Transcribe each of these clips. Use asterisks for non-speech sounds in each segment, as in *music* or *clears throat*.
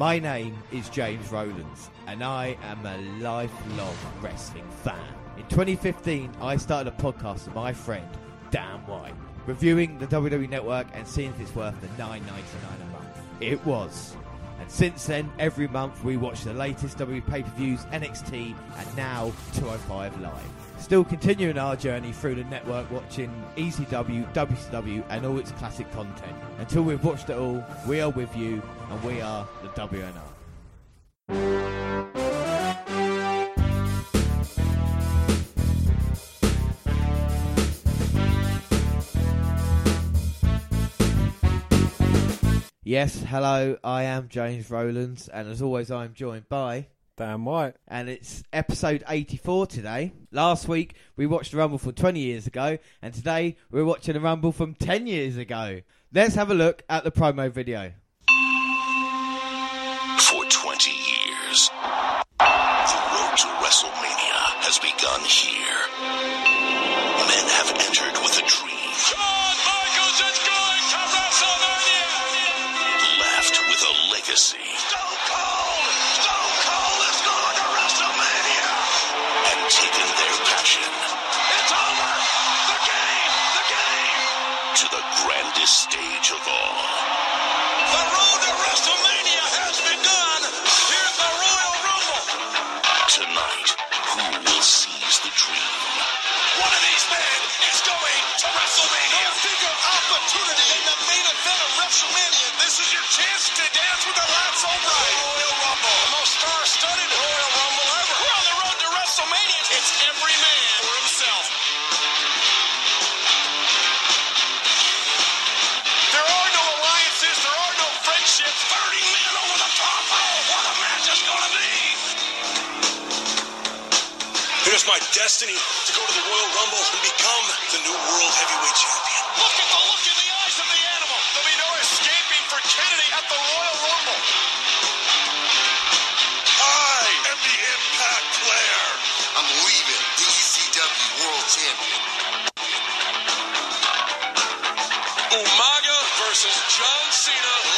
My name is James Rowlands, and I am a lifelong wrestling fan. In 2015, I started a podcast with my friend Dan White, reviewing the WWE Network and seeing if it's worth the $9.99 a month. It was. And since then, every month we watch the latest WWE pay-per-views, NXT, and now 205 Live. Still continuing our journey through the network watching ECW, WCW and all its classic content. Until we've watched it all, we are with you and we are the WNR. Yes, hello, I am James Rowlands, and as always, I'm joined by. Dan White. And it's episode 84 today. Last week, we watched the Rumble from 20 years ago, and today, we're watching the Rumble from 10 years ago. Let's have a look at the promo video. For 20 years, the road to WrestleMania has begun here. Men have entered with a dream, Shawn Michaels is going to WrestleMania! left with a legacy, stage of all. Destiny to go to the Royal Rumble and become the new World Heavyweight Champion. Look at the look in the eyes of the animal. There'll be no escaping for Kennedy at the Royal Rumble. I am the Impact Player. I'm leaving the ECW World Champion. Umaga versus John Cena.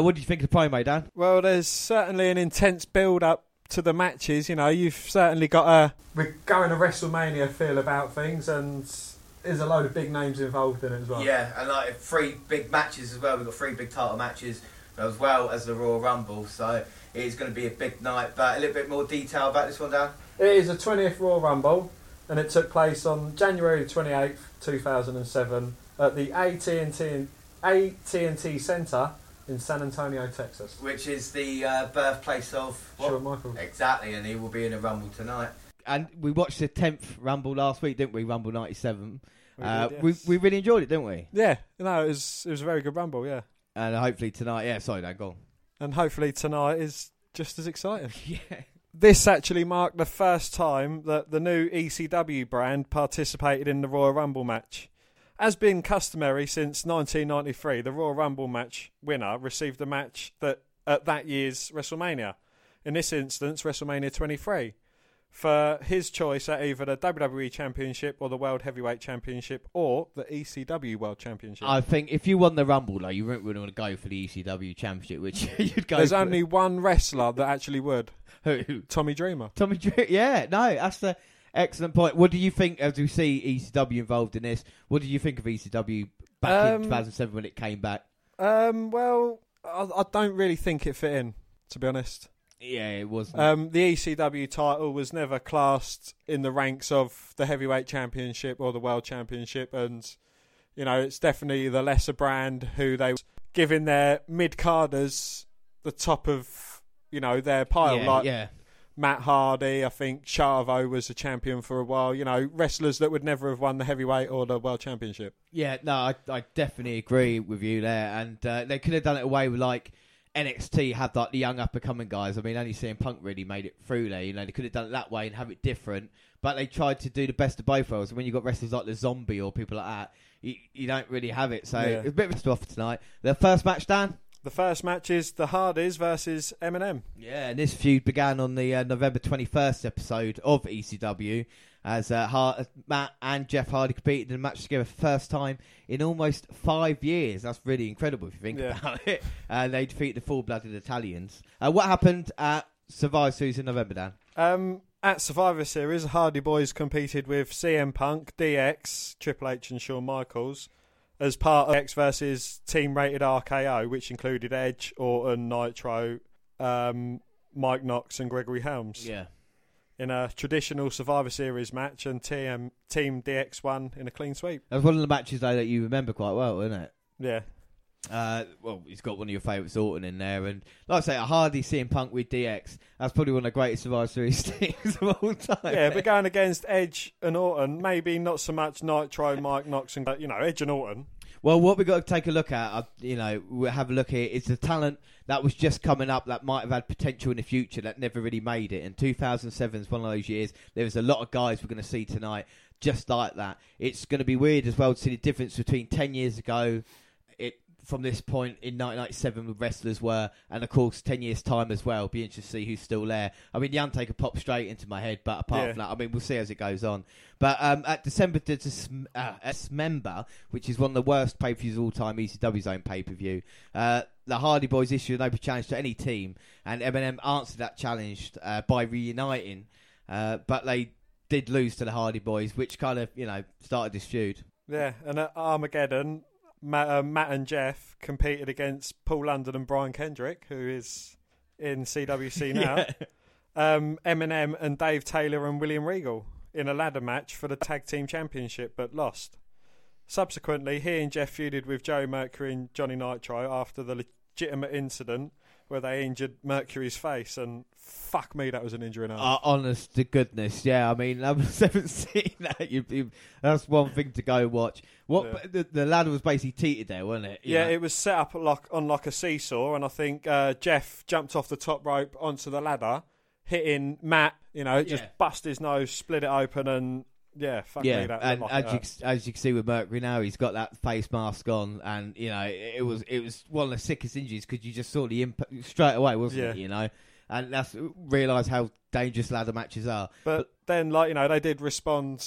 Uh, what do you think of the promo, Dan? Well, there's certainly an intense build up to the matches. You know, you've certainly got a we're going to WrestleMania feel about things, and there's a load of big names involved in it as well. Yeah, and like three big matches as well. We've got three big title matches as well as the Royal Rumble. So it is going to be a big night. But a little bit more detail about this one, Dan. It is a 20th Royal Rumble, and it took place on January 28th, 2007, at the AT&T AT&T Center in San Antonio, Texas. Which is the uh, birthplace of what? Shawn Michaels. Exactly, and he will be in a Rumble tonight. And we watched the 10th Rumble last week, didn't we? Rumble 97. We Uh, did, we, yes. we really enjoyed it, didn't we? Yeah, no, it was it was a very good Rumble, yeah. And hopefully tonight, yeah, sorry, Dan, go on. And hopefully tonight is just as exciting. *laughs* Yeah. This actually marked the first time that the new ECW brand participated in the Royal Rumble match. As been customary since 1993, the Royal Rumble match winner received a match that at that year's WrestleMania. In this instance, WrestleMania 23. For his choice at either the WWE Championship or the World Heavyweight Championship or the ECW World Championship. I think if you won the Rumble, though, you wouldn't really want to go for the ECW Championship, which *laughs* you'd go There's for. only one wrestler that actually would Who? Tommy Dreamer. Tommy Dreamer. Yeah, no, that's the excellent point. What do you think as we see ECW involved in this? What do you think of ECW back in Um, 2007 when it came back? Um, well, I, I don't really think it fit in, to be honest. Yeah, it was. Um, the ECW title was never classed in the ranks of the heavyweight championship or the world championship, and you know it's definitely the lesser brand who they were giving their mid carders the top of you know their pile. yeah, like yeah. Matt Hardy. I think Chavo was a champion for a while. You know, wrestlers that would never have won the heavyweight or the world championship. Yeah, no, I, I definitely agree with you there. And uh, they could have done it away with like NXT had like the young up and coming guys. I mean, only CM Punk really made it through there. You know, they could have done it that way and have it different. But they tried to do the best of both worlds. And when you got wrestlers like the Zombie or people like that, you, you don't really have it. So Yeah. it's a bit of a stuff tonight. The first match, Dan. The first match is the Hardys versus MNM. Yeah, and this feud began on the uh, November 21st episode of ECW as uh, Hart, Matt and Jeff Hardy competed in a match together for the first time in almost five years. That's really incredible if you think Yeah. about it. *laughs* And they defeated the full-blooded Italians. Uh, what happened at Survivor Series in November, Dan? Um, at Survivor Series, Hardy Boys competed with CM Punk, DX, Triple H, and Shawn Michaels as part of X versus Team Rated RKO, which included Edge, Orton, Nitro, um, Mike Knox, and Gregory Helms. Yeah. In a traditional Survivor Series match, and TM, Team DX won in a clean sweep. That was one of the matches, though, that you remember quite well, wasn't it? Yeah. Uh, well, he's got one of your favourites, Orton, in there, and like I say, a Hardy CM Punk with DX. That's probably one of the greatest Survivor Series *laughs* things of all time. Yeah, but going against Edge and Orton, maybe not so much Nitro, Mike Knox, and you know Edge and Orton. Well, what we've got to take a look at, uh, you know, we'll have a look here, is the talent that was just coming up that might have had potential in the future that never really made it. And 2007 is one of those years. There was a lot of guys we're going to see tonight just like that. It's going to be weird as well to see the difference between 10 years ago. From this point in 1997 with wrestlers were, and of course 10 years time as well. Be interested to see who's still there. I mean, the Undertaker popped straight into my head, but apart Yeah. from that, I mean, we'll see as it goes on. But um, at December to Dis- uh, Dismember, which is one of the worst pay per views of all time, ECW's own pay per view, uh, the Hardy Boys issued an open challenge to any team, and MNM answered that challenge uh, by reuniting, uh, but they did lose to the Hardy Boys, which kind of, you know, started this feud. Yeah, and at Armageddon, Matt, uh, Matt and Jeff competed against Paul London and Brian Kendrick, who is in CWC *laughs* now. um, MNM and Dave Taylor and William Regal in a ladder match for the tag team championship, but lost. Subsequently, he and Jeff feuded with Joe Mercury and Johnny Nitro after the legitimate incident where they injured Mercury's face, and fuck me, that was an injury. Uh, honest to goodness, yeah. I mean, *laughs* I haven't seen that. You, you, that's one thing to go watch. What Yeah. the, the ladder was basically teetered there, wasn't it? You Yeah, know? it was set up like on like a seesaw, and I think uh, Jeff jumped off the top rope onto the ladder, hitting Matt. You know, just Yeah. bust his nose, split it open, and yeah, fuck yeah, me, that and as you as you can see with Mercury now, he's got that face mask on, and you know it, it was it was one of the sickest injuries because you just saw the impact straight away, wasn't it? You know, and that's realise how dangerous ladder matches are. But then, like you know, they did respond,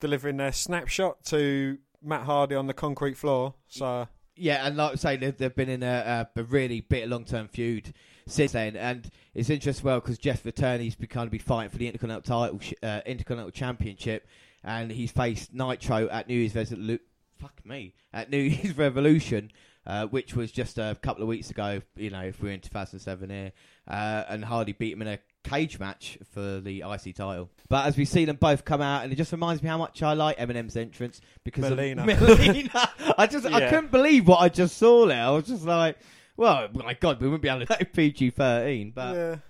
delivering their snapshot to Matt Hardy on the concrete floor. So Yeah, and like I say, they've, they've been in a, a, a really bitter long term feud since then, and it's interesting as well because Jeff returned. He's become to be fighting for the Intercontinental title, uh, Intercontinental Championship, and he's faced Nitro at New Year's Resolution. Fuck me, at New *laughs* Year's Revolution, uh, which was just a couple of weeks ago. You know, if we're in 2007 here, uh, and Hardy beat him in a cage match for the IC title. But as we see them both come out, and it just reminds me how much I like MNM's entrance because Melina. of *laughs* Melina. I just I couldn't believe what I just saw there. I was just like, well, my God, we wouldn't be able to *laughs* take PG thirteen. But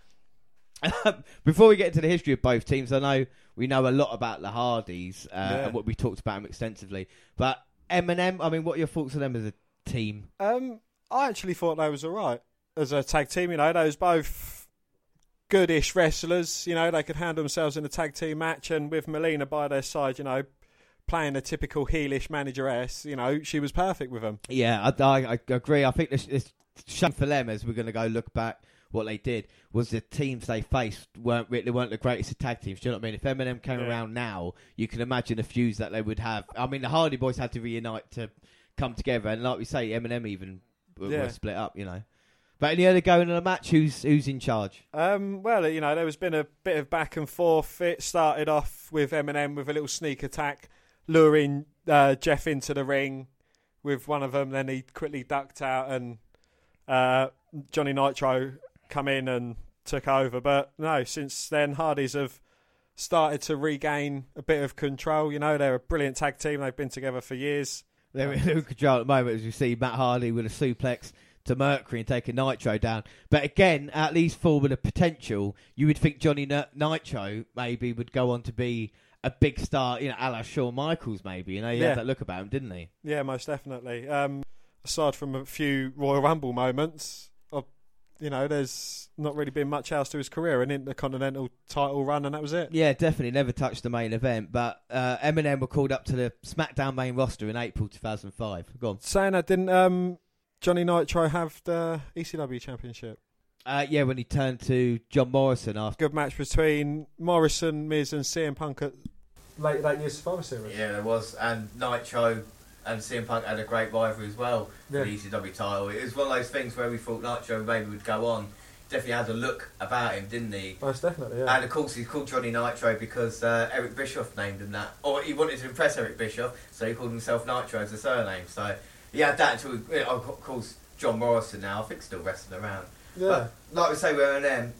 yeah, *laughs* before we get into the history of both teams, I know we know a lot about the Hardys uh, Yeah. and what we talked about them extensively. But MNM, I mean, what are your thoughts on them as a team? um, I actually thought they was all right as a tag team. You know, those both goodish wrestlers. You know, they could handle themselves in a tag team match, and with Melina by their side, you know. Playing a typical heelish manageress, you know, she was perfect with them. Yeah, I, I, I agree. I think this, this shame for them as we're going to go look back what they did was the teams they faced weren't really weren't the greatest of tag teams. Do you know what I mean? If MNM came Yeah. around now, you can imagine the feuds that they would have. I mean, the Hardy Boys had to reunite to come together, and like we say, MNM even Yeah. were split up. You know. But any other going in a match? Who's who's in charge? Um, well, you know, there has been a bit of back and forth. It started off with MNM with a little sneak attack, luring uh, Jeff into the ring with one of them. Then he quickly ducked out, and uh, Johnny Nitro come in and took over. But no, since then, Hardys have started to regain a bit of control. You know, they're a brilliant tag team. They've been together for years. They're in *laughs* control at the moment, as you see Matt Hardy with a suplex to Mercury and taking Nitro down. But again, at least for with the potential, you would think Johnny N- Nitro maybe would go on to be a big star, you know, a la Shawn Michaels maybe. You know, he Yeah. had that look about him, didn't he? Yeah, most definitely. Um, aside from a few Royal Rumble moments, uh, you know, there's not really been much else to his career. An Intercontinental title run, and that was it. Yeah, definitely never touched the main event. But uh, MNM were called up to the SmackDown main roster in April 2005. Go on. Saying that, didn't um, Johnny Nitro have the ECW Championship? Uh, yeah, when he turned to John Morrison after. Good match between Morrison, Miz, and CM Punk at late late years Survivor Series. Yeah, there was, and Nitro and CM Punk had a great rivalry as well Yeah. for the ECW title. It was one of those things where we thought Nitro maybe would go on. Definitely had a look about him, didn't he? Most definitely, yeah. And of course, he's called Johnny Nitro because uh, Eric Bischoff named him that, or he wanted to impress Eric Bischoff, so he called himself Nitro as a surname. So he had that until, he, of course, John Morrison now. I think still wrestling around. yeah. But like we say, we're M. Um,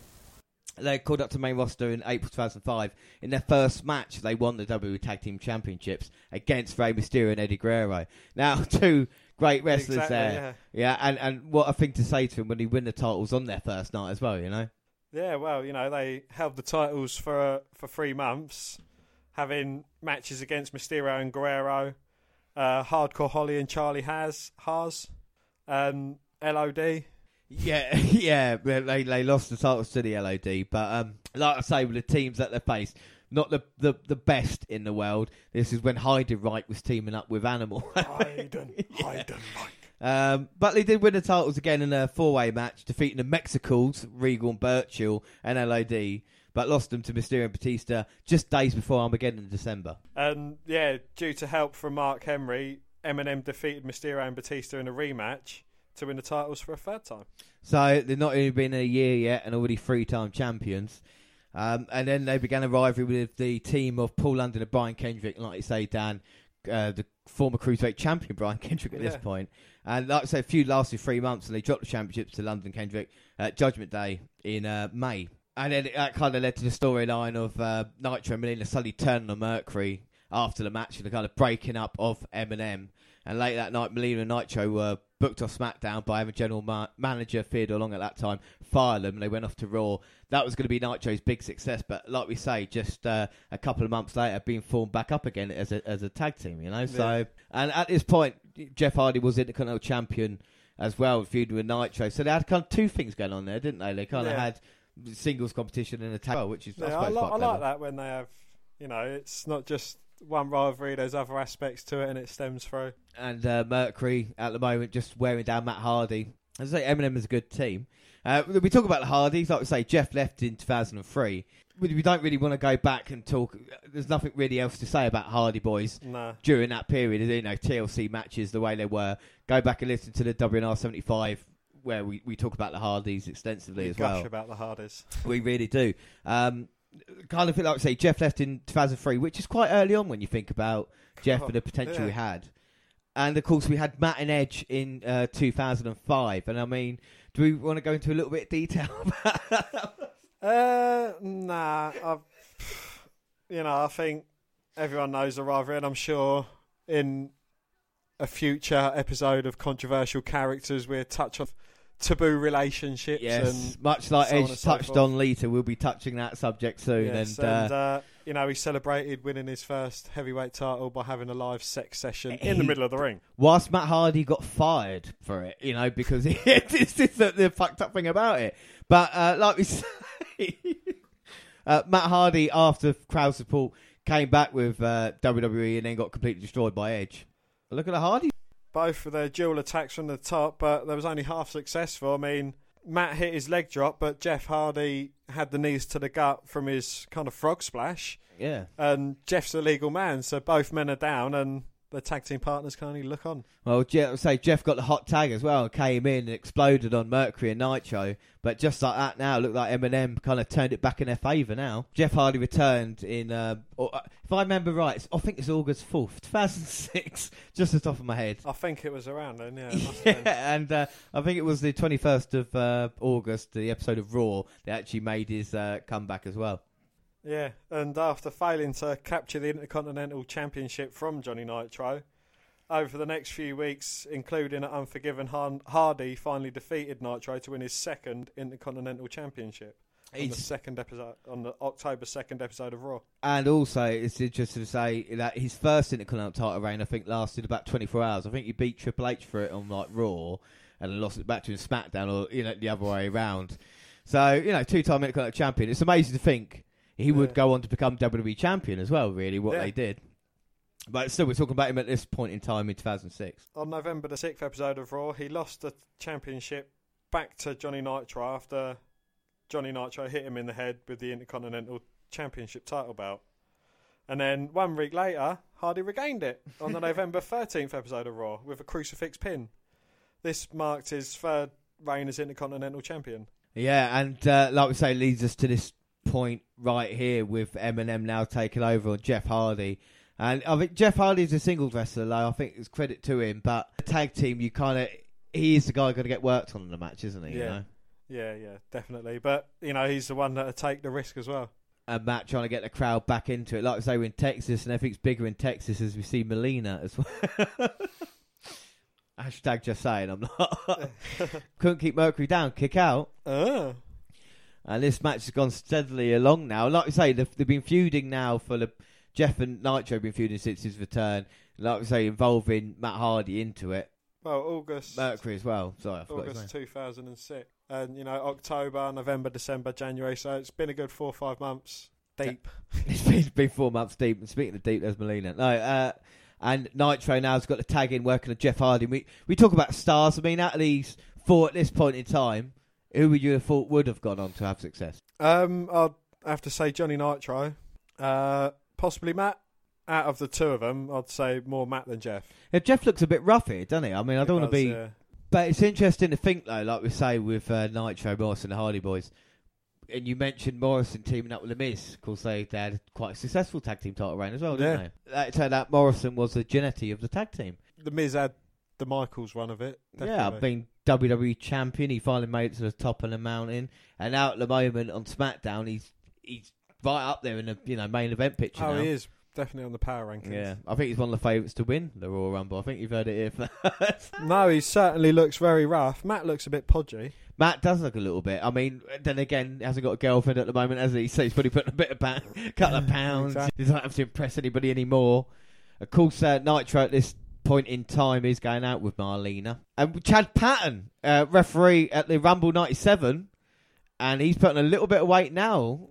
they called up to main roster in April 2005. In their first match, they won the WWE Tag Team Championships against Rey Mysterio and Eddie Guerrero. Now, *laughs* two great wrestlers Exactly, there. Yeah, and, and what a thing to say to him when he win the titles on their first night as well, you know? Yeah, well, you know, they held the titles for for three months, having matches against Mysterio and Guerrero, uh, Hardcore Holly and Charlie Has Haas, um, LOD. Yeah, *laughs* yeah, they they lost the titles to the LOD, but um, like I say, with the teams that they faced, not the, the, the best in the world. This is when Heidenreich was teaming up with Animal. *laughs* Hayden, *laughs* Hayden, Mike. Um, but they did win the titles again in a four-way match, defeating the Mexicools, Regal and Burchill, and LOD, but lost them to Mysterio and Batista just days before Armageddon in December. And yeah, due to help from Mark Henry, MNM defeated Mysterio and Batista in a rematch to win the titles for a third time. So they've not even been a year yet and already three-time champions. Um, and then they began a rivalry with the team of Paul London and Brian Kendrick, like you say, Dan, uh, the former cruiserweight champion Brian *laughs* Kendrick at this point. And like I say, a few lasted three months, and they dropped the championships to London Kendrick at Judgment Day in uh, May. And then that kind of led to the storyline of uh, Nitro and Melina suddenly turning on Mercury after the match and the kind of breaking up of MNM. And late that night, Melina and Nitro were booked off SmackDown by having general ma- manager Theodore Long at that time fire them. And they went off to Raw. That was going to be Nitro's big success, but like we say, just uh, a couple of months later, being formed back up again as a as a tag team. You know, so and at this point, Jeff Hardy was Intercontinental Champion as well, feuding with Nitro. So they had kind of two things going on there, didn't they? They kind of had singles competition and a tag, which is I Yeah, I, li- I like that when they have, you know, it's not just one rivalry. There's other aspects to it, and it stems through. and uh, Mercury at the moment just wearing down Matt Hardy. As I say, MNM is a good team. Uh, we talk about the Hardys, like I say, Jeff left in 2003. We, we don't really want to go back and talk. There's nothing really else to say about Hardy Boys Nah. during that period. You know, TLC matches the way they were. Go back and listen to the WNR 75 where we, we talk about the Hardys extensively We as gush well. about the Hardys. *laughs* We really do. Um, kind of feel like I say Jeff left in 2003, which is quite early on when you think about Jeff and the potential yeah. he had. And of course, we had Matt and Edge in uh, 2005. And I mean, do we want to go into a little bit of detail *laughs* about that? Uh, nah. i you know, I think everyone knows the rivalry, and I'm sure in a future episode of controversial characters, we'll touch on taboo relationships Yes, and much like so Edge and so touched forth. on later, we'll be touching that subject soon. Yes, and, and, uh, uh, you know, he celebrated winning his first heavyweight title by having a live sex session in the middle of the ring. whilst Matt Hardy got fired for it, you know, because *laughs* it's just the, the fucked up thing about it. But uh, like we *laughs* say, uh, Matt Hardy, after crowd support, came back with uh, WWE and then got completely destroyed by Edge. Look at the Hardy. Both of their dual attacks from the top, but there was only half successful. I mean, Matt hit his leg drop, but Jeff Hardy had the knees to the gut from his kind of frog splash. Yeah. And Jeff's a legal man, so both men are down, and the tag team partners can only look on. Well, Jeff, say Jeff got the hot tag as well, came in and exploded on Mercury and Nitro. But just like that now, look like MNM kind of turned it back in their favour now. Jeff Hardy returned in, uh, or, uh, if I remember right, I think it's August 4th, 2006, *laughs* just the top of my head. I think it was around then, yeah. It must have Yeah, *laughs* and uh, I think it was the 21st of uh, August, the episode of Raw, that actually made his uh, comeback as well. Yeah, and after failing to capture the Intercontinental Championship from Johnny Nitro, over the next few weeks, including at Unforgiven, Hardy finally defeated Nitro to win his second Intercontinental Championship. On the second episode, on the October second episode of Raw. And also, it's interesting to say that his first Intercontinental title reign, I think, lasted about 24 hours. I think he beat Triple H for it on like Raw, and then lost it back to him SmackDown, or you know the other way around. So you know, two-time Intercontinental champion. It's amazing to think he would go on to become WWE champion as well. Really, what Yeah. they did. But still, we're talking about him at this point in time in 2006. On November the sixth episode of Raw, he lost the championship back to Johnny Nitro after Johnny Nitro hit him in the head with the Intercontinental Championship title belt. And then one week later, Hardy regained it on the *laughs* November 13th episode of Raw with a crucifix pin. This marked his third reign as Intercontinental Champion. Yeah, and uh, like we say, leads us to this point right here with MNM now taking over on Jeff Hardy. And I think Jeff Hardy is a singles wrestler, though. I think it's credit to him. But the tag team, you kind of. He is the guy going to get worked on in the match, isn't he? You Yeah. know? Yeah, yeah, definitely. But, you know, he's the one that'll take the risk as well. And Matt trying to get the crowd back into it. Like I say, we're in Texas, and everything's bigger in Texas as we see Melina as well. *laughs* Hashtag just saying, I'm not. *laughs* Couldn't keep Mercury down, kick out. Ah. And this match has gone steadily along now. Like I say, they've, they've been feuding now for the Jeff and Nitro have been feuding since his return. Like I say, involving Matt Hardy into it. Well, August. Mercury as well. Sorry, I forgot his name. August 2006. And, you know, October, November, December, January. So it's been a good four or five months deep. *laughs* It's been, been four months deep. And speaking of deep, there's Melina. No, uh, and Nitro now has got the tag in working on Jeff Hardy. We we talk about stars. I mean, at least four at this point in time, who would you have thought would have gone on to have success? Um, I'd have to say Johnny Nitro. Uh, possibly Matt. Out of the two of them, I'd say more Matt than Jeff. Yeah, Jeff looks a bit rough here, doesn't he? I mean, I don't want to be yeah. But it's interesting to think, though, like we say with uh, Nitro, Morrison, and the Hardy Boys, and you mentioned Morrison teaming up with The Miz. Of course, they, they had quite a successful tag team title reign as well, didn't Yeah. they? That turned out Morrison was the Jannetty of the tag team. The Miz had the Michaels run of it. Yeah, I've definitely. WWE champion. He finally made it to the top of the mountain, and now at the moment on SmackDown, he's he's right up there in the you know main event picture Oh, now. he is definitely on the power rankings. Yeah, I think he's one of the favourites to win the Royal Rumble. I think you've heard it here first. *laughs* No, he certainly looks very rough. Matt looks a bit podgy. Matt does look a little bit. I mean, then again, he hasn't got a girlfriend at the moment, has he? *laughs* So he's probably putting a bit of pa- couple of *laughs* pounds. Exactly. He doesn't have to impress anybody anymore. Of course, uh, Nitro at this point in time is going out with Marlena. And Chad Patton, uh, referee at the Rumble 97, and he's putting a little bit of weight now.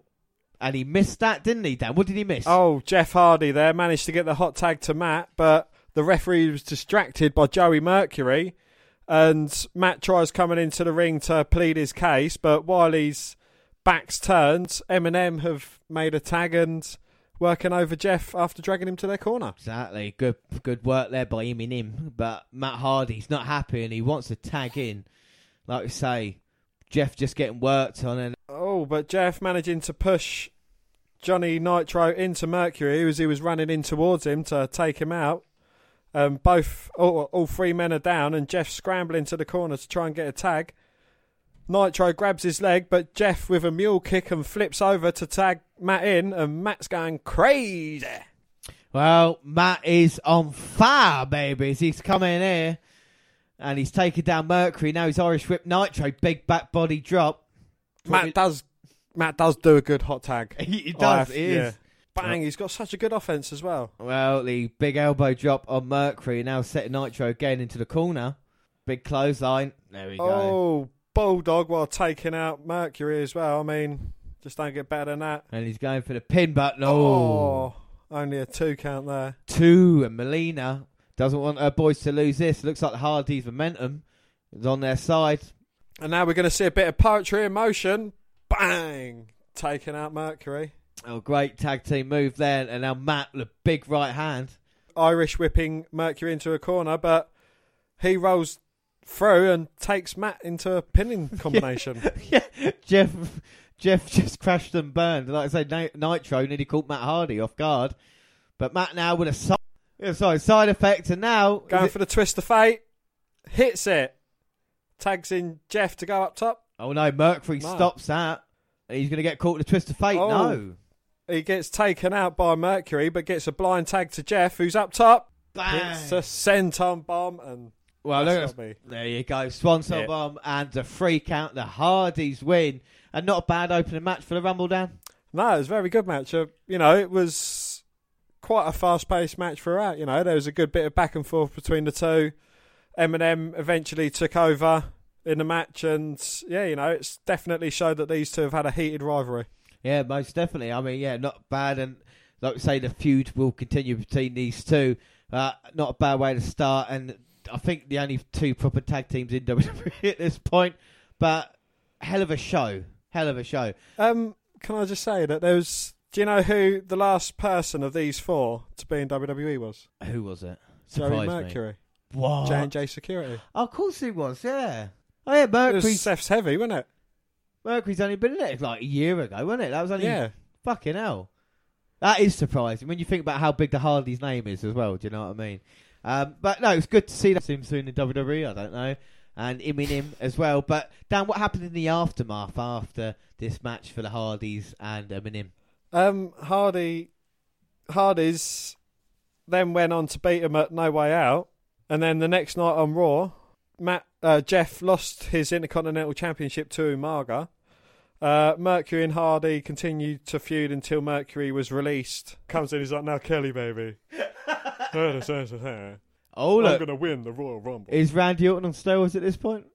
And he missed that, didn't he, Dan? What did he miss? Oh, Jeff Hardy there managed to get the hot tag to Matt, but the referee was distracted by Joey Mercury. And Matt tries coming into the ring to plead his case, but while he's back's turned, MNM have made a tag and working over Jeff after dragging him to their corner. Exactly. Good good work there by him and him. But Matt Hardy's not happy and he wants to tag in. Like we say, Jeff just getting worked on and Oh, but Jeff managing to push Johnny Nitro into Mercury as he was running in towards him to take him out. Um, both, all, all three men are down, and Jeff scrambling to the corner to try and get a tag. Nitro grabs his leg, but Jeff with a mule kick and flips over to tag Matt in, and Matt's going crazy. well, Matt is on fire, babies. He's coming here and he's taking down Mercury. Now he's Irish Whip Nitro, big back body drop. Matt does, Matt does do a good hot tag. He, *laughs* he does, have- he is. yeah. Bang! He's got such a good offense as well. Well, the big elbow drop on Mercury now setting Nitro again into the corner. Big clothesline. There we go. Oh, bulldog while taking out Mercury as well. I mean, just don't get better than that. And he's going for the pin button. Oh. Oh, only a two count there. two, and Melina doesn't want her boys to lose this. Looks like the Hardys' momentum is on their side. And now we're going to see a bit of poetry in motion. Bang! Taking out Mercury. Oh, great tag team move there, and now Matt the big right hand. Irish whipping Mercury into a corner, but he rolls through and takes Matt into a pinning *laughs* combination. *laughs* yeah, Jeff, Jeff just crashed and burned. Like I say, Ni- Nitro nearly caught Matt Hardy off guard, but Matt now with a side, sorry, side effect, and now Going it- for the twist of fate. Hits it. Tags in Jeff to go up top. oh no, Mercury No. stops that. He's going to get caught in a twist of fate. Oh. No. He gets taken out by Mercury, but gets a blind tag to Jeff, who's up top. Bang. It's a senton bomb, and Well, That's look, gotta be- there you go. senton Yeah. bomb and the free count. The Hardys win, and not a bad opening match for the Rumble. Dan. no, it was a very good match. Uh, you know, it was quite a fast-paced match throughout. You know, there was a good bit of back and forth between the two. MNM eventually took over in the match, and yeah, you know, it's definitely showed that these two have had a heated rivalry. Yeah, most definitely. I mean, yeah, not bad, and like we say, the feud will continue between these two. Uh, not a bad way to start, and I think the only two proper tag teams in *laughs* WWE at this point. But hell of a show, hell of a show. Um, can I just say that there was? Do you know who the last person of these four to be in WWE was? Who was it? Joey Surprised me. Mercury, What? J and J Security. Oh, of course he was. Yeah. Oh yeah, was Seth's heavy, wasn't it? Mercury's only been in it like a year ago, wasn't it? That was only Yeah. fucking hell. That is surprising when you think about how big the Hardy's name is as well. Do you know what I mean? Um, but no, it's good to see that him soon in WWE. I don't know, and MNM as well. But Dan, what happened in the aftermath after this match for the Hardys and MNM? Um, Hardy, Hardy's then went on to beat him at No Way Out, and then the next night on Raw, Matt uh, Jeff lost his Intercontinental Championship to Umaga. Uh, Mercury and Hardy continued to feud until Mercury was released. Comes in, he's like, "Now Kelly, baby, I'm *laughs* *laughs* Oh look, I'm gonna win the Royal Rumble." is Randy Orton on steroids at this point?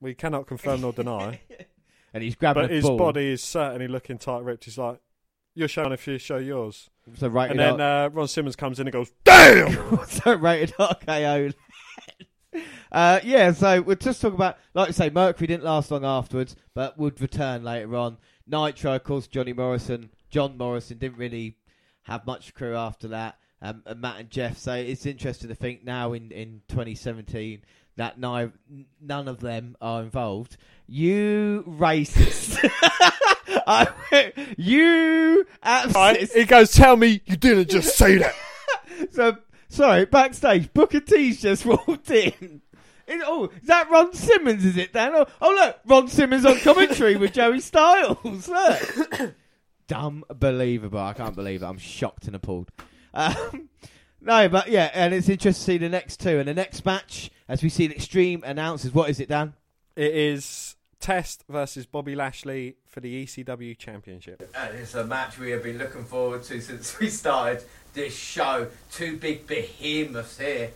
We cannot confirm nor deny, *laughs* And he's grabbing but a his ball. body is certainly looking tight ripped. He's like, "You're showing if you show yours." So rated And then uh, Ron Simmons comes in and goes, "Damn!" *laughs* so rated RKO. uh, yeah, so we'll just talk about, like I say, Mercury didn't last long afterwards, but would return later on. Nitro, of course, Johnny Morrison, John Morrison didn't really have much crew after that. Um, and Matt and Jeff. So it's interesting to think now in, in 2017 that ni- none of them are involved. You racist. *laughs* I, you absolute he goes, "Tell me you didn't just say that." *laughs* so sorry, backstage, Booker T's just *laughs* walked in. It- oh, is that Ron Simmons? Is it Dan? Oh, oh look, Ron Simmons on commentary with Joey Styles. Look, dumb, believable. I can't believe it. I'm shocked and appalled. Um, *laughs* no, but yeah, and it's interesting to see the next two and the next match as we see the Extreme announces. What is it, Dan? It is Test versus Bobby Lashley for the ECW Championship. And it's a match we have been looking forward to since *laughs* we started this show. Two big behemoths here.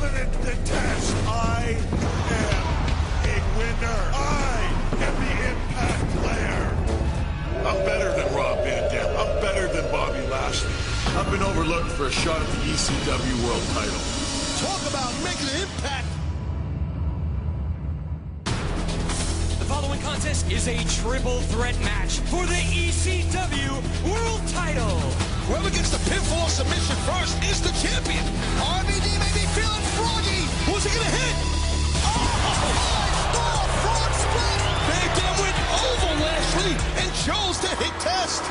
Dominant than Test. I am a winner. I am the impact player. I'm better than Rob Van Dam. I'm better than Bobby Lashley. I've been overlooked for a shot at the ECW World title. Talk about making an impact. Following contest is a triple threat match for the ECW World Title. Whoever gets the pinfall submission first is the champion. RVD may be feeling froggy. Who's he gonna hit? Oh, five-star frog splash. Van Dam went over Lashley and chose to hit Test.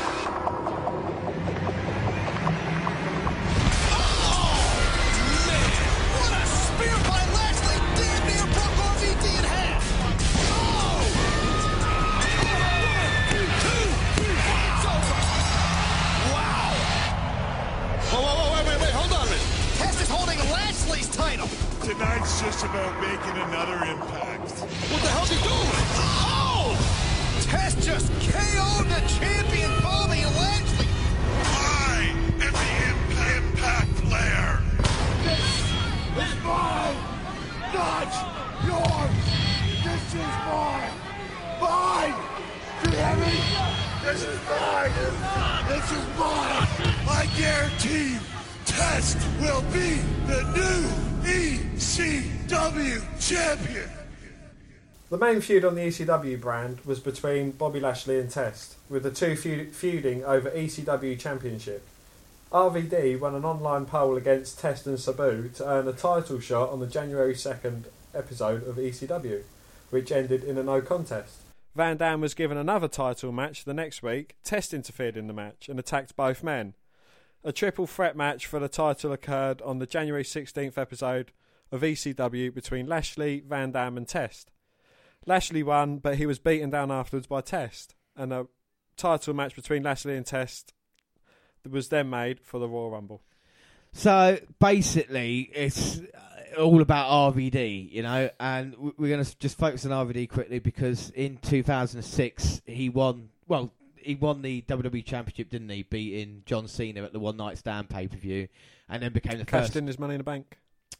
Tonight's just about making another impact. What the hell's he doing? Oh! Test just KO'd the champion Bobby Lashley. I am the Imp- Impact Player. It's mine, not yours. This is mine. Mine. Do you hear me? This is mine. This is mine. I guarantee you, Test will be the new ECW champion. The main feud on the ECW brand was between Bobby Lashley and Test, with the two feuding over ECW Championship. RVD won an online poll against Test and Sabu to earn a title shot on the January 2nd episode of ECW, which ended in a no contest. Van Dam was given another title match the next week. Test interfered in the match and attacked both men. A triple threat match for the title occurred on the January 16th episode of ECW between Lashley, Van Dam, and Test. Lashley won, but he was beaten down afterwards by Test, and a title match between Lashley and Test was then made for the Royal Rumble. So basically, it's uh, all about RVD, you know, and we're going to just focus on RVD quickly because in 2006 he won. Well, he won the WWE Championship, didn't he? Beating John Cena at the One Night Stand pay per view, and then became the Cashed first in his money in the bank.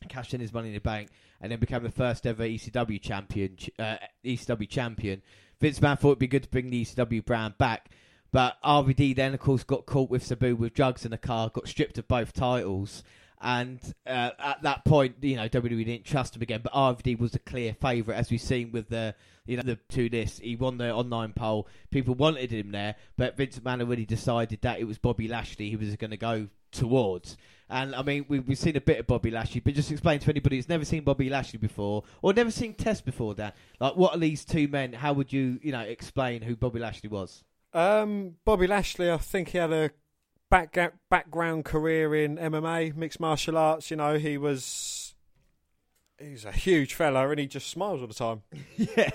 cashed in his money in the bank, and then became the first ever ECW champion. Uh, ECW champion. Vince McMahon thought it'd be good to bring the ECW brand back, but RVD then, of course, got caught with Sabu with drugs in the car, got stripped of both titles, and uh, at that point, you know, WWE didn't trust him again. But RVD was a clear favourite, as we've seen with the, you know, the two this. He won the online poll. People wanted him there, but Vince McMahon already decided that it was Bobby Lashley he was going to go towards. And I mean, we, we've seen a bit of Bobby Lashley, but just explain to anybody who's never seen Bobby Lashley before or never seen Test before, Dan. Like, what are these two men? How would you, you know, explain who Bobby Lashley was? Um, Bobby Lashley, I think he had a back, background career in MMA, mixed martial arts. You know, he was he's a huge fella, and he just smiles all the time. *laughs* yeah,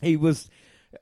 he was.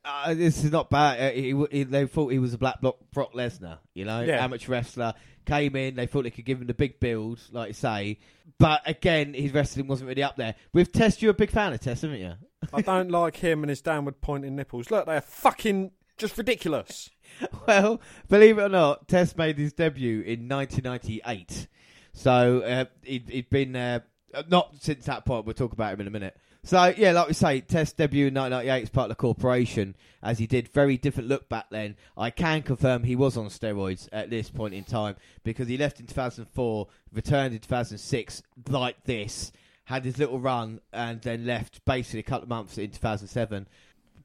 Uh, this is not bad. Uh, he, he, they thought he was a black block Brock Lesnar, you know, Yeah. amateur wrestler. Came in, they thought they could give him the big build, like you say. But again, his wrestling wasn't really up there. With Test, you're a big fan of Test, haven't you? I don't like him and his downward pointing nipples. Look, they're fucking just ridiculous. *laughs* well, believe it or not, Test made his debut in 1998. So uh, he'd, he'd been uh, not since that point. We'll talk about him in a minute. So yeah, like we say, Test debut in 1998 as part of the corporation, as he did. Very different look back then. I can confirm he was on steroids at this point in time because he left in 2004, returned in 2006 like this, had his little run, and then left basically a couple of months in 2007.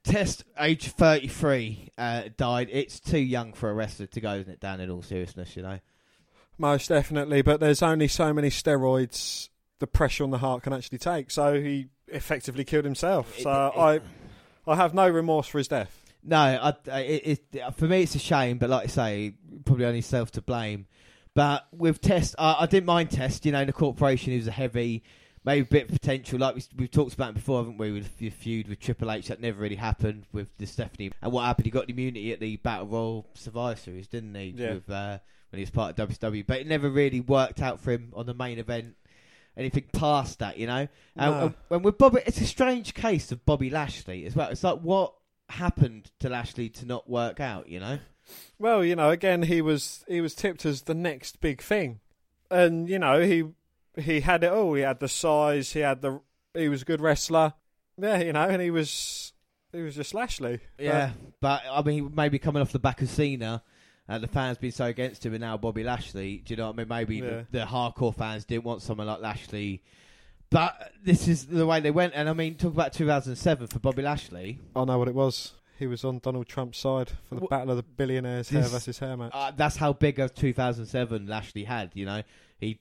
Test, age 33, uh, died. It's too young for a wrestler to go, isn't it, Dan, in all seriousness, you know? Most definitely, but there's only so many steroids the pressure on the heart can actually take. So he effectively killed himself. So I, I have no remorse for his death. No, I, it, it, for me it's a shame, but like I say, probably only self to blame. But with Test, I, I didn't mind Test. You know, the corporation he was a heavy, maybe a bit of potential. Like we, we've talked about before, haven't we? With the feud with Triple H that never really happened with the Stephanie. And what happened? He got immunity at the Battle Royal Survivor Series, didn't he? Yeah. With uh, when he was part of WCW, but it never really worked out for him on the main event. Anything past that, you know. And, No. and- and with Bobby, it's a strange case of Bobby Lashley as well. It's like what happened to Lashley to not work out, you know? Well, you know, again, he was he was tipped as the next big thing, and you know, he he had it all. He had the size. He had the. He was a good wrestler. Yeah, you know, and he was he was just Lashley. Yeah, but I mean, maybe coming off the back of Cena, uh, the fans been so against him, and now Bobby Lashley. Do you know what I mean? Maybe Yeah. the, the hardcore fans didn't want someone like Lashley. But this is the way they went, and I mean, talk about 2007 for Bobby Lashley. I know what it was. He was on Donald Trump's side for the Battle of the Billionaires hair This- versus hair match. Uh, that's how big of 2007 Lashley had. You know, he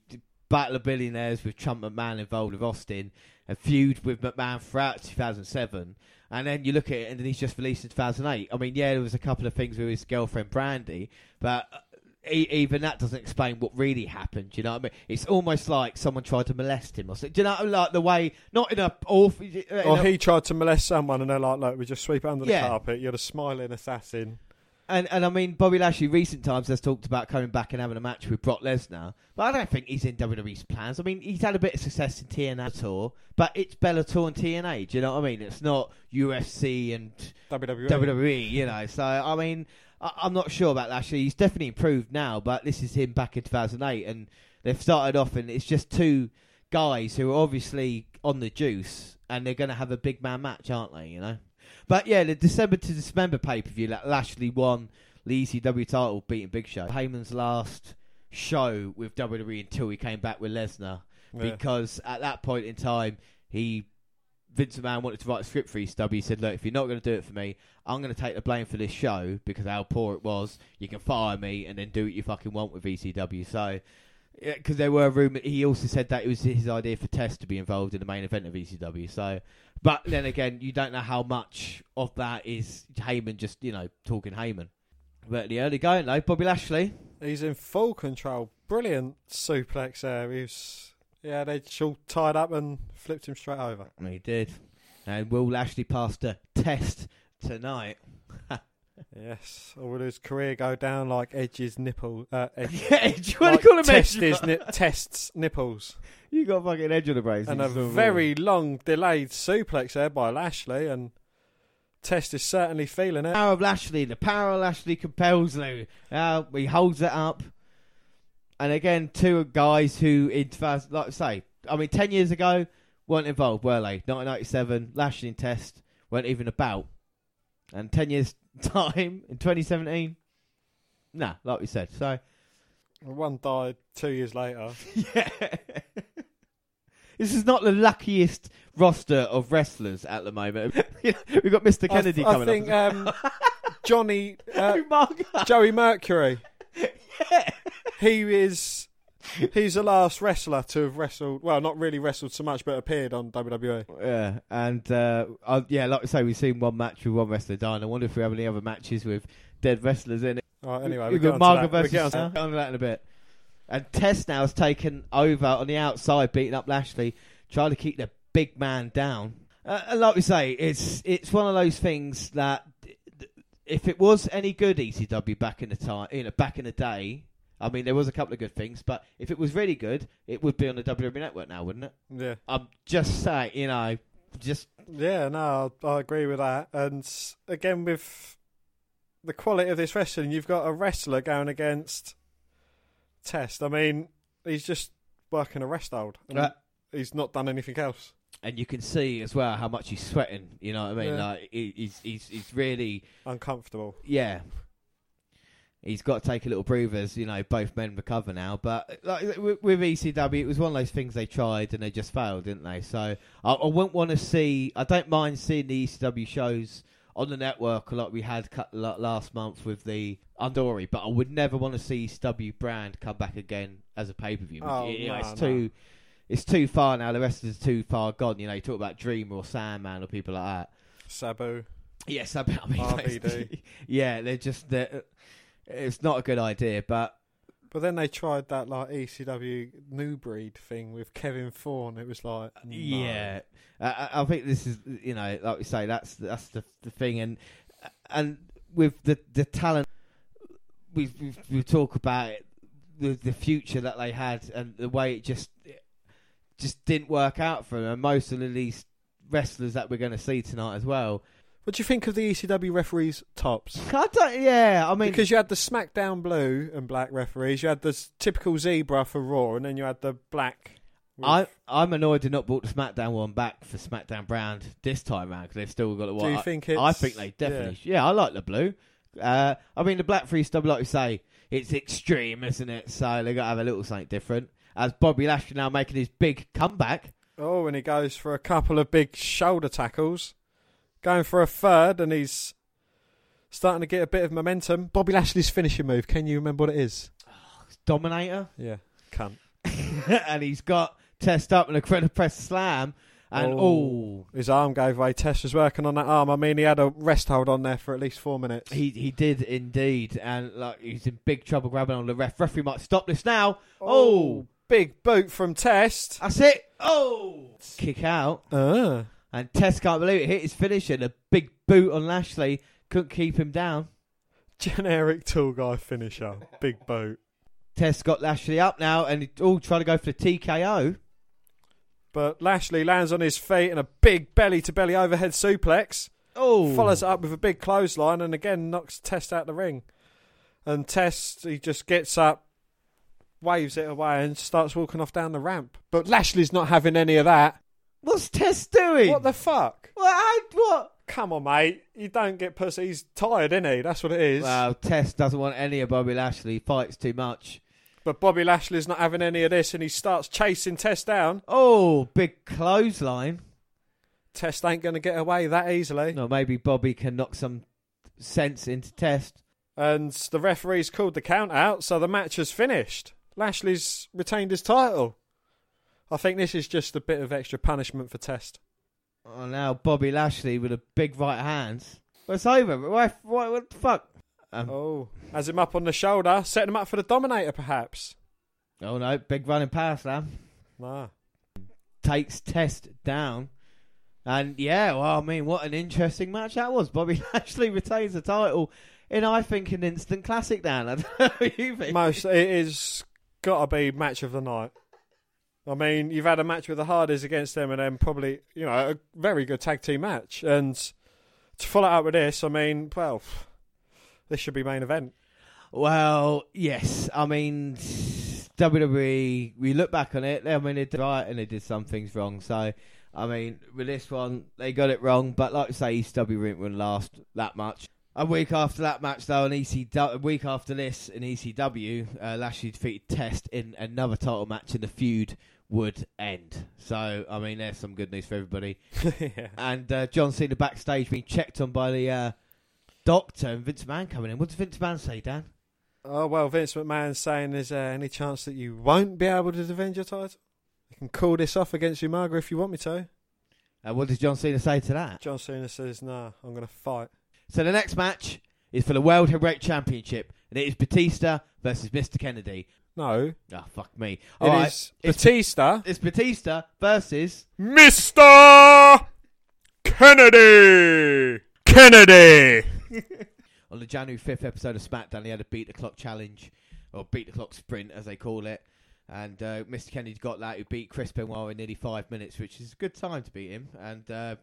battle of billionaires with Trump McMahon involved with Austin, a feud with McMahon throughout 2007, and then you look at it, and then he's just released in 2008. I mean, yeah, there was a couple of things with his girlfriend Brandy, but. uh, E- even that doesn't explain what really happened. You know what I mean? It's almost like someone tried to molest him or something. Do you know, like the way, not in a awful. in or a- he tried to molest someone, and they're like, "Look, we just sweep it under the Yeah. carpet." You're the smiling assassin. And and I mean, Bobby Lashley recent times has talked about coming back and having a match with Brock Lesnar, but I don't think he's in WWE's plans. I mean, he's had a bit of success in TNA tour, but it's Bellator and TNA. Do you know what I mean? It's not UFC and WWE. WWE. You know, so I mean, I, I'm not sure about Lashley. He's definitely improved now, but this is him back in 2008, and they've started off, and it's just two guys who are obviously on the juice, and they're going to have a big man match, aren't they? You know. But yeah, the December to December pay per view, Lashley won the ECW title, beating Big Show. Heyman's last show with WWE until he came back with Lesnar, Yeah. because at that point in time, he Vince McMahon wanted to write a script for ECW. He said, "Look, if you're not going to do it for me, I'm going to take the blame for this show because how poor it was. You can fire me and then do what you fucking want with ECW." So. Because there were rumours, he also said that it was his idea for Test to be involved in the main event of ECW. So, but then again, you don't know how much of that is Heyman just you know talking Heyman. But the early going though, Bobby Lashley. He's in full control. Brilliant suplex there. He was Yeah, they all tied up and flipped him straight over. He did. And Will Lashley passed a test tonight. Yes, or will his career go down like Edge's nipple? Uh, *laughs* Edge, Edge, what like do you call him test Edge? his ni- tests nipples, You got fucking edge on the brains. and a very long delayed suplex there by Lashley, and Test is certainly feeling it. power of Lashley. The power of Lashley compels Lou. Uh, he holds it up. And again, two guys who, in first, like I say, I mean, 10 years ago, weren't involved, were they? 1997, Lashley and Test weren't even about. And 10 years' time, in 2017, nah, like we said. So, One died two years later. *laughs* yeah. this is not the luckiest roster of wrestlers at the moment. *laughs* We've got Mr. Kennedy I, coming I think up. um, Johnny *laughs* uh, Joey Mercury. Yeah. He is. *laughs* He's the last wrestler to have wrestled. Well, not really wrestled so much, but appeared on. WWE. Yeah, and uh, uh, yeah, like I say, we've seen one match with one wrestler dying. I wonder if we have any other matches with dead wrestlers in it. All right, anyway, we've we got get onto Marga that. We versus get onto I'll that. get onto that in a bit. And Test now has taken over on the outside, beating up Lashley, trying to keep the big man down. Uh, and like we say, it's it's one of those things that if it was any good ECW back in the time, you know, back in the day. I mean, there was a couple of good things, but if it was really good, it would be on the WWE Network now, wouldn't it? Yeah, I'm just saying, you know, just yeah, no, I, I agree with that. And again, with the quality of this wrestling, you've got a wrestler going against Test. I mean, he's just working a rest hold. and Uh, he's not done anything else. and you can see as well how much he's sweating. You know what I mean? Yeah. Like he, he's he's he's really Uncomfortable. yeah. He's got to take a little breathers. You know, both men recover now. But like with, with ECW, it was one of those things they tried and they just failed, didn't they? So I, I wouldn't want to see. I don't mind seeing the ECW shows on the network like we had cut, last month with the Andori, but I would never want to see ECW brand come back again as a pay per view. Oh, you know, no, it's no. too. It's too far now. The rest is too far gone. You know, you talk about Dreamer or Sandman or people like that. Sabu. Yes, I mean, RVD. *laughs* yeah, they're just they're, it's not a good idea, but But then they tried that like ECW new breed thing with Kevin Thorne. It was like, no. yeah, I, think this is you know, like we say, that's that's the the thing, and and with the the talent, we we we talk about it, the the future that they had and the way it just just didn't work out for them. And most of the least wrestlers that we're going to see tonight as well. What do you think of the ECW referees' tops? *laughs* I don't, yeah, I mean, Because you had the SmackDown blue and black referees, you had the s- typical zebra for Raw, and then you had the black. with- I, I'm annoyed they not brought the SmackDown one back for SmackDown brand this time round because they've still got the Do one. you I- think I it's- think they definitely. Yeah. I like the blue. Uh, I mean, the black freestyle, like you say, it's extreme, isn't it? So they got to have a little something different. As Bobby Lashley now making his big comeback. Oh, and he goes for a couple of big shoulder tackles, going for a third, and he's starting to get a bit of momentum. Bobby Lashley's finishing move. Can you remember what it is? Dominator, Yeah, cunt. *laughs* and he's got test up and a credit press slam, and Oh. oh, His arm gave way. Test was working on that arm. I mean, he had a rest hold on there for at least four minutes. he he did indeed, and like he's in big trouble grabbing on the ref. Referee might stop this now. Oh, big boot from Test. that's it. Oh, kick out. Ah. And Test can't believe it. Hit his finisher. The big boot on Lashley couldn't keep him down. Generic tall guy finisher. Big boot. Test got Lashley up now, and he all trying to go for the TKO. But Lashley lands on his feet and a big belly to belly overhead suplex. Oh, Follows it up with a big clothesline and again knocks Test out of the ring. And Test, he just gets up, waves it away, and starts walking off down the ramp. But Lashley's not having any of that. What's Test doing? What the fuck? What? how- what? Come on, mate. You don't get pussy. He's tired, isn't he? That's what it is. Well, Test doesn't want any of Bobby Lashley. He fights too much. But Bobby Lashley's not having any of this, and he starts chasing Test down. Oh, big clothesline. Test ain't going to get away that easily. No, maybe Bobby can knock some sense into Test. And the referee's called the count out, so the match has finished. Lashley's retained his title. I think this is just a bit of extra punishment for Test. Oh, now Bobby Lashley with a big right hand. It's over. Why, why, what the fuck? Um, Oh, has him up on the shoulder, setting him up for the Dominator, perhaps. oh no, big running power slam. Nah. takes Test down. And yeah, well, I mean, what an interesting match that was. Bobby *laughs* Lashley retains the title in, I think, an instant classic. Dan, I don't know you think. Most it is got to be match of the night. I mean, you've had a match with the Hardys against them, and then probably you know a very good tag team match, and to follow up with this, I mean, well, this should be main event. Well, yes. I mean, WWE. We look back on it. I mean, they did right and they did some things wrong. So, I mean, with this one, they got it wrong. But like I say, ECW wouldn't last that much. A week after that match, though, in ECW, a week after this in ECW, uh, Lashley defeated Test in another title match, in the feud would end. So, I mean, there's some good news for everybody. *laughs* yeah. And uh, John Cena backstage being checked on by the uh, doctor, and Vince McMahon coming in. What does Vince McMahon say, Dan? Oh well, Vince McMahon's saying, "Is there any chance that you won't be able to defend your title? You can call this off against Umaga if you want me to." Uh, what does John Cena say to that? John Cena says, "Nah, I'm going to fight." So the next match is for the World Heavyweight Championship, and it is Batista versus Mr. Kennedy. No, Ah, fuck me. it All right, is it's, Batista, it's Batista versus Mister Kennedy. Kennedy. *laughs* on the January fifth episode of SmackDown. He had a beat the clock challenge, or beat the clock sprint as they call it. And uh, Mr. Kennedy got that. He beat Chris Benoit in nearly five minutes, which is a good time to beat him. And uh,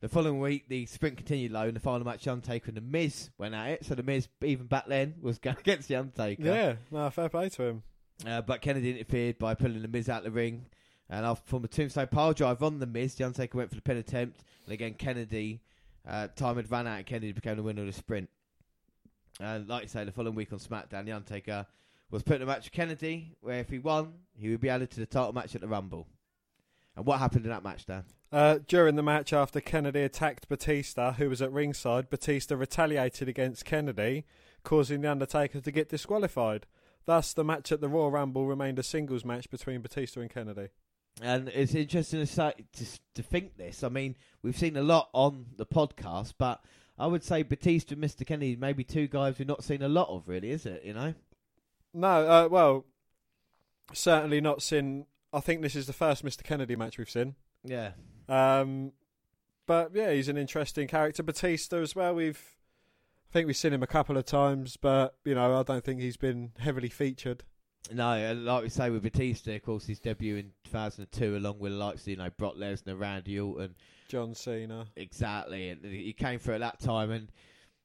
the following week, the sprint continued low. In the final match, Undertaker and the Miz went at it. So the Miz, even back then, was going *laughs* against the Undertaker. Yeah, no, fair play to him. Uh, but Kennedy interfered by pulling the Miz out of the ring. And after from a tombstone pile drive on the Miz, the Undertaker went for the pin attempt. And again, Kennedy, uh, time had run out, and Kennedy became the winner of the sprint. And like you say, the following week on SmackDown, the Undertaker was put in a match with Kennedy, where if he won, he would be added to the title match at the Rumble. And what happened in that match, Dan? Uh, during the match after Kennedy attacked Batista, who was at ringside, Batista retaliated against Kennedy, causing The Undertaker to get disqualified. Thus, the match at the Royal Rumble remained a singles match between Batista and Kennedy. And it's interesting to, say, to, to think this. I mean, we've seen a lot on the podcast, but I would say Batista and Mr. Kennedy maybe two guys we've not seen a lot of, really, is it? You know? No, uh, well, certainly not seen. I think this is the first Mr. Kennedy match we've seen. Yeah. Um, but yeah, he's an interesting character. Batista as well. We've, I think we've seen him a couple of times, but you know, I don't think he's been heavily featured. No, like we say with Batista, of course, his debut in 2002, along with likes you know, Brock Lesnar, Randy Orton, John Cena. exactly, and he came through at that time, and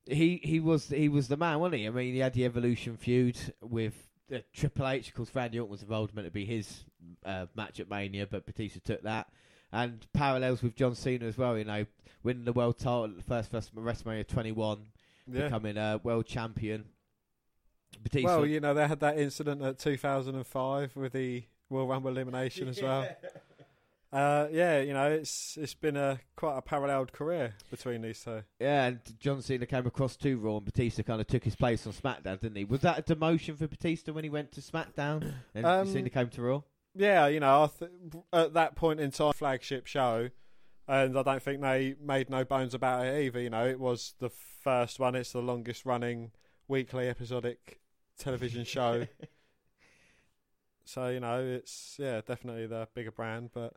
he he was he was the man, wasn't he? I mean, he had the Evolution feud with uh, Triple H. Of course, Randy Orton was involved, meant to be his uh, match at Mania, but Batista took that, and parallels with John Cena as well. You know, winning the world title at the first, first WrestleMania 21, Yeah. becoming a world champion. Batista. Well, you know, they had that incident at 2005 with the Royal Rumble elimination as well. *laughs* Uh, yeah, you know, it's it's been a quite a paralleled career between these two. Yeah, and John Cena came across to Raw, and Batista kind of took his place on SmackDown, didn't he? Was that a demotion for Batista when he went to SmackDown *clears throat* and Um, Cena came to Raw? Yeah, you know, I th- at that point in time, flagship show, and I don't think they made no bones about it either. You know, it was the first one. It's the longest running weekly episodic television show. *laughs* so you know, it's yeah, definitely the bigger brand, but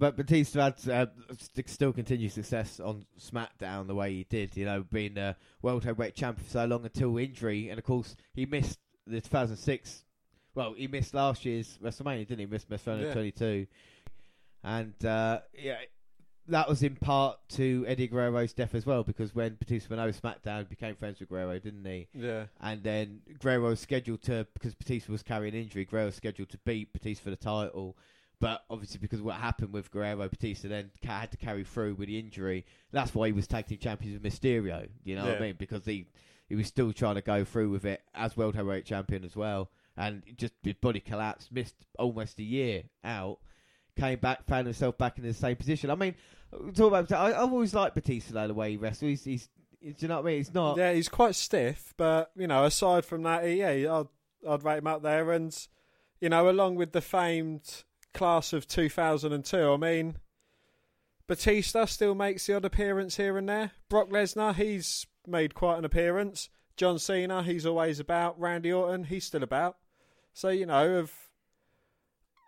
But Batista had uh, still continued success on SmackDown the way he did, you know, being a world heavyweight champion for so long until injury, and of course he missed the 2006. Well, he missed last year's WrestleMania, didn't he? Missed WrestleMania Yeah. 22, and uh, yeah, that was in part to Eddie Guerrero's death as well, because when Batista went over SmackDown, he became friends with Guerrero, didn't he? yeah, And then Guerrero was scheduled to, because Batista was carrying injury, Guerrero was scheduled to beat Batista for the title. But obviously, because of what happened with Guerrero, Batista then had to carry through with the injury. That's why he was tag team champion with Mysterio. You know what I mean? Because he he was still trying to go through with it as world heavyweight champion as well. And just his body collapsed, missed almost a year out. Came back, found himself back in the same position. I mean, talk about. I, I've always liked Batista though, the way he wrestles. He's, he's, do you know what I mean? He's not. yeah. He's quite stiff, but you know, aside from that, he, yeah, I'd I'd rate him up there, and you know, along with the famed class of 2002, I mean. Batista still makes the odd appearance here and there. Brock Lesnar, he's made quite an appearance. John Cena, he's always about. Randy Orton, he's still about. So you know, of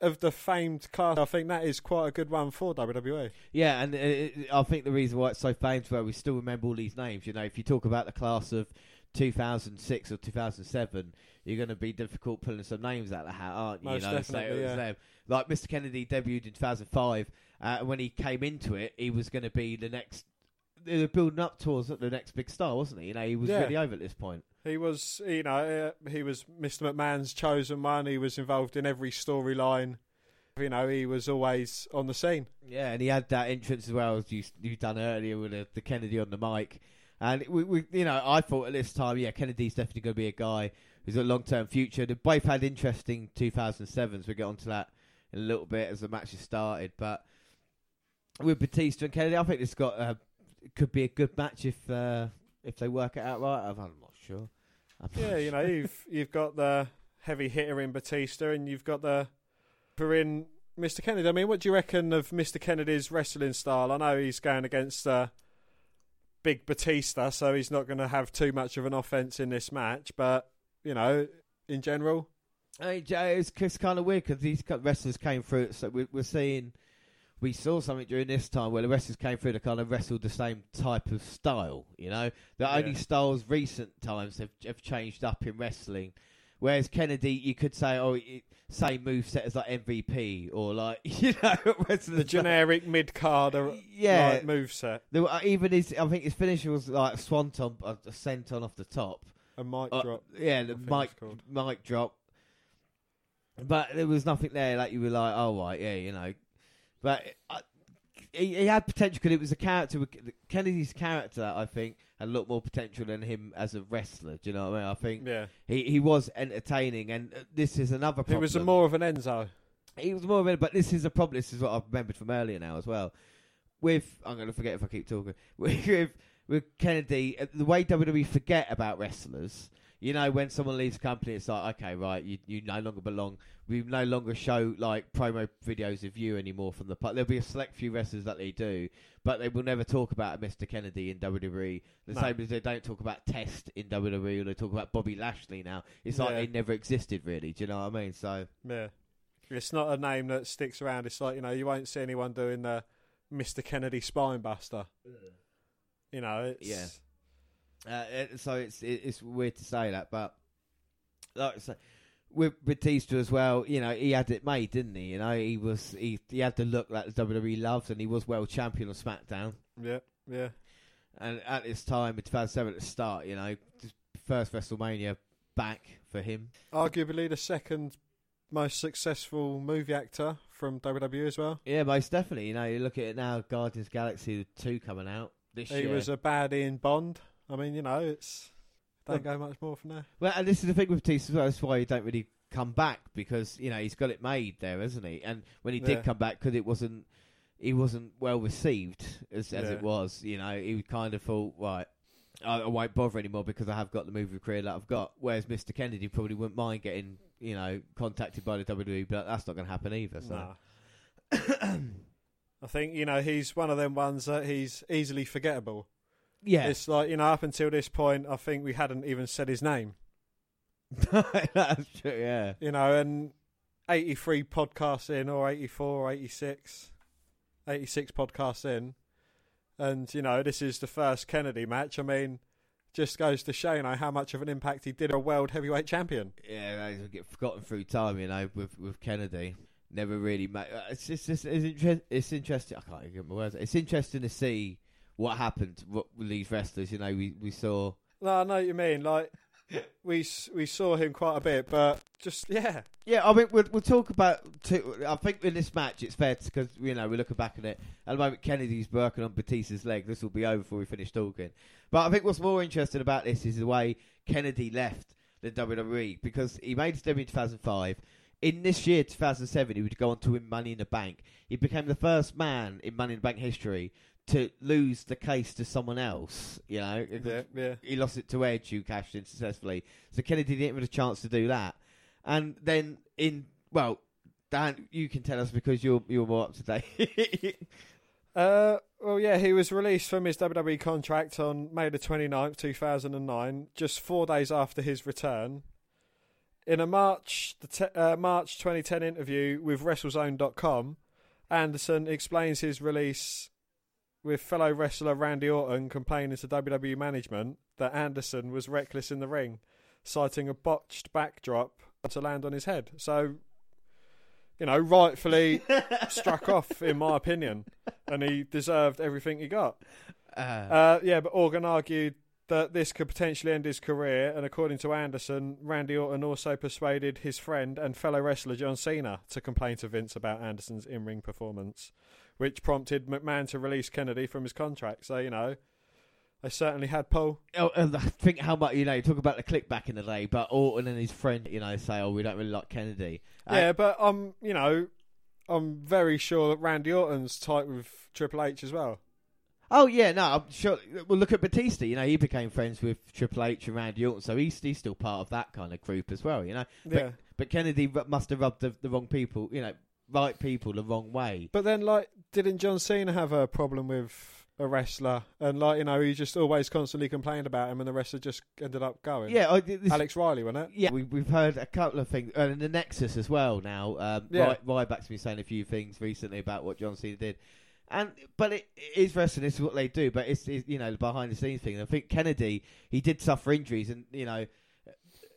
of the famed class, I think that is quite a good one for WWE. Yeah, and uh, it, I think the reason why it's so famous, where we still remember all these names. You know, if you talk about the class of 2006 or 2007, you're going to be difficult pulling some names out of the hat, aren't you? Most you know, definitely, it was yeah. them. Like Mr. Kennedy debuted in 2005, uh, and when he came into it, he was going to be the next. They were building up towards the next big star, wasn't he? You know, he was Yeah. really over at this point. He was, you know, uh, he was Mr. McMahon's chosen one. He was involved in every storyline. You know, he was always on the scene. Yeah, and he had that entrance as well as you you done earlier with the, the Kennedy on the mic. And we, we, you know, I thought at this time, yeah, Kennedy's definitely going to be a guy who's a long term future. They both had interesting 2007s. We'll get onto that in a little bit as the match has started. But with Batista and Kennedy, I think this got uh, could be a good match if uh, if they work it out right. I'm not sure. I'm not Yeah, you know, you've you've got the heavy hitter in Batista, and you've got the for in Mr. Kennedy. I mean, what do you reckon of Mr. Kennedy's wrestling style? I know he's going against uh, big Batista, so he's not going to have too much of an offense in this match. But you know, in general, Hey, Jay, it's, it's kind of weird because these wrestlers came through. So we, we're seeing, we saw something during this time where the wrestlers came through to kind of wrestled the same type of style. You know, the only Yeah. styles recent times have, have changed up in wrestling. Whereas Kennedy, you could say, oh, it, same move set as like MVP or like *laughs* you know, *laughs* the generic mid carder Yeah. like, move set, There were, even his, I think his finisher was like a swanton, a a senton off the top. a mic Uh, drop. Yeah, the mic mic drop. But there was nothing there like you were like, oh right, yeah, you know. But uh, he, he had potential because it was a character. Kennedy's character, I think, a lot more potential than him as a wrestler. Do you know what I mean? I think Yeah, he he was entertaining, and uh, this is another he was a more of an Enzo. He was more of a, but this is a problem. This is what I've remembered from earlier now as well. With I'm going to forget if I keep talking. *laughs* With with Kennedy, uh, the way WWE forget about wrestlers. You know, when someone leaves a company, it's like, okay, right, you you no longer belong. We no longer show like promo videos of you anymore from the. part. There'll be a select few wrestlers that they do, but they will never talk about Mr. Kennedy in WWE. The No. same as they don't talk about Test in WWE, or they talk about Bobby Lashley now. It's like Yeah. they never existed, really. Do you know what I mean? So. Yeah. It's not a name that sticks around. It's like, you know, you won't see anyone doing the Mr. Kennedy spinebuster. You know, it's. Yeah. Uh, it- so it's it, it's weird to say that, but like I say, with Batista as well, you know, he had it made, didn't he? You know, he was he he had the look that the WWE loves, and he was world champion on SmackDown. Yeah, yeah. And at this time, in 2007, at the start, you know, first WrestleMania back for him. Arguably the second most successful movie actor from WWE as well. Yeah, most definitely. You know, you look at it now, Guardians Galaxy two coming out this He year. He was a baddie in Bond. I mean, you know, it's. Don't go much more from there. Well, and this is the thing with Batista as well. That's why he don't really come back because you know he's got it made there, hasn't he? And when he Yeah. did come back, because it wasn't, he wasn't well received as as Yeah. it was. You know, he kind of thought, right, I, I won't bother anymore because I have got the movie career that I've got. Whereas Mr. Kennedy probably wouldn't mind getting, you know, contacted by the WWE, but that's not going to happen either. So. Nah. *coughs* I think you know he's one of them ones that he's easily forgettable. Yeah, It's like you know up until this point, I think we hadn't even said his name. *laughs* that's true. Yeah, You know, and eighty three podcasts in, or eighty four, or 86, 86 podcasts in, and you know this is the first Kennedy match. I mean, just goes to show you know how much of an impact he did a world heavyweight champion. yeah, will get forgotten through time. You know, with with Kennedy, never really. Ma- uh, it's just it's, it's, inter- it's interesting. I can't even get my words. It's interesting to see what happened with these wrestlers. You know, we we saw. No, I know what you mean. Like we we saw him quite a bit, but just yeah, Yeah, I mean, we'll, we'll talk about. Two, I think in this match, it's fair because you know we're looking back at it. At the moment, Kennedy's working on Batista's leg. This will be over before we finish talking. But I think what's more interesting about this is the way Kennedy left the WWE because he made his debut in 2005. In this year, 2007, he would go on to win Money in the Bank. He became the first man in Money in the Bank history to lose the case to someone else. You know, yeah, yeah. he lost it to Edge, who cashed in successfully. So Kennedy didn't have a chance to do that. And then in well, Dan, you can tell us because you're you're more up to date. *laughs* Uh, well, yeah, he was released from his WWE contract on May the 29th, 2009, just four days after his return. In a March the te- uh, March 2010 interview with WrestleZone.com, Anderson explains his release with fellow wrestler Randy Orton complaining to WWE management that Anderson was reckless in the ring, citing a botched backdrop to land on his head. So, you know, rightfully *laughs* struck off, in my opinion, and he deserved everything he got. Uh, Uh, yeah, but Orton argued that this could potentially end his career, and according to Anderson, Randy Orton also persuaded his friend and fellow wrestler John Cena to complain to Vince about Anderson's in-ring performance, which prompted McMahon to release Kennedy from his contract. So you know, they certainly had Paul. oh, and I think how much you know. You talk about the Kliq back in the day, but Orton and his friend, you know, say, "Oh, we don't really like Kennedy." Uh, yeah, but um, you know, I'm very sure that Randy Orton's tight with Triple H as well. Oh yeah, no, I'm sure. Well, look at Batista. You know, he became friends with Triple H and Randy Orton, so he's he's still part of that kind of group as well. You know, but, Yeah. But Kennedy must have rubbed the, the wrong people. You know, right people the wrong way. But then, like, didn't John Cena have a problem with a wrestler? And, like, you know, he just always constantly complained about him, and the wrestler just ended up going. Yeah, I, this, Alex Riley, wasn't it? Yeah, we, we've heard a couple of things, and the Nexus as well. Now, um, Yeah. Ry- Ryback's been saying a few things recently about what John Cena did, and but it, it is wrestling. This is what they do, but it's, it's you know the behind the scenes thing. And I think Kennedy he did suffer injuries, and you know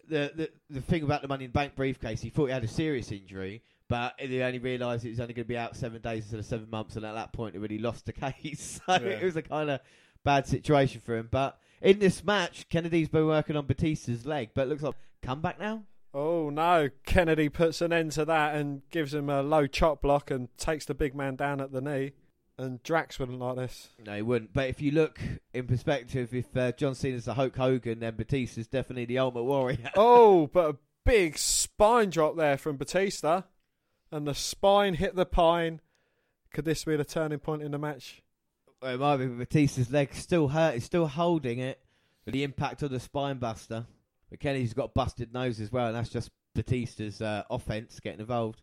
the the the thing about the Money in the Bank briefcase, he thought he had a serious injury. But he only realised he was only going to be out seven days instead of seven months, and at that point, he really lost the *laughs* case. so Yeah. it was a kind of bad situation for him. But in this match, Kennedy's been working on Batista's leg, but it looks like comeback now. Oh, no. Kennedy puts an end to that and gives him a low chop block and takes the big man down at the knee. And Drax wouldn't like this. No, he wouldn't. But if you look in perspective, if uh, John Cena's the Hulk Hogan, then Batista's definitely the Ultimate Warrior. oh, *laughs* but a big spine drop there from Batista. And the spine hit the pine. Could this be the turning point in the match? Well, it might be Batista's leg still hurt. He's still holding it. But the impact of the spine buster. But Kennedy's got busted nose as well, and that's just Batista's uh, offense getting involved.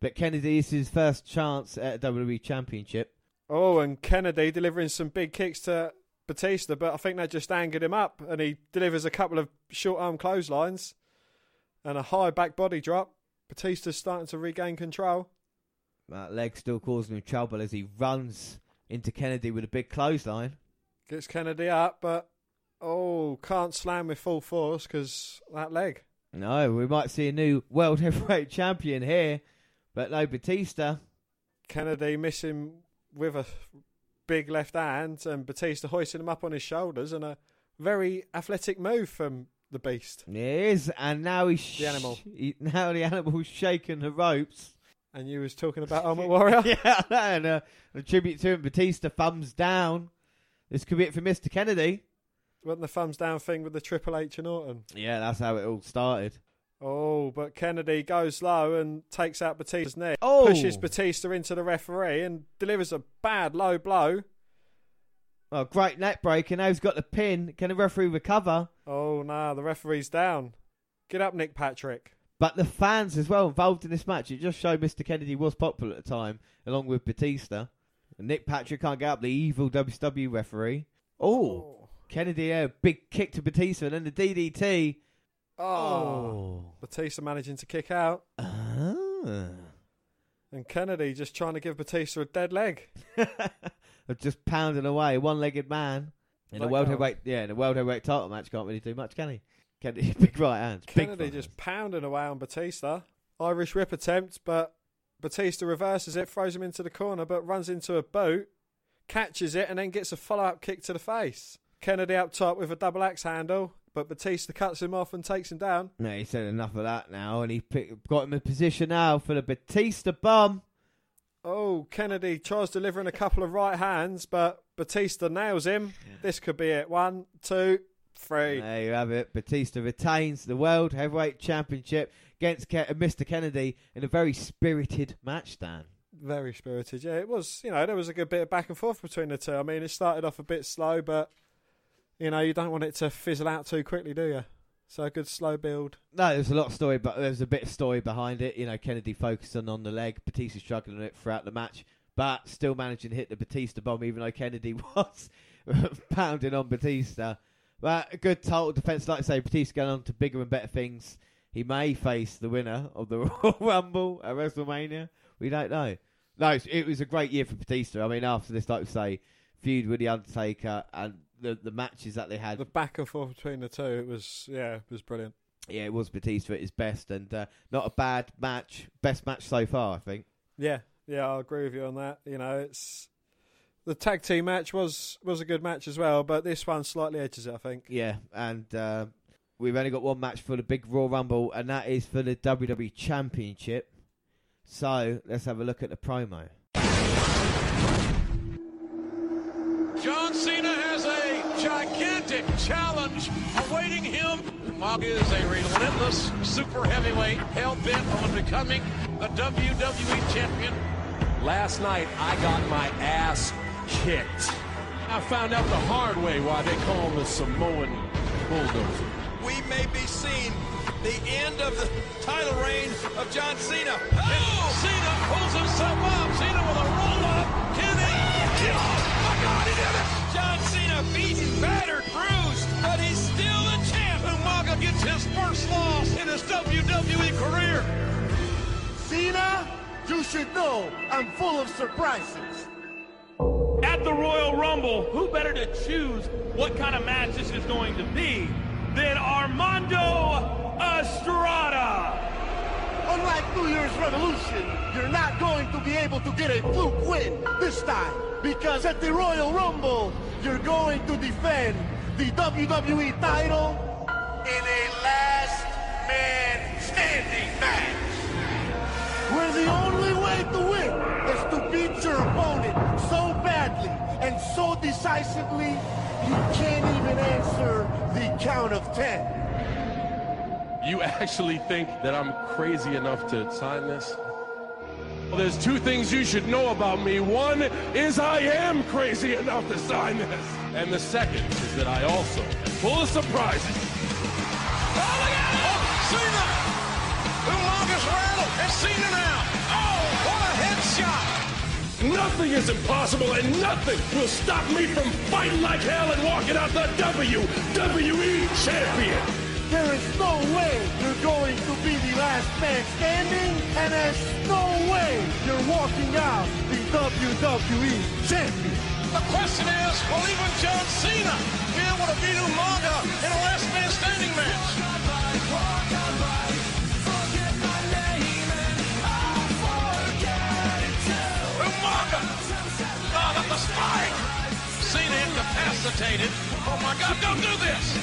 But Kennedy is his first chance at a WWE Championship. Oh, and Kennedy delivering some big kicks to Batista, but I think that just angered him up, and he delivers a couple of short arm clotheslines and a high back body drop. Batista's starting to regain control. That leg still causing him trouble as he runs into Kennedy with a big clothesline. Gets Kennedy up, but oh, can't slam with full force because that leg. No, we might see a new World *laughs* Heavyweight Champion here, but no Batista. Kennedy missing with a big left hand, and Batista hoisting him up on his shoulders, and a very athletic move from the Beast. It is, and now he's sh- The animal. He, now the animal's shaking the ropes. And you was talking about Ultimate *laughs* Warrior. yeah, and uh, a tribute to him. Batista thumbs down. This could be it for Mr. Kennedy. Wasn't the thumbs down thing with the Triple H and Orton? Yeah, that's how it all started. Oh, but Kennedy goes low and takes out Batista's neck. Oh. Pushes Batista into the referee and delivers a bad low blow. Oh, great neck break, and now he's got the pin. Can the referee recover? Oh, no, the referee's down. Get up, Nick Patrick. But the fans as well involved in this match. It just showed Mr. Kennedy was popular at the time, along with Batista. And Nick Patrick can't get up, the evil WW referee. Oh, Kennedy, yeah, big kick to Batista, and then the DDT. Oh. Batista managing to kick out. Ah. And Kennedy just trying to give Batista a dead leg. *laughs* of just pounding away, one-legged man in a Like world oh. heavyweight. Yeah, in a world heavyweight title match, can't really do much, can he? *laughs* Kennedy, big right hands. big Kennedy right just pounding away on Batista. Irish whip attempt, but Batista reverses it, throws him into the corner, but runs into a boot, catches it, and then gets a follow up kick to the face. Kennedy up top with a double axe handle, but Batista cuts him off and takes him down. No, he said enough of that now, and he pick, got him in position now for the Batista bomb. Oh, Kennedy tries delivering a couple of right hands, but Batista nails him. This could be it. One, two, three. There you have it. Batista retains the World Heavyweight Championship against Ke- uh, Mr. Kennedy in a very spirited match, Dan. Very spirited. Yeah, it was. You know, there was a good bit of back and forth between the two. I mean, it started off a bit slow, but you know, you don't want it to fizzle out too quickly, do you? So a good slow build. No, there's a lot of story, but there's a bit of story behind it. You know, Kennedy focusing on the leg, Batista struggling it throughout the match, but still managing to hit the Batista bomb, even though Kennedy *laughs* was *laughs* pounding on Batista. But a good total defense, like I say, Batista going on to bigger and better things. he may face the winner of the *laughs* Royal Rumble at WrestleMania. We don't know. No, it was a great year for Batista. I mean, after this, like I say, feud with the Undertaker and the the matches that they had. The back and forth between the two, it was yeah, it was brilliant. yeah, it was Batista at his best, and uh, not a bad match. Best match so far, I think. Yeah, yeah, I agree with you on that. You know, it's the tag team match was was a good match as well, but this one slightly edges it. I think. Yeah, and uh, we've only got one match for the big Raw Rumble, and that is for the WWE Championship. So let's have a look at the promo. Challenge awaiting him. Umaga is a relentless super heavyweight, hell bent on becoming the WWE champion. Last night, I got my ass kicked. I found out the hard way why they call him the Samoan bulldozer. We may be seeing the end of the title reign of John Cena. Oh! Cena pulls himself up. Cena with a gets his first loss in his WWE career. Cena, you should know I'm full of surprises. At the Royal Rumble, who better to choose what kind of match this is going to be than Armando Estrada? Unlike New Year's Revolution, you're not going to be able to get a fluke win this time. Because at the Royal Rumble, you're going to defend the WWE title in a last man standing match. Where the only way to win is to beat your opponent so badly and so decisively, you can't even answer the count of ten. You actually think that I'm crazy enough to sign this? Well, there's two things you should know about me. One is I am crazy enough to sign this. And the second is that I also am full of surprises. Cena now. Oh, what a headshot! Nothing is impossible and nothing will stop me from fighting like hell and walking out the WWE champion. There is no way you're going to be the last man standing, and there's no way you're walking out the WWE champion. The question is, will even John Cena be able to beat Umaga in a last man standing match? Incapacitated. Oh my God, don't do this!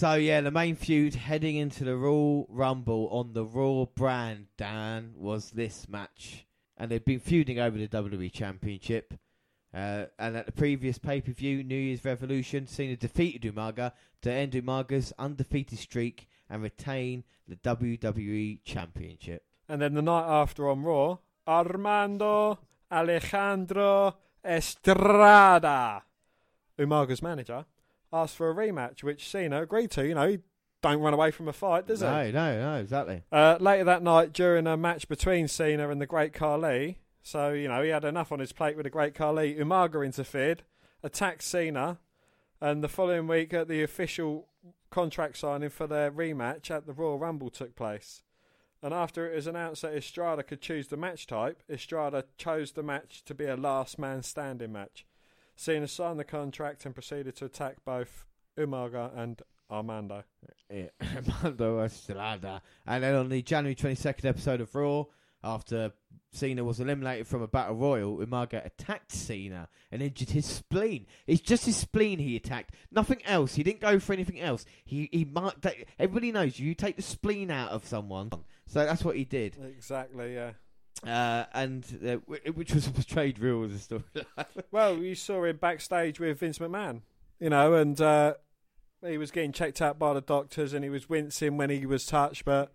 So yeah, the main feud heading into the Royal Rumble on the Raw brand, Dan, was this match, and they've been feuding over the WWE Championship. Uh, and at the previous pay per view, New Year's Revolution, Cena defeated Umaga to end Umaga's undefeated streak and retain the WWE Championship. And then the night after on Raw, Armando Alejandro Estrada, Umaga's manager, asked for a rematch, which Cena agreed to. You know, he don't run away from a fight, does he? No, no, no, exactly. Uh, later that night, during a match between Cena and the Great Khali, so you know he had enough on his plate with the Great Khali. Umaga interfered, attacked Cena, and the following week, at the official contract signing for their rematch at the Royal Rumble took place. And after it was announced that Estrada could choose the match type, Estrada chose the match to be a last man standing match. Cena signed the contract and proceeded to attack both Umaga and Armando. *laughs* Yeah, Armando Estrada. And then on the January 22nd episode of Raw, after Cena was eliminated from a battle royal, Umaga attacked Cena and injured his spleen. It's just his spleen he attacked, nothing else. He didn't go for anything else. He he marked that. Everybody knows you take the spleen out of someone, so that's what he did. Exactly, yeah. Uh, and uh, w- which was portrayed real as a story. *laughs* Well, you saw him backstage with Vince McMahon, you know, and uh, he was getting checked out by the doctors and he was wincing when he was touched, but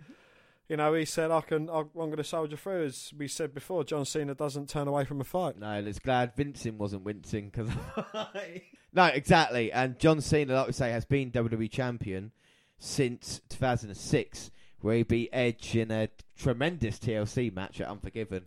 you know, he said, "I can, I'm going to soldier through." As we said before, John Cena doesn't turn away from a fight. No, and it's glad Vincent wasn't wincing because. *laughs* no, exactly. And John Cena, like we say, has been WWE champion since 2006, where he beat Edge in a tremendous TLC match at Unforgiven.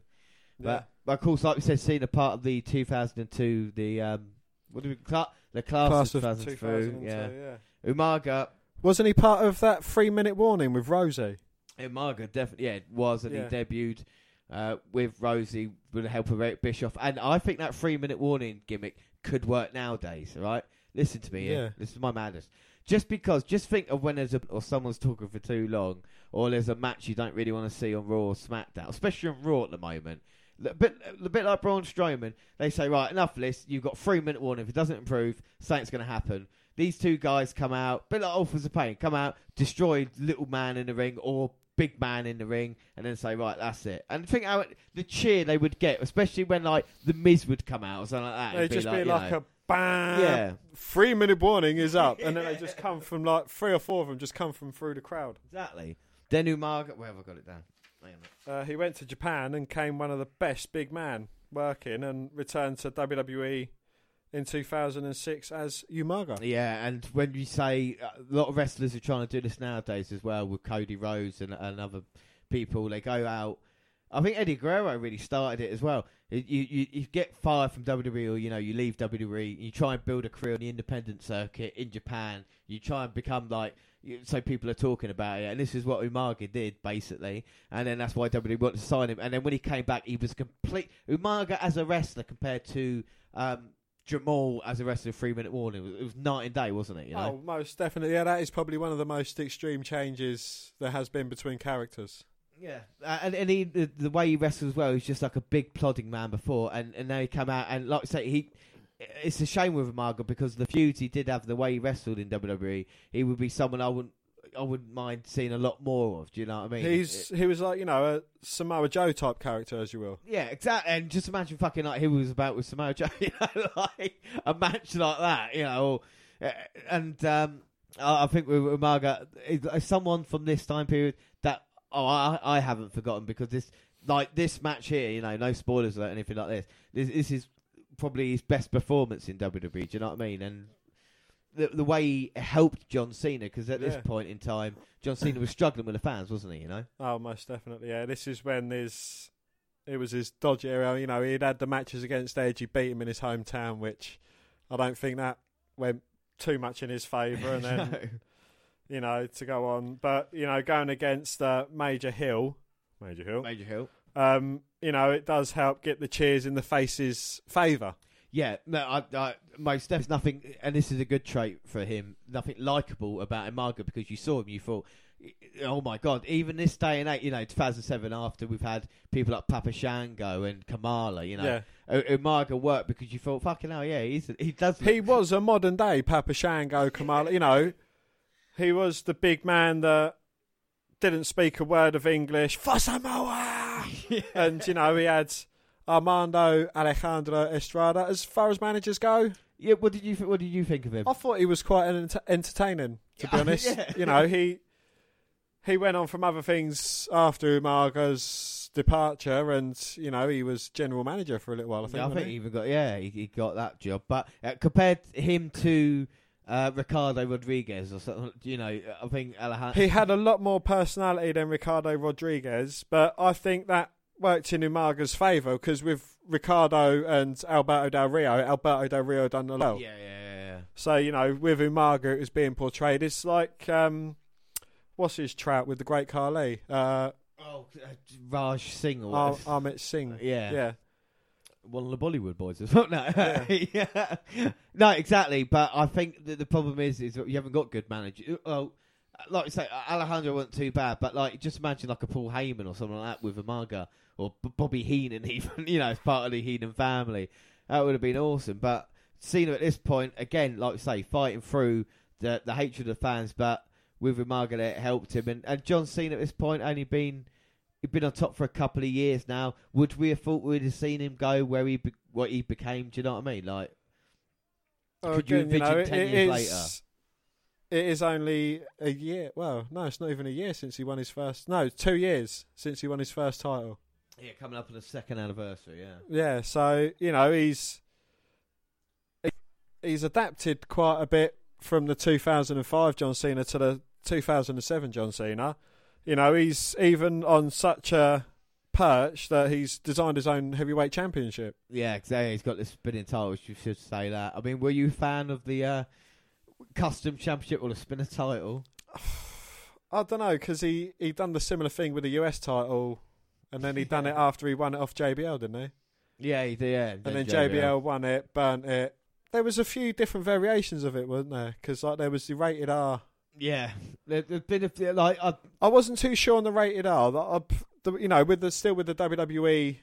But, but of course, like we said, Cena part of the 2002, the um, what do we cla- the class, Class of of 2002, 2002, yeah. yeah. Umaga, Wasn't he part of that three-minute warning with Rosey? Umaga definitely, yeah, it was, and Yeah. he debuted uh, with Rosey with the help of Eric Bischoff, and I think that three-minute warning gimmick could work nowadays. right? listen to me. here. Yeah. This is my madness. Just because, just think of when there's a or someone's talking for too long, or there's a match you don't really want to see on Raw or SmackDown, especially on Raw at the moment. A bit, a bit like Braun Strowman, they say, right, enough of this. You've got three minute warning. If it doesn't improve, something's going to happen. These two guys come out, bit like Authors of Pain, come out, destroy little man in the ring or big man in the ring, and then say, right, that's it. And think how the cheer they would get, especially when like the Miz would come out or something like that. They'd just be you like know, a bam. Yeah. Three-minute warning is up, and then they *laughs* just come from like three or four of them just come from through the crowd. exactly. Then Umaga, where have I got it down? Uh, he went to Japan and came one of the best big man working, and returned to WWE in 2006 as Umaga. Yeah, and when you say uh, a lot of wrestlers are trying to do this nowadays as well with Cody Rhodes and, and other people, they go out. I think Eddie Guerrero really started it as well. You, you you get fired from WWE, or you know you leave WWE, you try and build a career on the independent circuit in Japan. You try and become like so people are talking about it, and this is what Umaga did basically, and then that's why WWE wanted to sign him. And then when he came back, he was complete Umaga as a wrestler compared to um, Jamal as a wrestler. Three minute warning. It was, night and day, wasn't it? You know. Oh, most definitely. Yeah, that is probably one of the most extreme changes there has been between characters. Yeah, uh, and and he, the, the way he wrestled as well, he's just like a big plodding man before, and, and now he come out and like I say, he. It's a shame with Umaga because the feuds he did have, the way he wrestled in WWE, he would be someone I wouldn't, I wouldn't mind seeing a lot more of. Do you know what I mean? He's he was like you know a Samoa Joe type character, as you will. Yeah, exactly. And just imagine fucking like he was about with Samoa Joe, *laughs* you know, like a match like that, you know. uh, And um, I I think with Umaga, is is someone from this time period that oh I, I haven't forgotten because this like this match here, you know, no spoilers or anything like this. This, this is probably his best performance in WWE. Do you know what I mean? And the the way he helped John Cena because at Yeah. this point in time, John Cena was struggling with the fans, wasn't he? You know. Oh, most definitely. Yeah, this is when his it was his dodgy era. You know, he'd had the matches against Edge. He beat him in his hometown, which I don't think that went too much in his favour. And *laughs* then No. You know to go on, but you know going against uh, Major Hill, Major Hill, Major Hill. um, you know it does help get the cheers in the face's favour. Yeah, no, I, I, most there's nothing, and this is a good trait for him. Nothing likable about Umaga because you saw him, you thought, oh my god. Even this day and age, you know, 2007, after we've had people like Papa Shango and Kamala, you know, Yeah. Umaga worked because you thought, fucking hell, yeah, he's he does. He was a modern day Papa Shango Kamala. You know, he was the big man that didn't speak a word of English for Samoa. *laughs* And, you know, he had Armando Alejandro Estrada. As far as managers go, yeah, what did you th- what did you think of him? I thought he was quite an ent- entertaining, to be *laughs* honest. yeah. You know, he he went on from other things after Umaga's departure, and you know, he was general manager for a little while. I think. Yeah, I think he he? even got yeah, he, he got that job. But uh, compared him to uh, Ricardo Rodriguez or something, you know, I think Alejandro. he had a lot more personality than Ricardo Rodriguez, but I think that worked in Umaga's favour because with Ricardo and Alberto Del Rio, Alberto Del Rio done a lot. yeah, yeah, yeah, yeah. So you know, with Umaga, it was being portrayed. It's like um, what's his trout with the Great Khali, uh, Oh, uh, Raj Singh or Ar- Amit Singh. Yeah. yeah. One of the Bollywood boys as well. No, yeah. *laughs* no, exactly. But I think that the problem is, is that you haven't got good managers. Well, like I say, Alejandro wasn't too bad, but like just imagine like a Paul Heyman or something like that with Umaga or B- Bobby Heenan, *laughs* even you know, as part of the Heenan family. That would have been awesome. But Cena at this point, again, like I say, fighting through the the hatred of the fans, but with Umaga it helped him. And, and John Cena at this point only been he'd been on top for a couple of years now. Would we have thought we'd have seen him go where he be- what he became? Do you know what I mean? Like, Well, could you again, envision know, ten it years is- later? it is only a year. Well, no, it's not even a year since he won his first. No, two years since he won his first title. Yeah, coming up on the second anniversary. Yeah. Yeah, so you know he's he's adapted quite a bit from the 2005 John Cena to the 2007 John Cena. You know, he's even on such a perch that he's designed his own heavyweight championship. Yeah, exactly. He's got this spinning titles. You should say that. I mean, were you a fan of the uh, custom championship or the spinner title? *sighs* I don't know because he he done the similar thing with the US title, and then he done it after he won it off JBL, didn't he? Yeah, he did. Yeah, And then JBL won it, burnt it. There was a few different variations of it, wasn't there? Because like there was the rated R. Yeah, there, there's been a few, like I, I wasn't too sure on the rated R. That I, the, you know, with the still with the WWE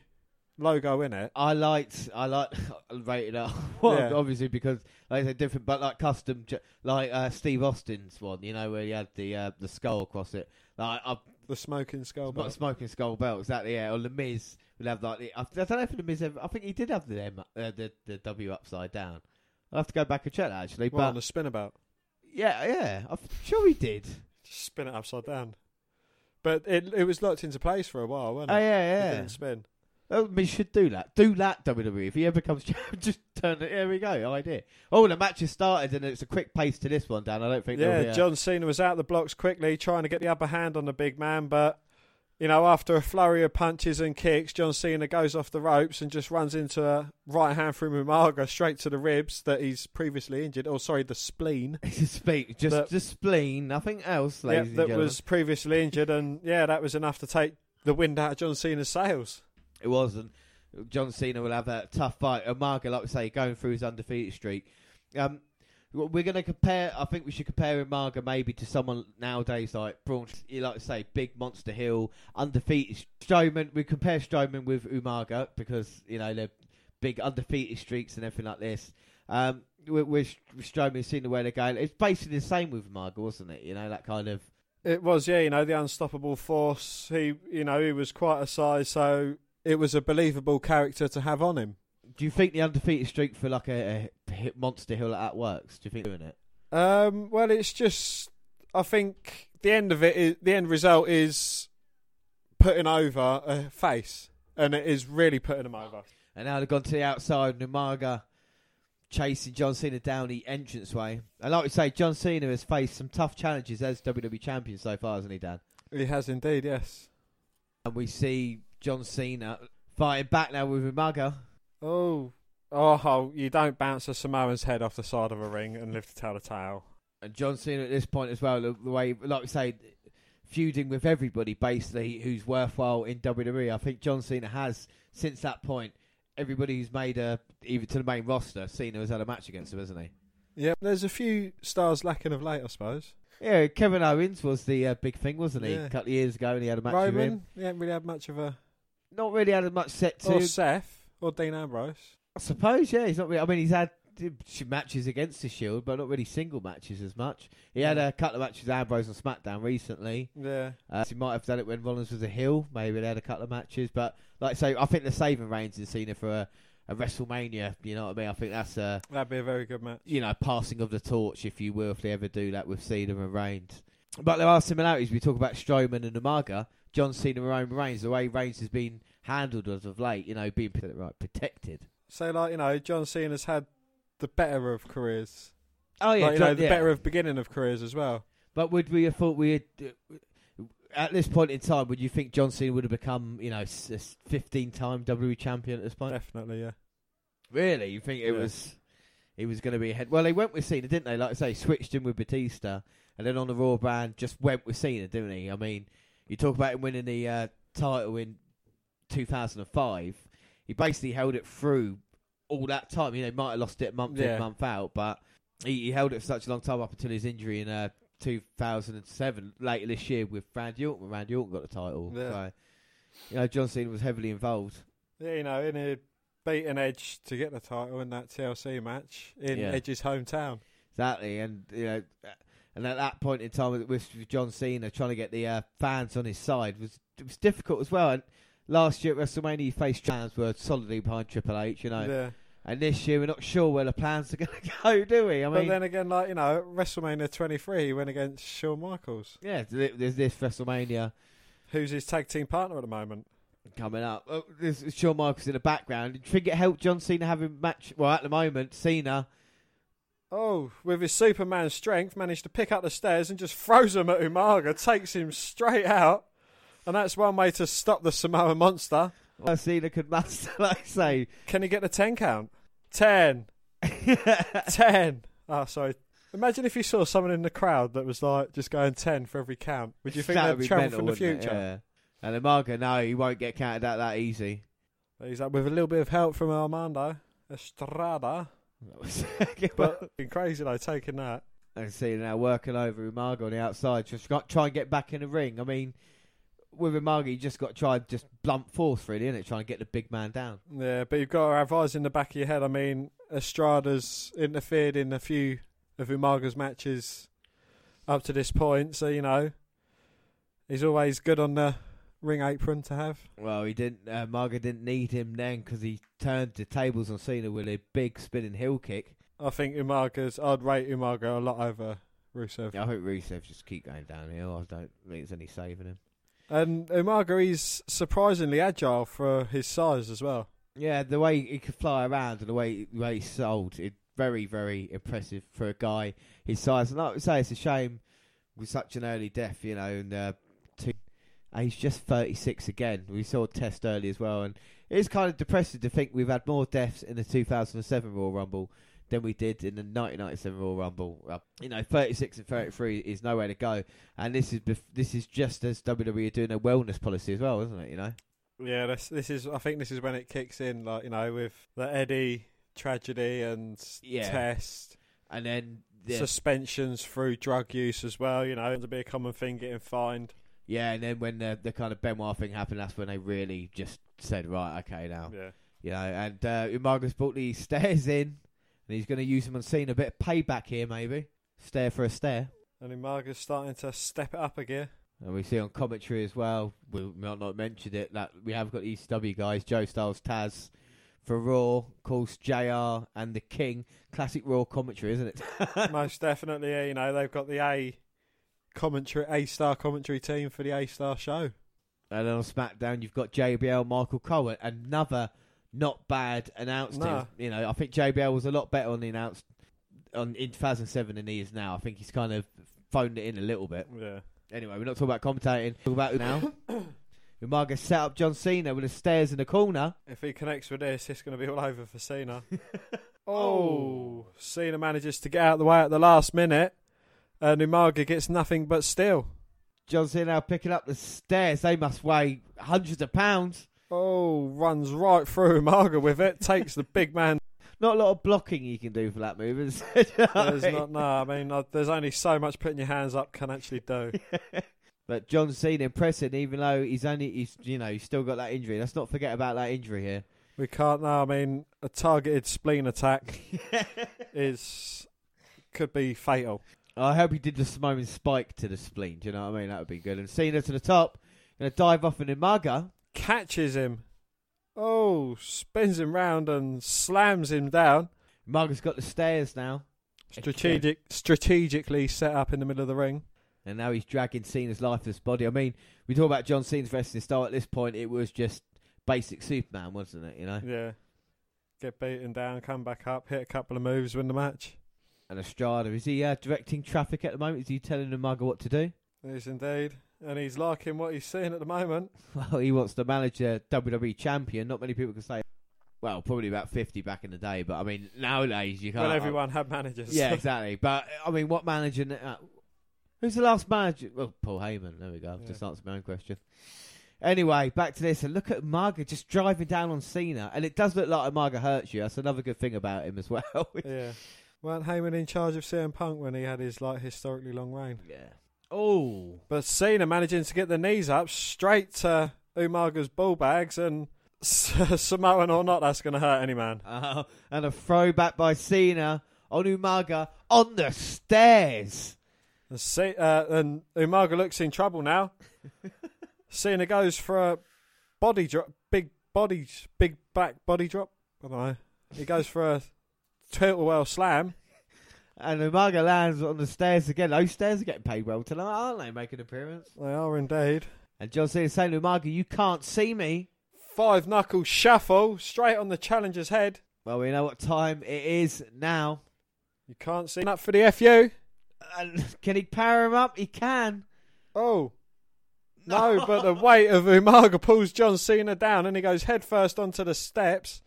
logo in it. I liked I like *laughs* rated R. *laughs* well, Yeah. obviously because like they're different, but like custom, like uh, Steve Austin's one. You know where he had the uh, the skull across it. Like I, The smoking skull. Not belt. smoking skull belt, exactly. Yeah, or the Miz would have like the, I, I don't know if the Miz ever. I think he did have the M, uh, the the W upside down. I'll have to go back and check that actually. Well, but on the spinabout. Yeah, yeah, I'm sure he did. Just spin it upside down. But it it was locked into place for a while, wasn't oh, it? Oh yeah, It yeah. didn't spin. Oh, we should do that. Do that, WWE. If he ever comes, *laughs* just turn it. Here we go. Idea. Oh, the match has started, and it's a quick pace to this one, Dan. I don't think. Yeah, a- John Cena was out the blocks quickly, trying to get the upper hand on the big man, but you know, after a flurry of punches and kicks, John Cena goes off the ropes and just runs into a right hand from Umaga straight to the ribs that he's previously injured. Oh, sorry, the spleen. *laughs* Speak just That- the spleen, nothing else, ladies and that was previously injured, and yeah, that was enough to take the wind out of John Cena's sails. It wasn't. John Cena will have a tough fight. Umaga, like we say, going through his undefeated streak. Um, we're going to compare. I think we should compare Umaga maybe to someone nowadays like Braun. You like to say, big monster heel, undefeated Strowman. We compare Strowman with Umaga because you know they're big undefeated streaks and everything like this. Um, with, with Strowman, seeing the way they're going, it's basically the same with Umaga, wasn't it? You know that kind of. It was, yeah, you know, the unstoppable force. He, you know, he was quite a size, so it was a believable character to have on him. Do you think the undefeated streak for like a, a hit monster heel like that works? Do you think doing it? Um, well, it's just, I think the end of it, is, the end result is putting over a face, and it is really putting them over. And now they've gone to the outside, and Umaga chasing John Cena down the entranceway. And like we say, John Cena has faced some tough challenges as WWE champion so far, hasn't he, Dan? He has indeed, yes. And we see John Cena fighting back now with Umaga. Oh, oh, you don't bounce a Samoan's head off the side of a ring and live to tell the tale. And John Cena at this point as well, the, the way, like we say, feuding with everybody basically who's worthwhile in WWE. I think John Cena has, since that point, everybody who's made a, even to the main roster, Cena has had a match against him, hasn't he? Yeah, there's a few stars lacking of late, I suppose. Yeah, Kevin Owens was the uh, big thing, wasn't he? Yeah. A couple of years ago, and he had a match with him. Roman, he hasn't really had much of a. Not really had much set to. Or Seth, or Dean Ambrose. I suppose, yeah. He's not. Really, I mean, he's had matches against the Shield, but not really single matches as much. He had a couple of matches with Ambrose on SmackDown recently. Yeah. Uh, he might have done it when Rollins was a heel. Maybe they had a couple of matches, but like I say, I think the saving Reigns in Cena for a, a WrestleMania. You know what I mean? I think that's a That'd be a very good match. you know passing of the torch, if you will, if they ever do that with Cena and Reigns. But there are similarities. We talk about Strowman and Umaga, John Cena and Roman Reigns. The way Reigns has been handled as of late, you know, being right protected. So, like, you know, John Cena's had the better of careers. Oh yeah, Like, you know, the yeah. better of beginning of careers as well. But would we have thought we had, uh, at this point in time, would you think John Cena would have become, you know, s- a 15 time WWE champion at this point? Definitely, yeah. Really? You think it Yeah. was he was going to be ahead? Well, they went with Cena, didn't they? Like I say, switched him with Batista, and then on the Raw brand, just went with Cena, didn't he? I mean, you talk about him winning the uh, title in 2005. He basically held it through all that time. You know, he might have lost it month Yeah. in, month out, but he, he held it for such a long time up until his injury in uh, 2007, later this year with Randy Orton. when Randy Orton got the title. Yeah. So, you know, John Cena was heavily involved. Yeah, you know, in a beating Edge to get the title in that TLC match in Yeah. Edge's hometown. Exactly, and you know, and at that point in time with, with John Cena trying to get the uh, fans on his side was it was difficult as well. And last year at WrestleMania, he faced fans were solidly behind Triple H. You know, Yeah. And this year, we're not sure where the plans are *laughs* going to go, do we? I mean, but then again, like you know, WrestleMania 23, he went against Shawn Michaels, yeah, there's this WrestleMania who's his tag team partner at the moment. coming up. Oh, there's Shawn Michaels in the background. Do you think it helped John Cena having match? Well, at the moment, Cena. Oh, with his Superman strength, managed to pick up the stairs and just *laughs* throws him at Umaga, takes him straight out. And that's one way to stop the Samoa monster. Well, Cena could master, *laughs* like I say. Can he get the 10 count? 10. *laughs* 10. Oh, sorry. Imagine if you saw someone in the crowd that was like just going 10 for every count. Would you think That would they'd be travel mental, from the wouldn't it? future? Yeah. And Umaga, no, he won't get counted out that easy. He's up with a little bit of help from Armando Estrada. *laughs* But been crazy though, taking that. And Cena now working over Umaga on the outside, just got try and get back in the ring. I mean, with Umaga, you just got to try just blunt force, really, isn't it? Trying to get the big man down. Yeah, but you've got to have eyes in the back of your head. I mean, Estrada's interfered in a few of Umaga's matches up to this point, so you know he's always good on the ring apron to have. Well, he didn't. Uh, Umaga didn't need him then because he turned the tables on Cena with a big spinning heel kick. I think Umaga's. I'd rate Umaga a lot over Rusev. I hope Rusev just keep going downhill. I don't think there's any saving him. And Umaga, he's surprisingly agile for his size as well. Yeah, the way he could fly around and the way, the way he sold, it very, very impressive for a guy his size. And like I would say, it's a shame with such an early death, you know. And uh, to, and he's just 36 again. We saw Test early as well, and it's kind of depressing to think we've had more deaths in the 2007 Royal Rumble than we did in the 1997 Royal Rumble. Uh, you know, 36 and 33 is nowhere to go, and this is bef- this is just as WWE are doing a wellness policy as well, isn't it? You know. Yeah, this this is. I think this is when it kicks in. Like you know, with the Eddie tragedy and Yeah. test. And then the, suspensions through drug use as well. You know, it'll be a common thing getting fined. Yeah, and then when the the kind of Benoit thing happened, that's when they really just said, right, okay, now, Yeah. you know. And uh, Umaga's brought these stairs in, and he's going to use them on Cena. A bit of payback here, maybe. Stare for a stare. And Umaga's starting to step it up again. And we see on commentary as well, we might not mentioned it, that we have got the ECW guys, Joey Styles, Taz, for Raw, of course, JR, and the King. Classic Raw commentary, isn't it? *laughs* *laughs* Most definitely, yeah, you know, they've got the A commentary, A star commentary team for the A star show. And then on SmackDown, you've got JBL, Michael Cole, another not bad announced. No. team. You know, I think JBL was a lot better on the announced on in 2007 than he is now. I think he's kind of phoned it in a little bit. Yeah. Anyway, we're not talking about commentating. Talk about now. *coughs* Umaga set up John Cena with the stairs in the corner. If he connects with this, it's going to be all over for Cena. *laughs* oh, Cena manages to get out of the way at the last minute, and Umaga gets nothing but steel. John Cena picking up the stairs. They must weigh hundreds of pounds. Oh, runs right through Umaga with it, takes the big man. *laughs* Not a lot of blocking you can do for that move. is there? *laughs* There's not, no, I mean, uh, there's only so much putting your hands up can actually do. *laughs* But John Cena impressive, even though he's only he's you know he's still got that injury. Let's not forget about that injury here. We can't now. I mean, a targeted spleen attack is could be fatal. I hope he did the Samoan spike to the spleen. Do you know what I mean? That would be good. And Cena to the top, gonna dive off an Umaga. Catches him. Oh, spins him round and slams him down. Umaga's got the stairs now, Strategic, strategically set up in the middle of the ring. and now he's dragging Cena's lifeless body. I mean, we talk about John Cena's wrestling style. At this point, it was just basic Superman, wasn't it? You know. Yeah. Get beaten down, come back up, hit a couple of moves, win the match. And Estrada is he uh, directing traffic at the moment? Is he telling the Umaga what to do? Yes, indeed. And he's liking what he's seeing at the moment. *laughs* Well, he wants to manage a WWE champion. Not many people can say. Well, probably about fifty back in the day, but I mean nowadays you can't. When everyone had managers. Yeah, *laughs* exactly. But I mean, what manager? Uh, who's the last manager? Well, Paul Heyman. There we go. I've Yeah. Just answered my own question. Anyway, back to this. And look at Umaga just driving down on Cena, and it does look like Umaga hurts you. That's another good thing about him as well. *laughs* yeah. Weren't Heyman in charge of CM Punk when he had his like historically long reign? yeah. Oh, But Cena managing to get the knees up straight to Umaga's ball bags and *laughs* Samoan or not, that's going to hurt any man. uh, and a throwback by Cena on Umaga on the stairs. And, C- uh, and Umaga looks in trouble now. *laughs* Cena goes for a body drop, big body, big back body drop. I don't know. He goes for a turtle well slam. And Umaga lands on the stairs again. Those stairs are getting paid well tonight, aren't they? Make an appearance. They are indeed. And John Cena saying to Umaga, "You can't see me." Five knuckle shuffle straight on the challenger's head. Well, we know what time it is now. You can't see up for the FU. And can he power him up? He can. Oh. *laughs* No, but the weight of Umaga pulls John Cena down and he goes headfirst onto the steps.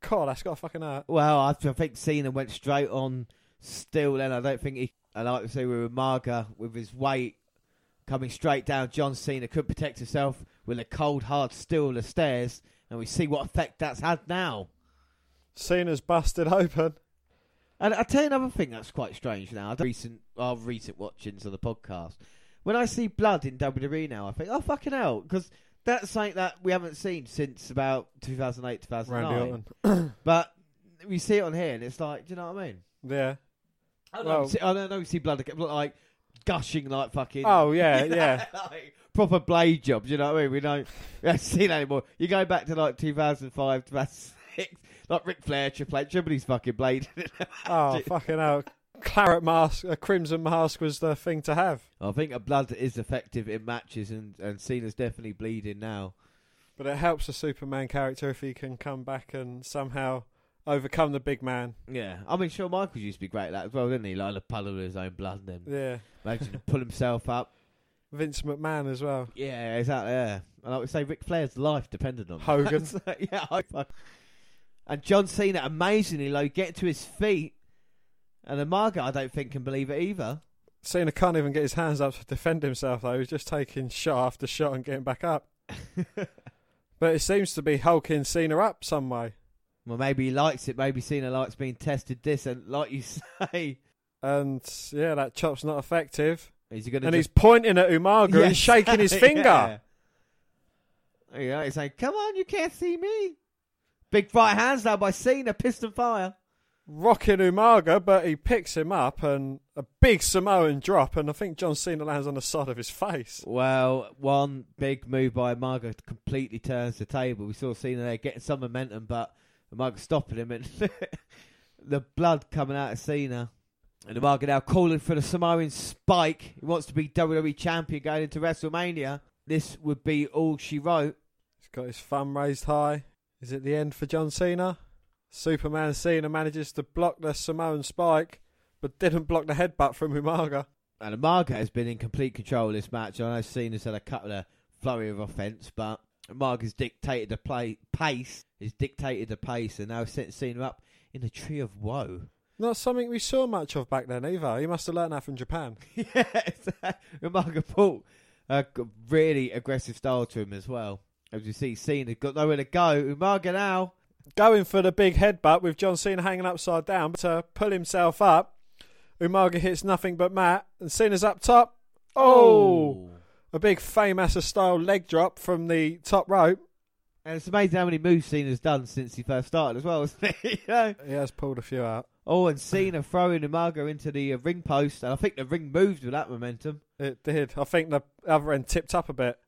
God, that's got to fucking hurt. Well, I, I think Cena went straight on still then. I don't think he, I like to say we were with Umaga, with his weight coming straight down, John Cena could protect himself with a cold, hard steel of the stairs. And we see what effect that's had now. Cena's busted open. And I tell you another thing that's quite strange now. Recent, our recent watchings of the podcast. When I see blood in WWE now, I think, oh fucking hell, because that's something that we haven't seen since about 2008, 2009. *coughs* But we see it on here, and it's like, do you know what I mean? Yeah. I don't, Well- know, see, I don't know. We see blood like gushing, like fucking. Oh, yeah, *laughs* yeah. *laughs* like, proper blade job. Do you know what I mean? We don't, *laughs* we don't see that anymore. You go back to like 2005, 2006, like Ric Flair, Triple H, everybody's fucking blade. Oh, fucking hell. Claret mask, a crimson mask was the thing to have. I think a blood is effective in matches, and and Cena's definitely bleeding now. But it helps a Superman character if he can come back and somehow overcome the big man. Yeah, I mean, Shawn Michaels used to be great at that as well, didn't he? Like a puddle of his own blood, and then Yeah. imagine to *laughs* pull himself up. Vince McMahon as well. Yeah, exactly. Yeah, and I would say, Ric Flair's life depended on. Hogan. *laughs* Yeah, and John Cena amazingly like get to his feet, and the Umaga I don't think can believe it either. Cena can't even get his hands up to defend himself though. He's just taking shot after shot and getting back up. *laughs* but it seems to be hulking Cena up some way. Well, maybe he likes it. Maybe Cena likes being tested. This and like you *laughs* say, And yeah, that chop's not effective. is he gonna And he's pointing at Umaga and shaking his *laughs* finger. Yeah. Yeah, he's saying, "Come on, you can't see me." Big right hands now by Cena, piston fire. Rocking Umaga, but he picks him up and a big Samoan drop, and I think John Cena lands on the side of his face. Well, one big move by Umaga completely turns the table. We saw Cena there getting some momentum, but Umaga stopping him, and *laughs* the blood coming out of Cena. And Umaga now calling for the Samoan spike. He wants to be WWE champion going into WrestleMania. This would be all she wrote. He's got his thumb raised high. Is it the end for John Cena? Superman Cena manages to block the Samoan spike, but didn't block the headbutt from Umaga. And Umaga has been in complete control of this match. I know Cena's had a couple of flurry of offence, but Umaga's dictated the play pace. He's dictated the pace, and now setting Cena up in the tree of woe. Not something we saw much of back then either. He must have learned that from Japan. *laughs* yes, *laughs* Umaga brought a really aggressive style to him as well. As you see, Cena got nowhere to go. Umaga now. Going for the big headbutt with John Cena hanging upside down to pull himself up. Umaga hits nothing but mat, and Cena's up top. Oh! A big famous style leg drop from the top rope. And it's amazing how many moves Cena's done since he first started as well, *laughs* isn't it? you know? He has pulled a few out. Oh, and Cena throwing Umaga into the uh, ring post, and I think the ring moved with that momentum. It did. I think the other end tipped up a bit.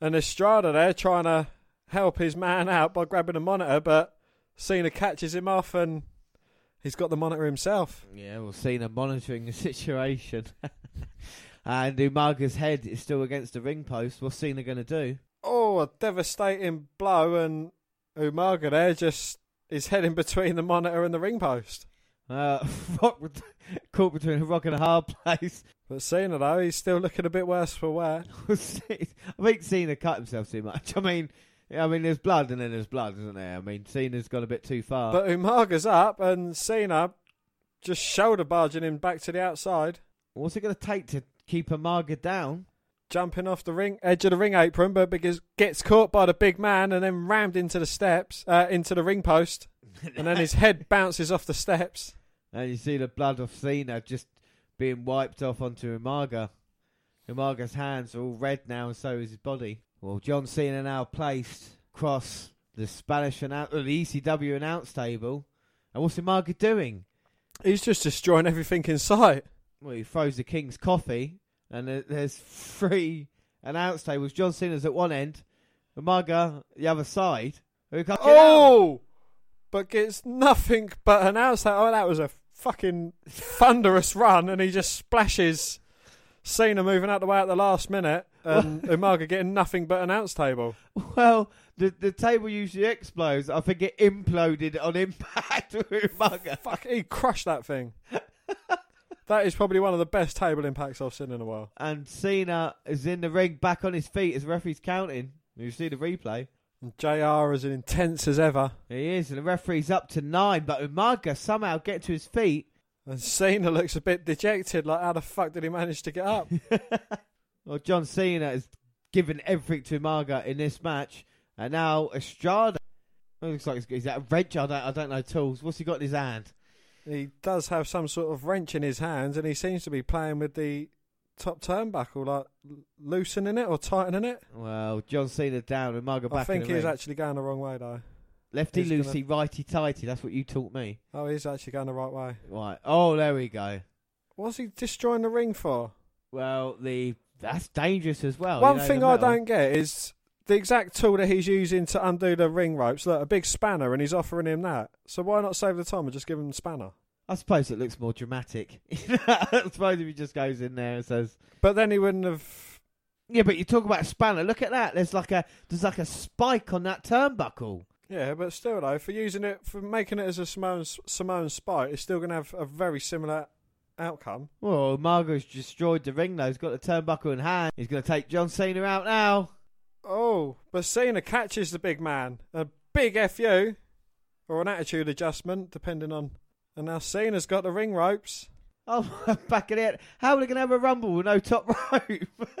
And Estrada there trying to help his man out by grabbing a monitor, but Cena catches him off and he's got the monitor himself. Yeah, well, Cena monitoring the *laughs* situation. *laughs* and Umaga's head is still against the ring post. What's Cena going to do? Oh, a devastating blow, and Umaga there just is heading between the monitor and the ring post. Uh, *laughs* rock, caught between a rock and a hard place. But Cena, though, he's still looking a bit worse for wear. I think Cena cut himself too much. I mean, I mean, there's blood and then there's blood, isn't there? I mean, Cena's gone a bit too far. But Umaga's up, and Cena just shoulder barging him back to the outside. What's it going to take to keep Umaga down? Jumping off the ring edge of the ring apron, but because gets caught by the big man and then rammed into the steps, uh, into the ring post, *laughs* and then his head bounces off the steps. And you see the blood of Cena just being wiped off onto Umaga. Umaga's hands are all red now, and so is his body. Well, John Cena now placed across the Spanish announce, or the ECW announce table. And what's the Umaga doing? He's just destroying everything in sight. Well, he throws the King's coffee, and there- there's *laughs* three announce tables. John Cena's at one end, the Umaga the other side. Who can't get out. Oh! but gets nothing but an outside. Oh, that was a fucking thunderous run, and he just splashes Cena moving out the way at the last minute, *laughs* and Umaga getting nothing but an ounce table. Well, the the table usually explodes. I think it imploded on impact *laughs* with Umaga. Fuck, he crushed that thing. *laughs* that is probably one of the best table impacts I've seen in a while. And Cena is in the ring, back on his feet as the referee's counting. You see the replay. And JR is as intense as ever. He is, and the referee's up to nine, but Umaga somehow get to his feet. And Cena looks a bit dejected, like how the fuck did he manage to get up? Well, John Cena has given everything to Umaga in this match, and now Estrada. It looks like he's, at a wrench. I don't, I don't know tools. What's he got in his hand? he does have some sort of wrench in his hands, and he seems to be playing with the top turnbuckle, like loosening it or tightening it. Well, John Cena down, Umaga back I think he's actually going the wrong way, though. Lefty loosey, righty tighty. That's what you taught me. Oh, he's actually going the right way. Right. Oh, there we go. What's he destroying the ring for? Well, the that's dangerous as well. One you know, thing I don't get is the exact tool that he's using to undo the ring ropes. Look, a big spanner, and he's offering him that. So why not save the time and just give him the spanner? I suppose it looks more dramatic. *laughs* I suppose if he just goes in there and says, But then he wouldn't have. "Yeah, but you talk about a spanner. Look at that. There's like a there's like a spike on that turnbuckle." Yeah, but still though, for using it for making it as a Samoan Samoan spike, it's still going to have a very similar outcome. Well, Umaga's destroyed the ring though. He's got the turnbuckle in hand. He's going to take John Cena out now. Oh, but Cena catches the big man. A big fu or an attitude adjustment, depending on. And now Cena's got the ring ropes. Oh, *laughs* back in it. How are they going to have a rumble with no top rope? *laughs*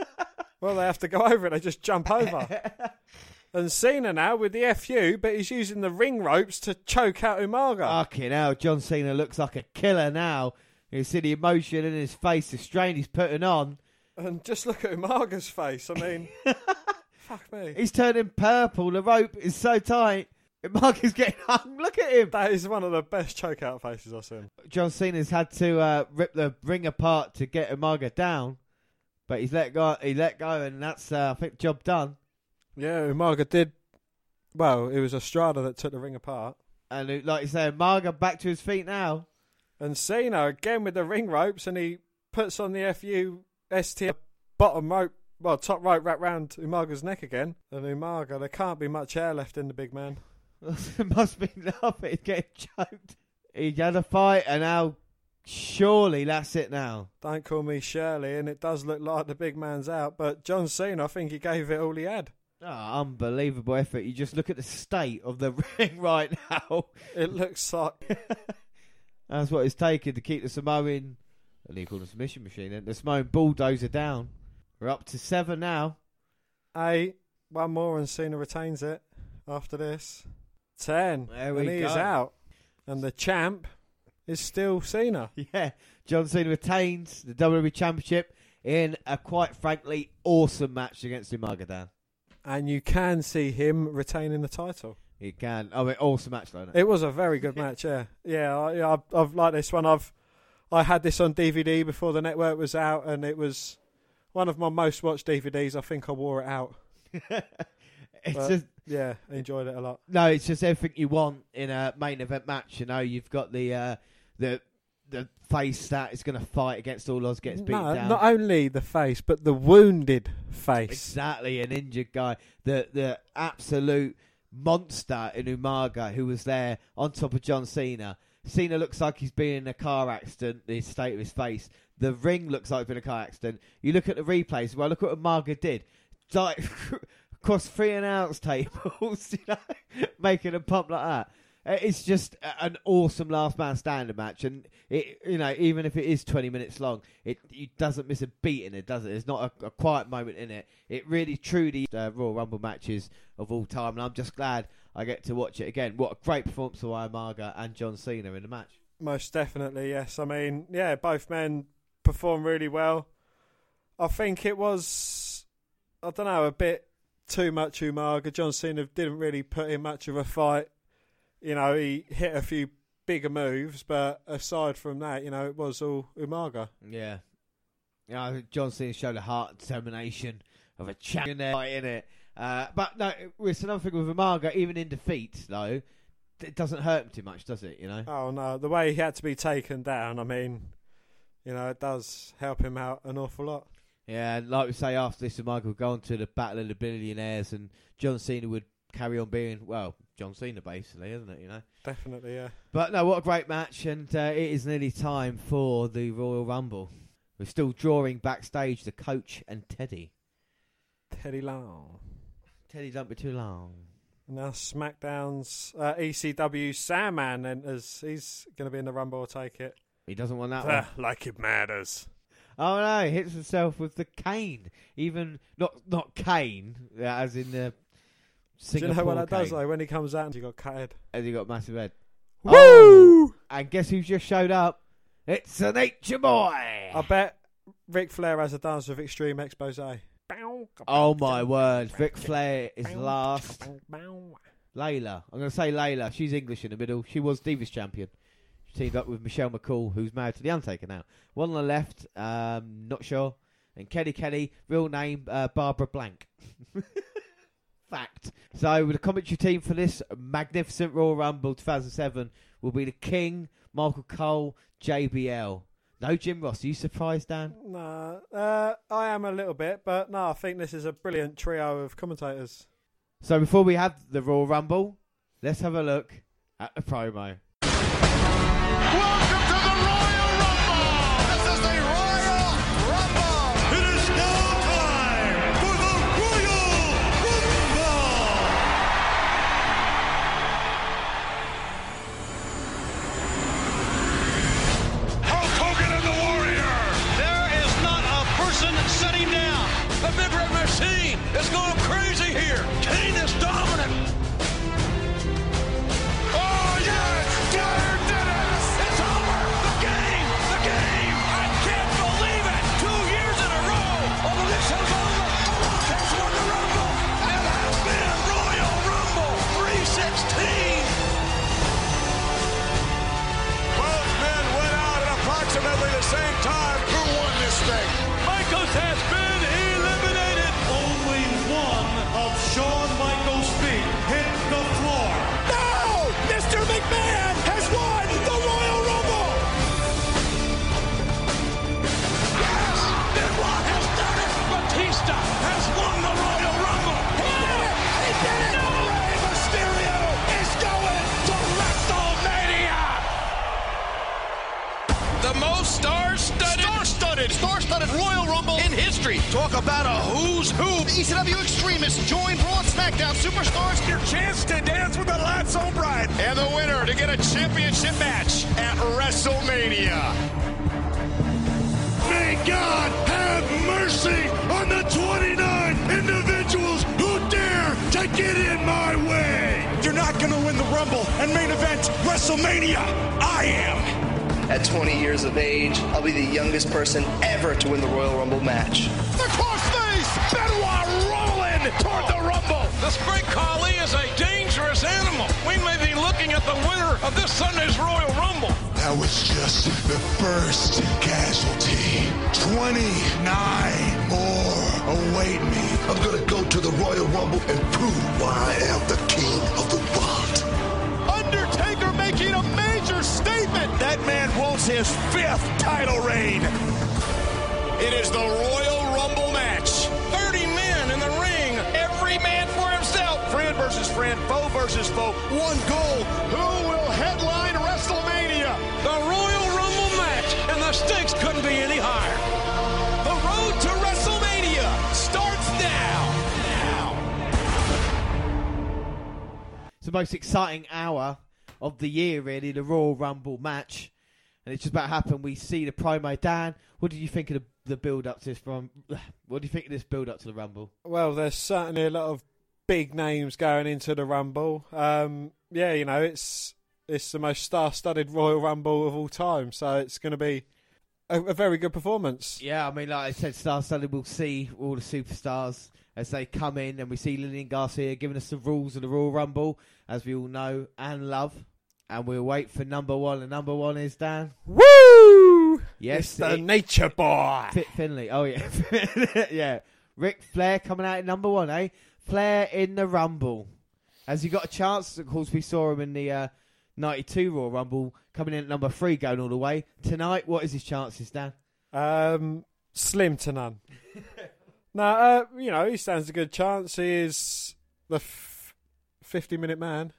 Well, they have to go over it. They just jump over. *laughs* and Cena now with the fu, but he's using the ring ropes to choke out Umaga. Fucking hell, John Cena looks like a killer now. You see the emotion in his face, the strain he's putting on. And just look at Umaga's face. I mean, *laughs* fuck me. He's turning purple. The rope is so tight. Mark is *laughs* getting hung. Look at him. That is one of the best chokeout faces I've seen. John Cena's had to uh, rip the ring apart to get Umaga down, but he's let go. He let go, and that's uh, I think job done. Yeah, Umaga did. Well, it was Estrada that took the ring apart. And uh, like you say, Umaga back to his feet now. And Cena again with the ring ropes, and he puts on the FU ST bottom rope, well, top rope wrapped round Umaga's neck again. And Umaga, there can't be much air left in the big man. *laughs* it must be nothing. He's getting choked. He had a fight, and now surely that's it. Now Don't call me Shirley, and it does look like the big man's out. But John Cena, I think he gave it all he had. Oh, unbelievable effort. You just look at the state of the *laughs* ring right now. It looks like *laughs* That's what it's taken to keep the Samoan, what do you call the submission machine, then? the Samoan bulldozer down. We're up to seven now. eight, one more, and Cena retains it after this. Ten, There we and he is out, and the champ is still Cena. *laughs* Yeah, John Cena retains the WWE Championship in a quite frankly awesome match against Umaga Dan. And you can see him retaining the title. He can. I mean, awesome match, though. it? It was a very good *laughs* match, yeah. Yeah, I, I've, I've liked this one. I've I had this on DVD before the network was out, and it was one of my most watched DVDs. I think I wore it out. *laughs* It's But, just yeah, I enjoyed it a lot. no, it's just everything you want in a main event match. You know, you've got the uh, the the face that is going to fight against all odds, gets beat No, down. not only the face, but the wounded face. Exactly, an injured guy. The the absolute monster in Umaga who was there on top of John Cena. Cena looks like he's been in a car accident, the state of his face. The ring looks like it's been a car accident. You look at the replays, well, look what Umaga did. Like, *laughs* across three and outs tables, *laughs* you know, making a pump like that. Uh, It's just an awesome last man standing match, and it, you know, even if it is twenty minutes long, it, it doesn't miss a beat in it, does it? There's not a, a quiet moment in it. It really, truly, uh, Royal Rumble matches of all time, and I'm just glad I get to watch it again. What a great performance by Umaga and John Cena in the match. Most definitely, yes. I mean, yeah, both men performed really well. I think it was, I don't know, a bit too much Umaga. John Cena didn't really put in much of a fight. You know, he hit a few bigger moves, but aside from that, you know, it was all Umaga. Yeah. You know, John Cena showed a heart determination of a champion there in it. Uh, but no, it's another thing with Umaga, even in defeat, though, it doesn't hurt him too much, does it? You know. Oh no, the way he had to be taken down. I mean, you know, it does help him out an awful lot. Yeah, like we say after this, Michael would go on to the Battle of the Billionaires, and John Cena would carry on being well, John Cena basically, isn't it? You know. Definitely, yeah. But no, what a great match, and uh, it is nearly time for the Royal Rumble. We're still drawing backstage the coach and Teddy. Teddy Long. Teddy, don't be too long. Now SmackDown's uh, ECW Sandman enters. He's going to be in the Rumble. I'll take it. He doesn't want that one. like it matters. Oh no, he hits himself with the cane. Even not not cane, uh, as in the. Do you know what that does though? When he comes out and you got cutted. Has he got massive head? Woo! Oh, and guess who just showed up? It's a nature boy. I bet Ric Flair has a dance with Extreme Expose. Oh my word, Ric Flair is last. Layla, I'm going to say Layla. She's English in the middle. She was Divas champion. She teamed up with Michelle McCool, who's married to the Undertaker now. One on the left, um, not sure. And Kelly Kelly, real name uh, Barbara Blank. *laughs* Fact. So the commentary team for this magnificent Royal Rumble 2007 will be the King, Michael Cole, JBL. No Jim Ross. Are you surprised, Dan? Nah, uh, I am a little bit, but no, I think this is a brilliant trio of commentators. So before we have the Royal Rumble, let's have a look at the promo. Welcome same time. Who won this thing? Michaels has been star-studded, star-studded Royal Rumble in history. Talk about a who's who. The ECW extremists join Raw and SmackDown superstars. Your chance to dance with the Lance O'Brien. And the winner to get a championship match at WrestleMania. May God have mercy on the 29 individuals who dare to get in my way. You're not going to win the Rumble and main event WrestleMania. I am. At 20 years of age, I'll be the youngest person ever to win the Royal Rumble match. The crossface! Benoit rolling toward the Rumble! This great Khali is a dangerous animal. We may be looking at the winner of this Sunday's Royal Rumble. That was just the first casualty. 29 more await me. I'm gonna go to the Royal Rumble and prove why I am the king major statement. That man wants his fifth title reign. It is the Royal Rumble match. 30 men in the ring, every man for himself. Friend versus friend, foe versus foe. One goal. Who will headline WrestleMania? The Royal Rumble match. And the stakes couldn't be any higher. The road to WrestleMania starts now. Now. It's the most exciting hour of the year, really, the Royal Rumble match. And it's just about to happen. We see the promo. Dan, what did you think of the, the build up to this? From *sighs* what do you think of this build up to the Rumble? Well, there's certainly a lot of big names going into the Rumble. Um, yeah, you know, it's it's the most star-studded Royal Rumble of all time, so it's going to be a, a very good performance. Yeah, I mean, like I said, Star Studded, we'll see all the superstars as they come in, and we see Lillian Garcia giving us the rules of the Royal Rumble, as we all know and love. And we'll wait for number one. And number one is Dan. Woo! Yes, It's the it- Nature Boy. Fit Finley. Oh yeah, *laughs* yeah. Ric Flair coming out at number one, eh? Flair in the Rumble. Has he got a chance? Of course, we saw him in the uh, 92 Royal Rumble coming in at number three, going all the way. Tonight, what is his chances, Dan? Um, slim to none. *laughs* now, uh, you know he stands a good chance. He is the f- fifty-minute man,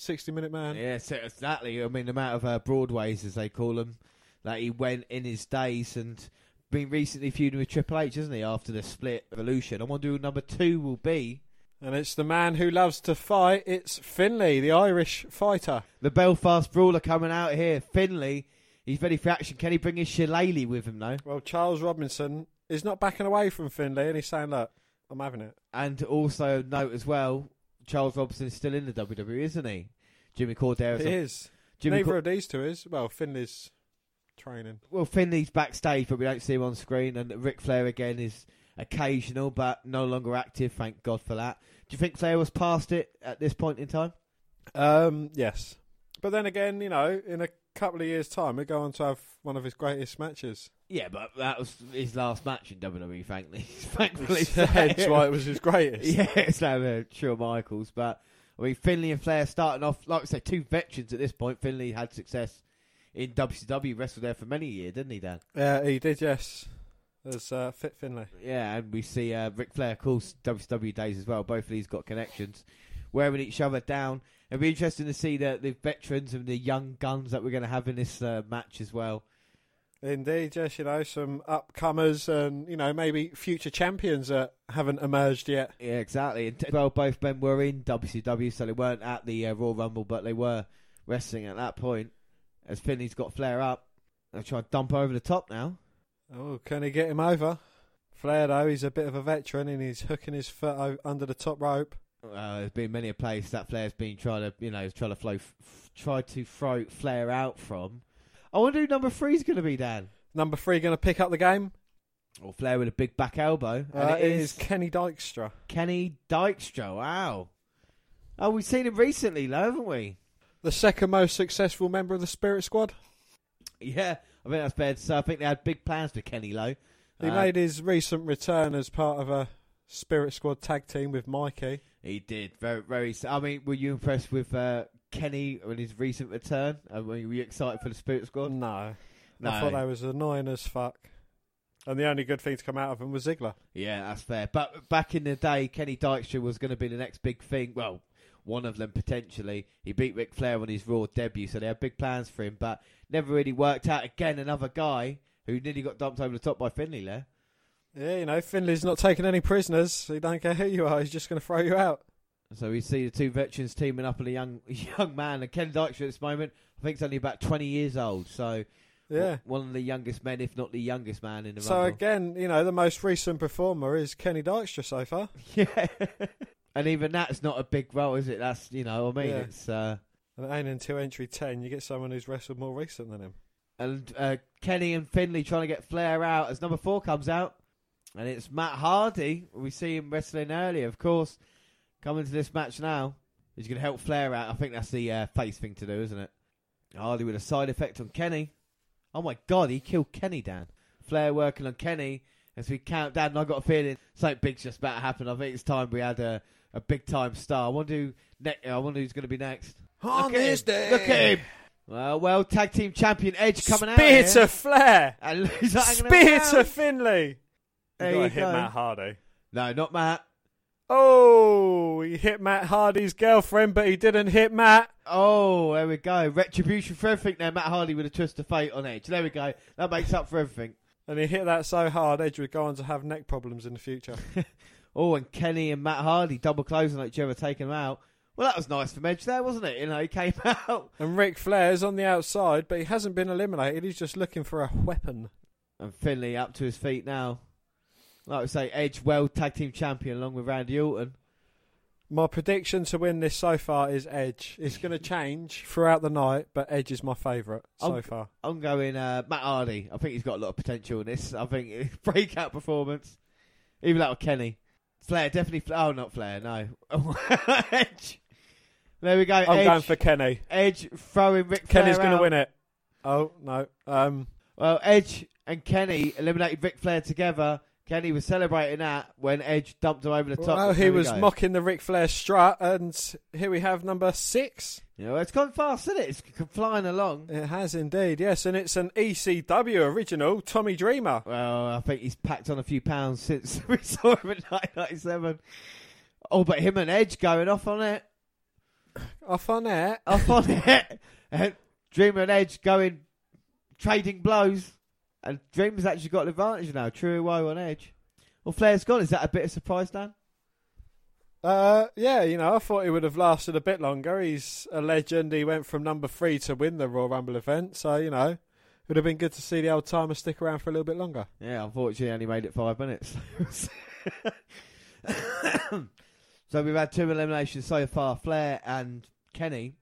sixty-minute man. Yeah, so exactly. I mean, the amount of uh, Broadways, as they call them, that he went in his days and been recently feuding with Triple H, hasn't he, after the split evolution? I wonder who number two will be. And it's the man who loves to fight. It's Finley, the Irish fighter. The Belfast Brawler coming out here. Finley, he's ready for action. Can he bring his shillelagh with him, though? Well, Charles Robinson is not backing away from Finley, and he's saying, "Look, I'm having it." And also note as well, Charles Robinson is still in the WWE, isn't he? Jimmy Korderas is. Jimmy Neither Cor- of these two is. Well, Finley's training. Well, Finley's backstage, but we don't see him on screen. And Ric Flair again is occasional, but no longer active. Thank God for that. Do you think Flair was past it at this point in time? Um, yes, but then again, you know, in a couple of years' time, we go on to have one of his greatest matches. Yeah, but that was his last match in WWE. Frankly, thankfully, *laughs* *laughs* Hence why it was his greatest. *laughs* Yeah, it's like uh, Shawn Michaels, but I mean Finley and Flair starting off like I say, two veterans at this point. Finley had success in WCW, wrestled there for many years, didn't he, Dan? Yeah, he did. Yes, as uh, Fit Finley. Yeah, and we see uh, Ric Flair, of course, WCW days as well. Both of these got connections, wearing each other down. It'll be interesting to see the, the veterans and the young guns that we're going to have in this uh, match as well. Indeed, yes, you know, some upcomers and, you know, maybe future champions that haven't emerged yet. Yeah, exactly. Well, both men were in WCW, so they weren't at the uh, Royal Rumble, but they were wrestling at that point. As Finley's got Flair up, they're trying to dump over the top now. Oh, can he get him over? Flair, though, he's a bit of a veteran and he's hooking his foot o- under the top rope. Uh, there's been many a place that Flair's been trying to, you know, trying to flow, f- try to throw Flair out from. I wonder who number three's going to be, Dan. Number three going to pick up the game? Or Flair with a big back elbow. Uh, and it is Kenny Dykstra. Kenny Dykstra. Wow. Oh, we've seen him recently, though, haven't we? The second most successful member of the Spirit Squad. Yeah, I think that's fair to say. I think they had big plans for Kenny Lowe. He Uh, made his recent return as part of a Spirit Squad tag team with Mikey. He did very, very. I mean, were you impressed with uh, Kenny on his recent return? Uh, were you excited for the Spirit Squad? No. No. I thought they was annoying as fuck. And the only good thing to come out of him was Ziggler. Yeah, that's fair. But back in the day, Kenny Dykstra was going to be the next big thing. Well, one of them potentially. He beat Ric Flair on his Raw debut, so they had big plans for him, but never really worked out. Again, another guy who nearly got dumped over the top by Finley there. Yeah, you know, Finley's not taking any prisoners. He don't care who you are. He's just going to throw you out. So we see the two veterans teaming up on a young *laughs* young man, and Ken Dykstra at this moment, I think, is only about 20 years old. So Yeah. one of the youngest men, if not the youngest man in the So Rumble. again, you know, the most recent performer is Kenny Dykstra so far. *laughs* Yeah. *laughs* and even that's not a big role, is it? That's, you know, I mean, Yeah. it's. Uh, And it ain't until entry 10 you get someone who's wrestled more recent than him. and uh, Kenny and Finley trying to get Flair out as number four comes out, and it's Matt Hardy. We see him wrestling earlier, of course, coming to this match now. He's going to help Flair out. I think that's the uh, face thing to do, isn't it? Hardy with a side effect on Kenny. Oh my God, he killed Kenny, Dan. Flair working on Kenny as we count down. And I got a feeling something big's just about to happen. I think it's time we had a, a big time star. I wonder who ne- I wonder who's going to be next. On Look this day. Look at him. Well, well, tag team champion Edge coming out. Spear to Flair! And *laughs* Spear to Finley! There you you gotta hit go. Matt Hardy. No, not Matt. Oh, he hit Matt Hardy's girlfriend, but he didn't hit Matt. Oh, there we go. Retribution for everything there. Matt Hardy with a twist of fate on Edge. There we go. That makes up for everything. And he hit that so hard, Edge would go on to have neck problems in the future. *laughs* Oh, and Kenny and Matt Hardy double closing on each other, taking them out. Well, that was nice from Edge there, wasn't it? You know, he came *laughs* out. and Ric Flair's on the outside, but he hasn't been eliminated. He's just looking for a weapon. And Finley up to his feet now. Like I say, Edge, world tag team champion, along with Randy Orton. My prediction to win this so far is Edge. It's going to change throughout the night, but Edge is my favourite so I'm- far. I'm going uh, Matt Hardy. I think he's got a lot of potential in this. I think *laughs* breakout performance. Even that with Kenny. Flair, definitely. Flair. Oh, not Flair, no. *laughs* Edge. There we go. I'm Edge, going for Kenny. Edge throwing Ric Kenny's going to win it. Oh, no. Um, Well, Edge and Kenny eliminated Ric Flair together. Kenny was celebrating that when Edge dumped him over the top. Well, he was mocking the Ric Flair strut, and here we have number six. You know, it's gone fast, isn't it? It's flying along. It has indeed, yes, and it's an ECW original, Tommy Dreamer. Well, I think he's packed on a few pounds since *laughs* we saw him in 1997. Oh, but him and Edge going off on it. Off on it. Off on it. *laughs* And Dreamer and Edge going, trading blows. And Dreamer's actually got an advantage now. True woe on Edge. Well, Flair's gone. Is that a bit of a surprise, Dan? Uh, yeah, you know, I thought he would have lasted a bit longer. He's a legend. He went from number three to win the Royal Rumble event, so you know, it would have been good to see the old timer stick around for a little bit longer. Yeah, unfortunately, he only made it five minutes. *laughs* so we've had two eliminations so far Flair and Kenny.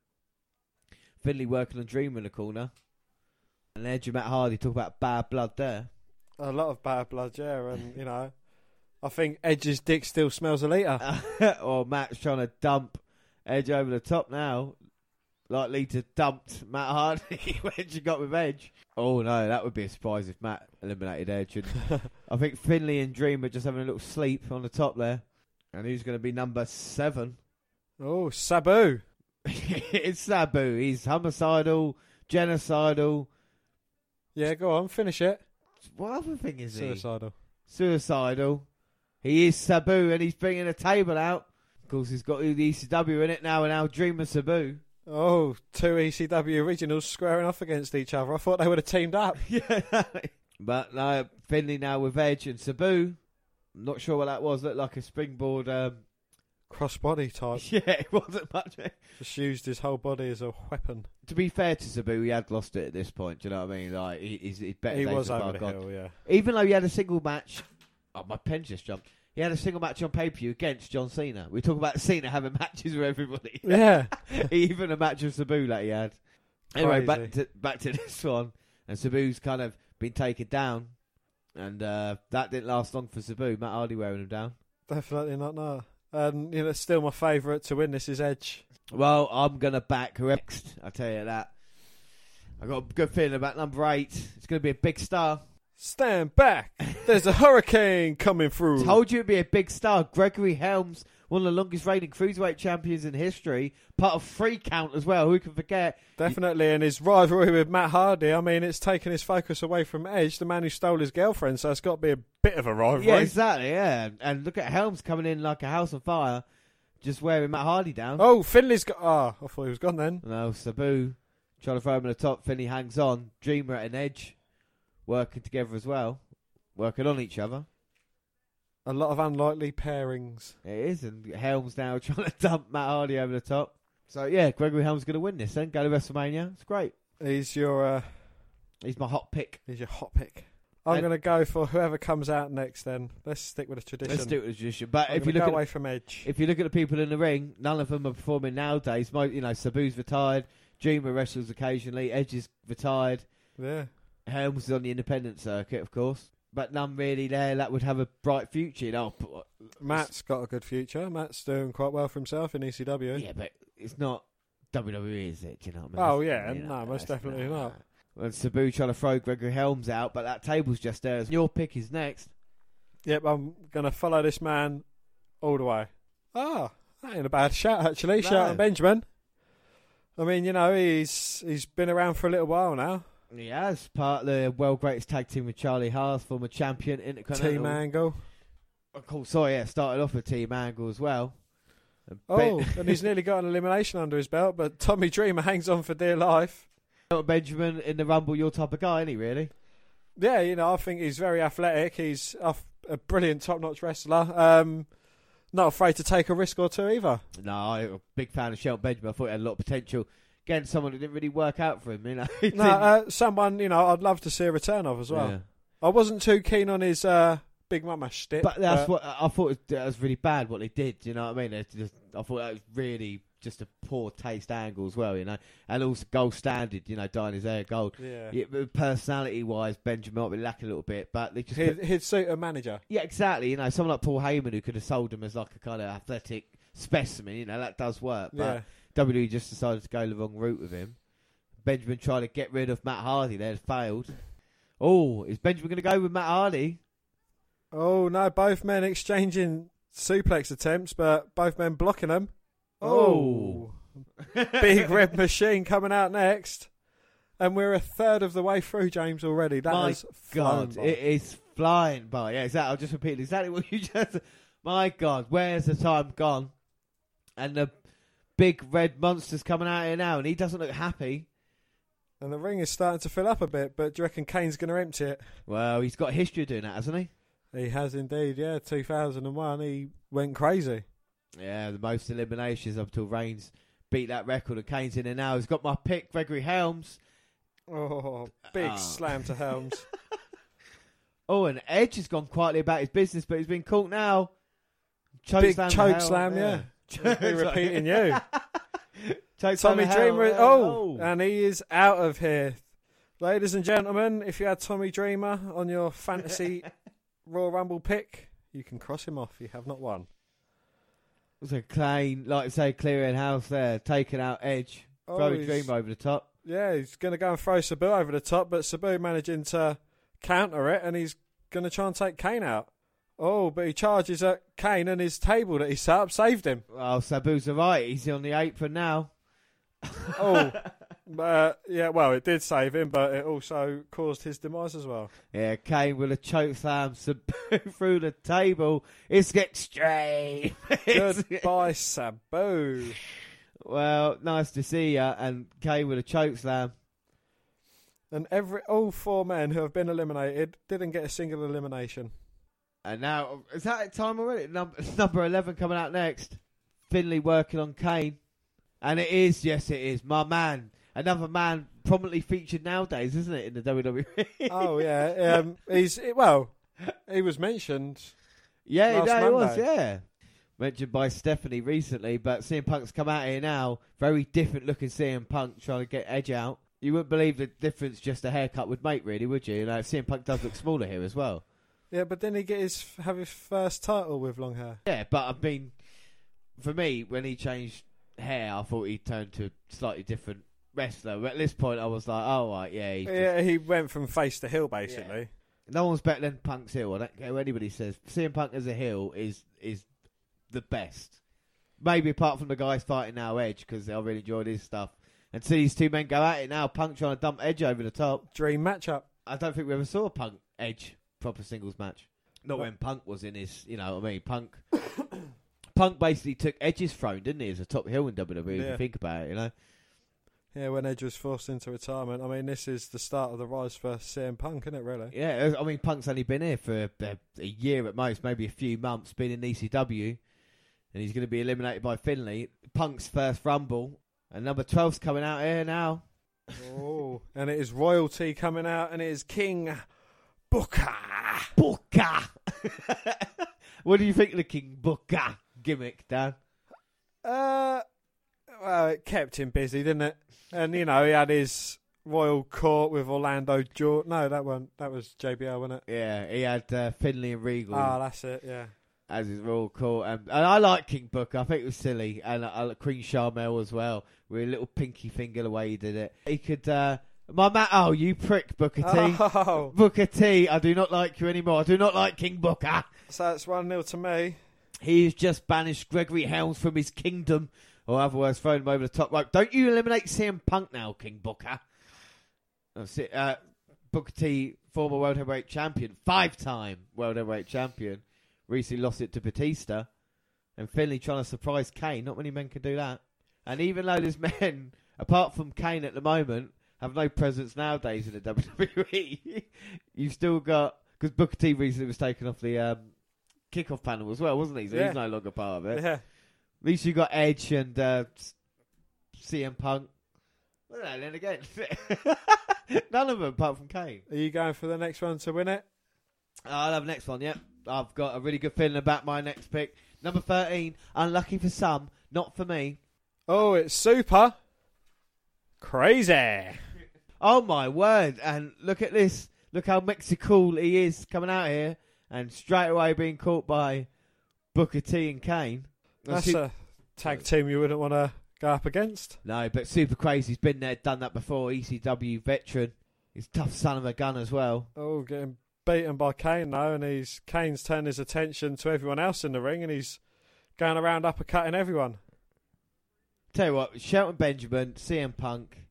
Finley working on Dreamer in the corner. And Edge and Matt Hardy talk about bad blood there. A lot of bad blood, yeah, and you know, I think Edge's dick still smells a Lita. *laughs* or oh, Matt's trying to dump Edge over the top now. Likely to dumped Matt Hardy *laughs* when she got with Edge. Oh no, that would be a surprise if Matt eliminated Edge. And *laughs* I think Finlay and Dream are just having a little sleep on the top there. And who's going to be number seven? Oh, Sabu. it's Sabu. He's homicidal, genocidal. Yeah, go on, finish it. What other thing is he? Suicidal. Suicidal. He is Sabu, and he's bringing a table out. Of course, he's got the ECW in it now, and now Dreamer Sabu. Oh, two ECW originals squaring off against each other. I thought they would have teamed up. *laughs* yeah. But no, Finlay now with Edge and Sabu. I'm not sure what that was. Looked like a springboard. Um, Crossbody type. *laughs* yeah, it wasn't much. Just used his whole body as a weapon. To be fair to Sabu, he had lost it at this point. Do you know what I mean? Like he, he's, he's better. He was over the gone. hill, yeah. Even though he had a single match, oh my pen just jumped. He had a single match on pay per view against John Cena. We talk about *laughs* Cena having matches with everybody. *laughs* Yeah. Even a match with Sabu that he had. Anyway, back to back to this one, and Sabu's kind of been taken down, and uh, that didn't last long for Sabu. Matt Hardy wearing him down. Definitely not, no. And, you know, still my favourite to win this is Edge. Well, I'm gonna back whoever next. I tell you that. I got a good feeling about number eight. It's gonna be a big star. Stand back. There's a hurricane coming through. Told you it'd be a big star. Gregory Helms, one of the longest reigning cruiserweight champions in history, part of 3-Count as well. Who can forget? Definitely, and his rivalry with Matt Hardy. I mean, it's taken his focus away from Edge, the man who stole his girlfriend. So it's got to be a bit of a rivalry. Yeah, exactly. Yeah, and look at Helms coming in like a house on fire, just wearing Matt Hardy down. Oh, Finlay's got. Ah, I thought he was gone then. No, Sabu trying to throw him on the top. Finlay hangs on. Dreamer at an edge, working together as well, working on each other. A lot of unlikely pairings. It is, and Helms now *laughs* trying to dump Matt Hardy over the top. So yeah, Gregory Helms is going to win this. Then go to WrestleMania. It's great. He's your. Uh, He's my hot pick. he's your hot pick. I'm going to go for whoever comes out next. Then let's stick with the tradition. Let's do it with the tradition. But I'm if you look go at away from Edge, if you look at the people in the ring, none of them are performing nowadays. Mo- You know, Sabu's retired. Dreamer wrestles occasionally. Edge is retired. yeah. Helms is on the independent circuit, of course. But none really there that would have a bright future. You know, Matt's got a good future. Matt's doing quite well for himself in ECW. yeah, but it's not WWE, is it? Do you know what I mean? Oh yeah, you know, no, most definitely not. And Sabu trying to throw Gregory Helms out, but that table's just there. Your pick is next. Yep, I'm going to follow this man all the way. Ah, that ain't a bad shout actually. Shout No. out Benjamin. I mean, you know, he's he's been around for a little while now. He has part of the world greatest tag team with Charlie Haas, former champion, Intercontinental. Team Angle. Of course, sorry, yeah, started off with Team Angle as well. And Oh, Ben- and he's *laughs* nearly got an elimination under his belt, but Tommy Dreamer hangs on for dear life. Benjamin in the Rumble, your type of guy, isn't he, really? Yeah, you know, I think he's very athletic. He's a, a brilliant top-notch wrestler. Um, not afraid to take a risk or two either. No, I'm a big fan of Shelton Benjamin. I thought he had a lot of potential. Again, someone who didn't really work out for him, you know. *laughs* No, uh, someone you know I'd love to see a return of as well. Yeah. I wasn't too keen on his uh, Big Mama shtick. But that's what I thought was, that was really bad what they did. You know what I mean? Just, I thought that was really just a poor taste angle as well. You know, and also gold standard. You know, dyeing his hair gold. Yeah. personality wise, Benjamin might be lacking a little bit, but they just He'd, put- he'd suit a manager. yeah, exactly. You know, someone like Paul Heyman who could have sold him as like a kind of athletic specimen. You know, that does work. But WWE just decided to go the wrong route with him. Benjamin tried to get rid of Matt Hardy. They had failed. Oh, is Benjamin going to go with Matt Hardy? Oh no, both men exchanging suplex attempts, but both men blocking them. Oh. oh. Big *laughs* red machine coming out next. And we're a third of the way through, James, already. That My flown God, by. it is flying by. Yeah, exactly. I'll just repeat exactly what you *laughs* just. My God, where's the time gone? And the big red monster's coming out here now, and he doesn't look happy. And the ring is starting to fill up a bit, but do you reckon Kane's going to empty it? Well, he's got history of doing that, hasn't he? He has indeed, yeah. 2001, he went crazy. Yeah, the most eliminations up till Reigns beat that record, and Kane's in there now. He's got my pick, Gregory Helms. Oh, big Ah. slam to Helms. *laughs* Oh, and Edge has gone quietly about his business, but he's been caught now. Choke big slam choke slam, yeah. Choke *laughs* Be slam. repeating you. *laughs* Slam Tommy to Dreamer. Helms. Oh, oh, and he is out of here. Ladies and gentlemen, if you had Tommy Dreamer on your fantasy *laughs* Royal Rumble pick, you can cross him off. You have not won. It was a clean, like I say, clearing house there, taking out Edge, Oh, throwing he's- Dream over the top. Yeah, he's going to go and throw Sabu over the top, but Sabu managing to counter it, and he's going to try and take Kane out. Oh, but he charges at Kane, and his table that he set up saved him. Well, Sabu's alright. He's on the apron now. *laughs* Oh, uh, yeah, well, it did save him, but it also caused his demise as well. Yeah, Kane with a choke slam Sabu *laughs* through the table. It's extreme. *laughs* Goodbye, Sabu. well, nice to see ya. And Kane with a choke slam. And every all four men who have been eliminated didn't get a single elimination. And now, is that time already? Number, *laughs* number 11 coming out next. Finlay working on Kane. And it is, yes, it is. My man. Another man prominently featured nowadays, isn't it, in the WWE? *laughs* oh yeah, um, he's well, he was mentioned. Yeah, last it was, yeah. Mentioned by Stephanie recently, but CM Punk's come out here now. Very different looking CM Punk trying to get Edge out. You wouldn't believe the difference just a haircut would make, really, would you? You know, CM Punk does look smaller here as well. Yeah, but then he get his have his first title with long hair. Yeah, but I mean, for me, when he changed hair, I thought he turned to a slightly different wrestler. But at this point, I was like, oh, right, yeah. He's just- Yeah, he went from face to heel basically. No one's better than Punk's heel. I don't care what anybody says. CM Punk as a heel is is the best. Maybe apart from the guys fighting now, Edge, because I really enjoyed his stuff. And see these two men go at it now. Punk trying to dump Edge over the top. Dream matchup. I don't think we ever saw a Punk Edge proper singles match. Not What? when Punk was in his, you know what I mean? Punk. *coughs* Punk basically took Edge's throne, didn't he, as a top heel in WWE? If Yeah. you think about it, you know. Yeah, when Edge was forced into retirement. I mean, this is the start of the rise for CM Punk, isn't it? Really? Yeah, I mean, Punk's only been here for a, a year at most, maybe a few months, been in ECW, and he's going to be eliminated by Finlay. Punk's first Rumble, and number 12's coming out here now. oh, and it is royalty coming out, and it is King Booker. Booker! *laughs* what do you think of the King Booker gimmick, Dan? Uh, well, it kept him busy, didn't it? And you know, he had his royal court with Orlando Jordan. No, that one that was JBL, wasn't it? Yeah, he had uh, Finlay and Regal Oh, that's it. Yeah. as his royal court, and, and I like King Booker. I think it was silly, and I like Queen Sharmell as well, with a little pinky finger the way he did it. He could. Uh, my man, oh, you prick, Booker T. Oh, Booker T, I do not like you anymore. I do not like King Booker. so it's one 0 to me. He's just banished Gregory Helms from his kingdom, or otherwise thrown him over the top rope. Don't you eliminate CM Punk now, King Booker? That's it. Uh, Booker T, former World Heavyweight Champion, five-time World Heavyweight Champion, recently lost it to Batista, and Finlay trying to surprise Kane. Not many men can do that. And even though there's *laughs* men, apart from Kane at the moment, have no presence nowadays in the WWE, *laughs* you've still got because Booker T recently was taken off the um, kickoff panel as well, wasn't he? So Yeah. he's no longer part of it. Yeah. At least you got Edge and uh, CM Punk. Well, no, then again, *laughs* none of them apart from Kane. Are you going for the next one to win it? I'll have the next one. Yep, I've got a really good feeling about my next pick. Number thirteen. Unlucky for some, not for me. Oh, it's super crazy. Oh my word! And look at this. Look how Mexicool he is coming out here, and straight away being caught by Booker T and Kane. And That's Su- a tag team you wouldn't want to go up against. No, but super crazy. He's been there, done that before. ECW veteran. He's a tough son of a gun as well. Oh, getting beaten by Kane though, and he's Kane's turned his attention to everyone else in the ring, and he's going around uppercutting everyone. Tell you what, Shelton Benjamin, CM Punk,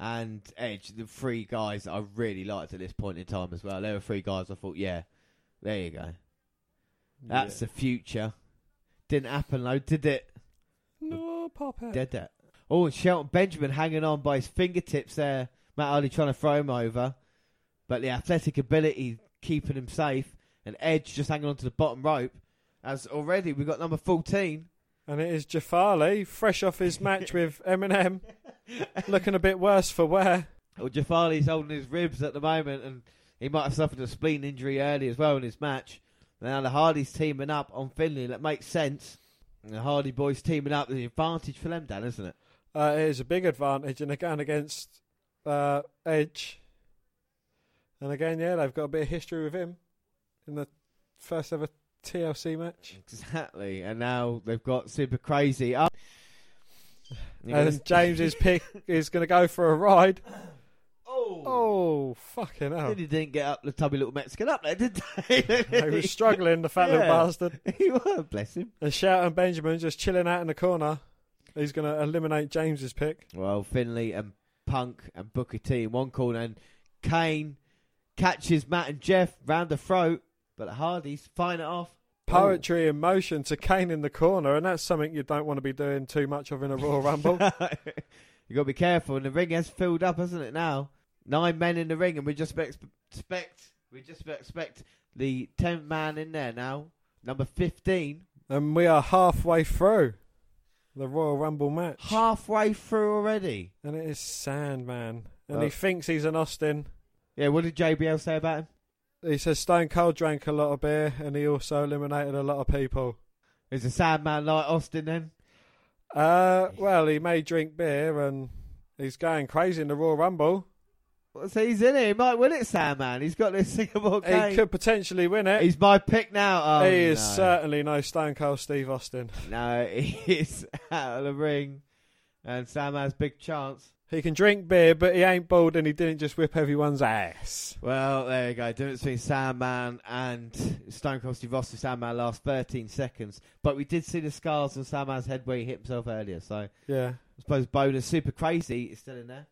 and Edge, the three guys I really liked at this point in time as well. There were three guys I thought, yeah, there you go. That's Yeah. the future. Didn't happen though, did it? No, pop it. Did that? Oh, and Shelton Benjamin hanging on by his fingertips there. Matt Hardy trying to throw him over, but the athletic ability keeping him safe, and Edge just hanging on to the bottom rope. As already we got number fourteen. And it is Jeff Hardy, fresh off his match *laughs* with MNM, looking a bit worse for wear. Well, Jeff Hardy's holding his ribs at the moment, and he might have suffered a spleen injury early as well in his match. Now the Hardys teaming up on Finlay, that makes sense. And the Hardy boys teaming up, the advantage for them, Dan, isn't it? Uh, it is a big advantage, and again against uh, Edge. And again, yeah, they've got a bit of history with him in the first ever TLC match. Exactly. And now they've got Super Crazy up. And James's pick is going to go for a ride. Oh, oh fucking hell. He didn't get up the tubby little Mexican up there, did they? *laughs* he was struggling, the fat little bastard. *laughs* He was, bless him. And Shelton Benjamin just chilling out in the corner. He's going to eliminate James's pick. Well, Finlay and Punk and Booker T in one corner, and Kane catches Matt and Jeff round the throat, but Hardys fine it off. Poetry in motion to Kane in the corner, and that's something you don't want to be doing too much of in a Royal Rumble. *laughs* you got to be careful, and the ring has filled up, hasn't it? Now nine men in the ring, and we just expect, expect we just expect the tenth man in there now, number fifteen. and we are halfway through the Royal Rumble match. Halfway through already. And it is Sandman. And Well- he thinks he's an Austin. Yeah, what did JBL say about him? He says Stone Cold drank a lot of beer and he also eliminated a lot of people. Is a sad man like Austin then? Uh, well, he may drink beer and he's going crazy in the Royal Rumble. Well, so he's in it. He might win it, Sandman. He's got this *laughs* Singapore cane. He could potentially win it. He's my pick now. Oh, he is no. certainly no Stone Cold Steve Austin. No, *laughs* he's out of the ring, and Sam has big chance. He can drink beer, but he ain't bald and he didn't just whip everyone's ass. Well, there you go. Difference between Sandman and Stone Cold Steve Austin. Sandman last 13 seconds, but we did see the scars on Sandman's head where he hit himself earlier. So Yeah. I suppose bonus super crazy is still in there.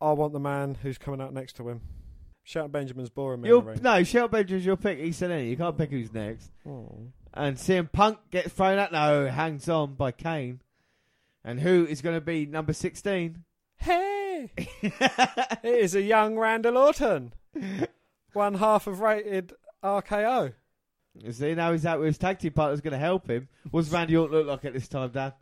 I want the man who's coming out next to him. Shelton Benjamin's boring me no, Shelton Benjamin's your pick. He's still in it. You can't pick who's next. Oh. And CM Punk gets thrown out. No, hangs on by Kane. And who is going to be number 16? Hey! *laughs* it is a young Randall Orton. One half of rated RKO. You see, now he's out with his tag team partner's going to help him. What's Randy Orton look like at this time, Dan?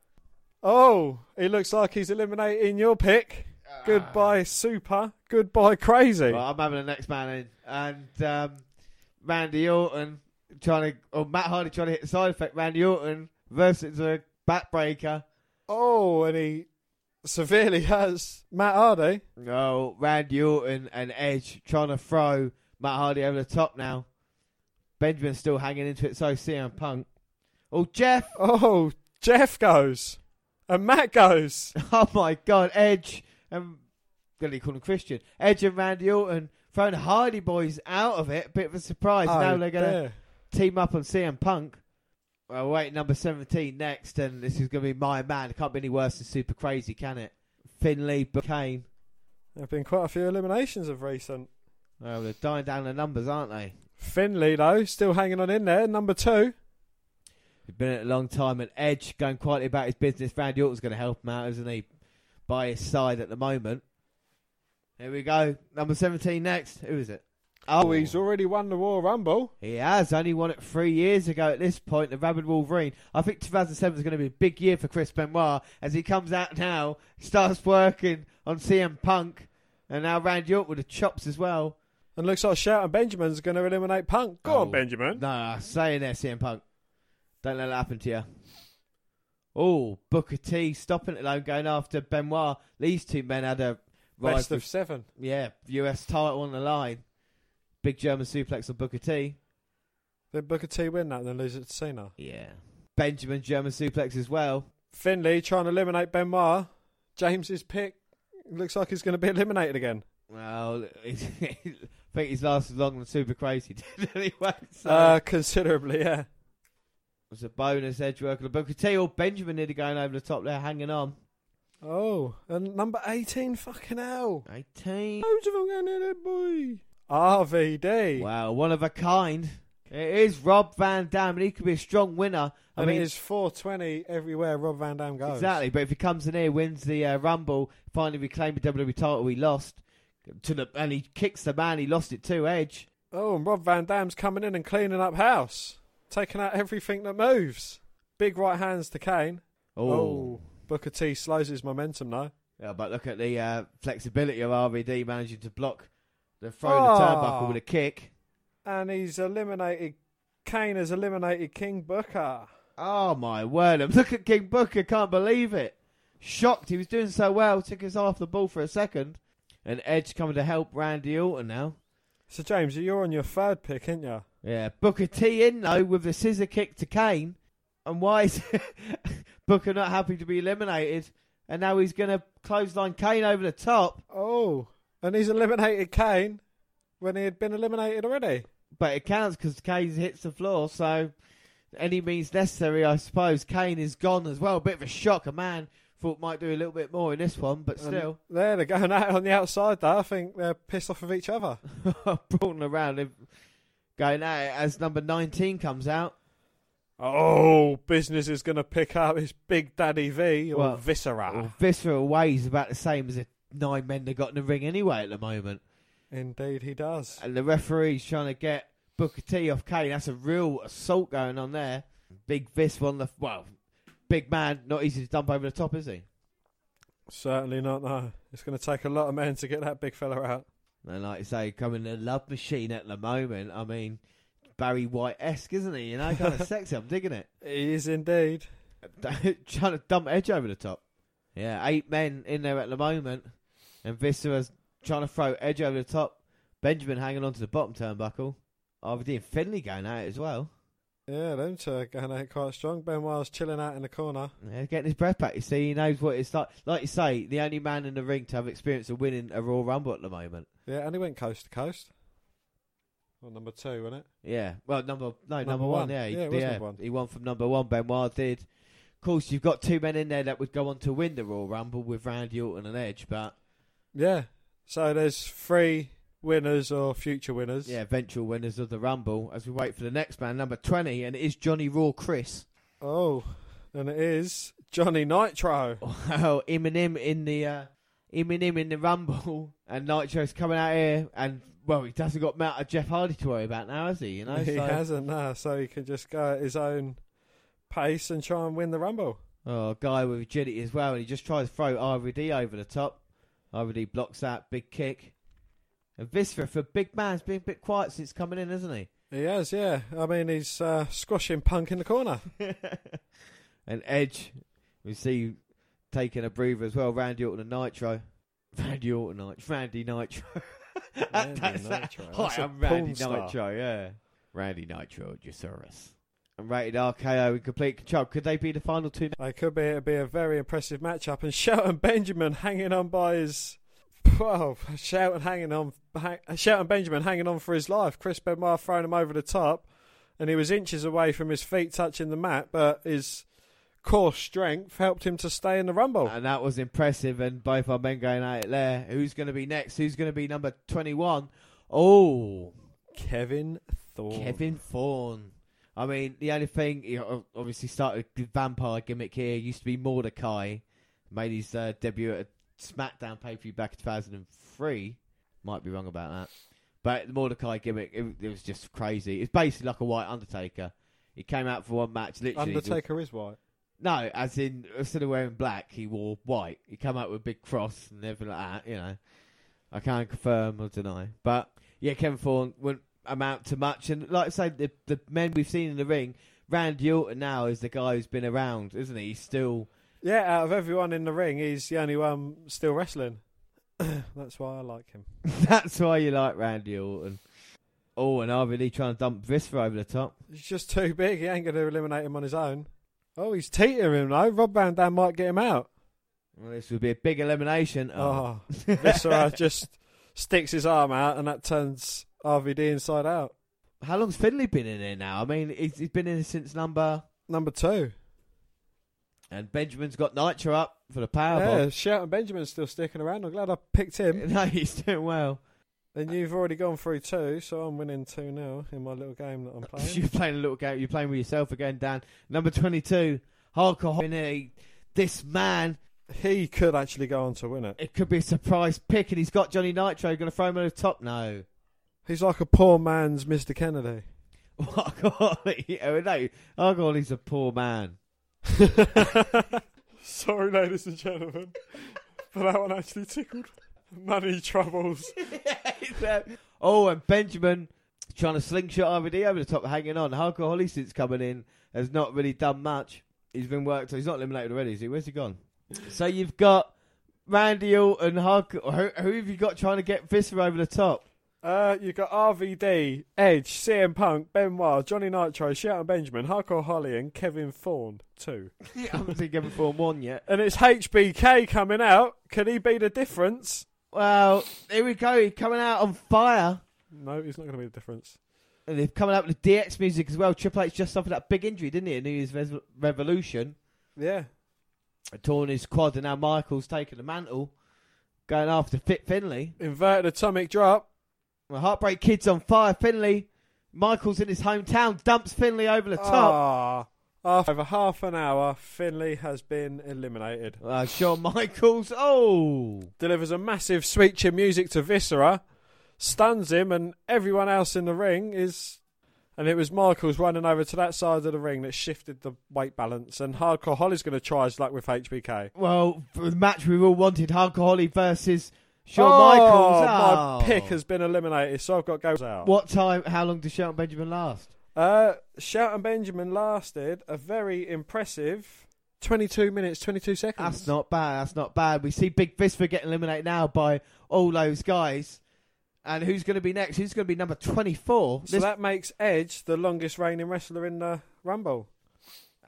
Oh, he looks like he's eliminating your pick. Goodbye, Super. Goodbye, Crazy. Well, I'm having the next man in. And um, Randy Orton trying to, or Matt Hardy trying to hit the side effect. Randy Orton versus a backbreaker. Oh, and he severely has Matt Hardy. No, Randy Orton and Edge trying to throw Matt Hardy over the top now. Benjamin's still hanging into it, so CM Punk. Oh, Jeff! Oh, Jeff goes. And Matt goes. *laughs* Oh my God, Edge and gonna call him Christian. Edge and Randy Orton throwing Hardy Boys out of it. Bit of a surprise. Oh, now they're gonna team up on CM Punk. Well, wait, number seventeen next, and this is gonna be my man. It can't be any worse than Super Crazy, can it? Finlay, Kane. There have been quite a few eliminations of recent. Well, they're dying down the numbers, aren't they? Finlay, though, still hanging on in there. Number two. He's been at a long time, and Edge going quietly about his business. Randy Orton's going to help him out, isn't he? By his side at the moment. Here we go. Number 17 next. Who is it? Oh, he's already won the Royal Rumble. He has. Only won it three years ago at this point, the Rabid Wolverine. I think 2007 is going to be a big year for Chris Benoit as he comes out now, starts working on CM Punk, and now Randy Orton with the chops as well. And looks like Shelton Benjamin's going to eliminate Punk. Go on, oh, Benjamin. No, no, stay in there, CM Punk. Don't let that happen to you. Oh, Booker T stopping it though, going after Benoit. These two men had a Best of seven. Yeah, US title on the line. Big German suplex on Booker T. Did Booker T win that and then lose it to Cena? Yeah. Benjamin German suplex as well. Finlay trying to eliminate Benoit. James's pick looks like he's going to be eliminated again. Well, *laughs* I think he's lasted longer than Super Crazy *laughs* did anyway. So Uh, considerably, yeah. it was a bonus edge work of Booker T or Benjamin nearly going over the top there, hanging on. Oh, and number 18, fucking hell. 18. Loads of them going in there, boy. RVD. Wow, one of a kind. It is Rob Van Dam, and he could be a strong winner. I and mean, it is 420 everywhere Rob Van Dam goes. exactly. But if he comes in here, wins the uh, Rumble, finally reclaimed the WWE title he lost, to the and he kicks the man he lost it to, Edge. Oh, and Rob Van Dam's coming in and cleaning up house. Taking out everything that moves. Big right hands to Kane. Oh. Booker T slows his momentum though. Yeah, but look at the uh, flexibility of RVD managing to block the throw Ah. the turnbuckle with a kick. And he's eliminated. Kane has eliminated King Booker. Oh my word! *laughs* Look at King Booker, can't believe it. Shocked, he was doing so well, took his off the ball for a second. And Edge coming to help Randy Orton now. So James, you're on your third pick, aren't you? Yeah, Booker T in though with the scissor kick to Kane. And why is *laughs* Booker not happy to be eliminated? And now he's going to clothesline Kane over the top. Oh, and he's eliminated Kane when he had been eliminated already. But it counts because Kane hits the floor, so any means necessary, I suppose. Kane is gone as well. A bit of a shock. A man thought might do a little bit more in this one, but And still. *laughs* there they're going out on the outside. Though I think they're pissed off of each other. brawling around, him, going out as number 19 comes out. Oh, business is going to pick up his Big Daddy V or Well, Viscera. Well, Viscera weighs about the same as the nine men they got in the ring anyway at the moment. Indeed, he does. And the referee's trying to get Booker T off Kane. That's a real assault going on there. Big Vis on the well, big man, not easy to dump over the top, is he? Certainly not. No, it's going to take a lot of men to get that big fella out. And like you say, coming the love machine at the moment. I mean, Barry White esque, isn't he? You know, kind of *laughs* sexy. I'm digging it. He is indeed. *laughs* trying to dump Edge over the top. Yeah, eight men in there at the moment, and Viscera's trying to throw Edge over the top. Benjamin hanging on to the bottom turnbuckle. RVD and Finlay going at it as well. Yeah, them two are going out quite strong. Ben Benoit's chilling out in the corner. Yeah, getting his breath back. You see, he knows what it's like. Like you say, the only man in the ring to have experience of winning a Royal Rumble at the moment. Yeah, and he went coast to coast. Well, number two, wasn't it? Yeah, well, number no, number, Number one. one. Yeah, he, Yeah, it was number one. he won from number one. Benoit did. Of course, you've got two men in there that would go on to win the Royal Rumble with Randy Orton and Edge, but Yeah. So there's three winners or future winners. yeah, eventual winners of the Rumble. As we wait for the next man, number twenty, and it is Johnny Raw Chris. Oh, and it is Johnny Nitro. Well, MNM in the uh, MNM in the Rumble, *laughs* and Nitro's coming out here, and well, he hasn't got Matt of Jeff Hardy to worry about now, has he? You know, *laughs* he so, hasn't now, so he can just go at his own pace and try and win the Rumble. Oh, a guy with agility as well, and he just tries to throw RVD over the top. RVD blocks that big kick. And Viscera, for big man, has been a bit quiet since coming in, hasn't he? He has, yeah. I mean, he's uh, squashing Punk in the corner. *laughs* and Edge, we see taking a breather as well. Randy Orton and Nitro. *laughs* Randy Orton, Nitro. Randy Nitro. *laughs* Randy That's- Nitro. Hi, That's a I'm Randy star. Nitro, yeah. Randy Nitro service. And rated RKO in complete control. Could they be the final two? They could be. It'd be a very impressive matchup. And *laughs* Shelton Benjamin hanging on by his. Well, Shelton hanging on. Hang, Shelton Benjamin hanging on for his life. Chris Benoit throwing him over the top, and he was inches away from his feet touching the mat, but his core strength helped him to stay in the rumble. And that was impressive. And both our men going at it there. Who's going to be next? Who's going to be number 21? Oh, Kevin Thorne. Kevin Thorne. I mean, the only thing, he obviously started the vampire gimmick here. Used to be Mordecai. Made his uh, debut at a SmackDown pay per view back in 2003. Might be wrong about that. But the Mordecai gimmick, it, it was just crazy. It's basically like a white Undertaker. He came out for one match, literally. Undertaker is white. No, as in instead of wearing black, he wore white. He came out with a big cross and everything like that. You know, I can't confirm or deny, but yeah, Kevin Thorne wouldn't amount to much. And like I say, the the men we've seen in the ring, Randy Orton now is the guy who's been around, isn't he? He's still Yeah, out of everyone in the ring, he's the only one still wrestling. *coughs* That's why I like him. *laughs* that's why you like Randy Orton. Oh, and RVD trying to dump Viscera over the top. He's just too big. He ain't going to eliminate him on his own. Oh, he's teetering though. Rob Van Dam might get him out. Well, this would be a big elimination. Ah, oh, Viscera uh, *laughs* just sticks his arm out, and that turns RVD inside out. How long's Finlay been in here now? I mean, he's, he's been in since number. Number two. And Benjamin's got Nitro up for the power yeah, bomb. Shelton Benjamin's still sticking around. I'm glad I picked him. *laughs* No, he's doing well. Then you've already gone through two, so I'm winning 2 0 in my little game that I'm *laughs* playing. You're playing a little game. You're playing with yourself again, Dan. Number 22, Hardcore Holly. This man, he could actually go on to win it. it could be a surprise pick, and he's got Johnny Nitro. Going to throw him over the top? No. He's like a poor man's Mr. Kennedy. Hardcore *laughs* Holly. Oh, no. Hardcore Holly's a poor man. *laughs* Sorry, ladies and gentlemen, but that one actually tickled. Money troubles. *laughs* Uh, oh, and Benjamin trying to slingshot RVD over the top, hanging on. Hardcore Holly since coming in has not really done much. He's been worked, he's not eliminated already, is he? Where's he gone? So you've got Randy Orton, Hardcore. Who, who have you got trying to get Viscera over the top? Uh, you've got RVD, Edge, CM Punk, Benoit, Johnny Nitro, Shelton Benjamin, Hardcore Holly, and Kevin Thorne, two. I *laughs* haven't seen Kevin Thorne one yet. And it's HBK coming out. Can he be the difference? Well, here we go. He's coming out on fire. No, he's not going to be the difference. And they're coming out with the DX music as well. Triple H just suffered that big injury, didn't he? In New Year's Res- Revolution. Yeah. Torn his quad, and now Michael's taking the mantle. Going after Fit Finlay. Inverted atomic drop. Well, Heartbreak Kid's on fire. Finlay. Michael's in his hometown. Dumps Finlay over the top. Ah, after over half an hour, Finlay has been eliminated. Uh, Shawn Michaels. Oh. Delivers a massive sweet chin music to Viscera. Stuns him, and everyone else in the ring is. And it was Michaels running over to that side of the ring that shifted the weight balance. And Hardcore Holly's going to try his luck with HBK. Well, the match we all wanted Hardcore Holly versus Shawn oh, Michaels. My Oh. pick has been eliminated, so I've got goes out. What time, how long does and Benjamin last? Uh, and Benjamin lasted a very impressive 22 minutes, 22 seconds. That's not bad. That's not bad. We see Big Visper getting eliminated now by all those guys. And who's going to be next? Who's going to be number 24? So This- that makes Edge the longest reigning wrestler in the Rumble.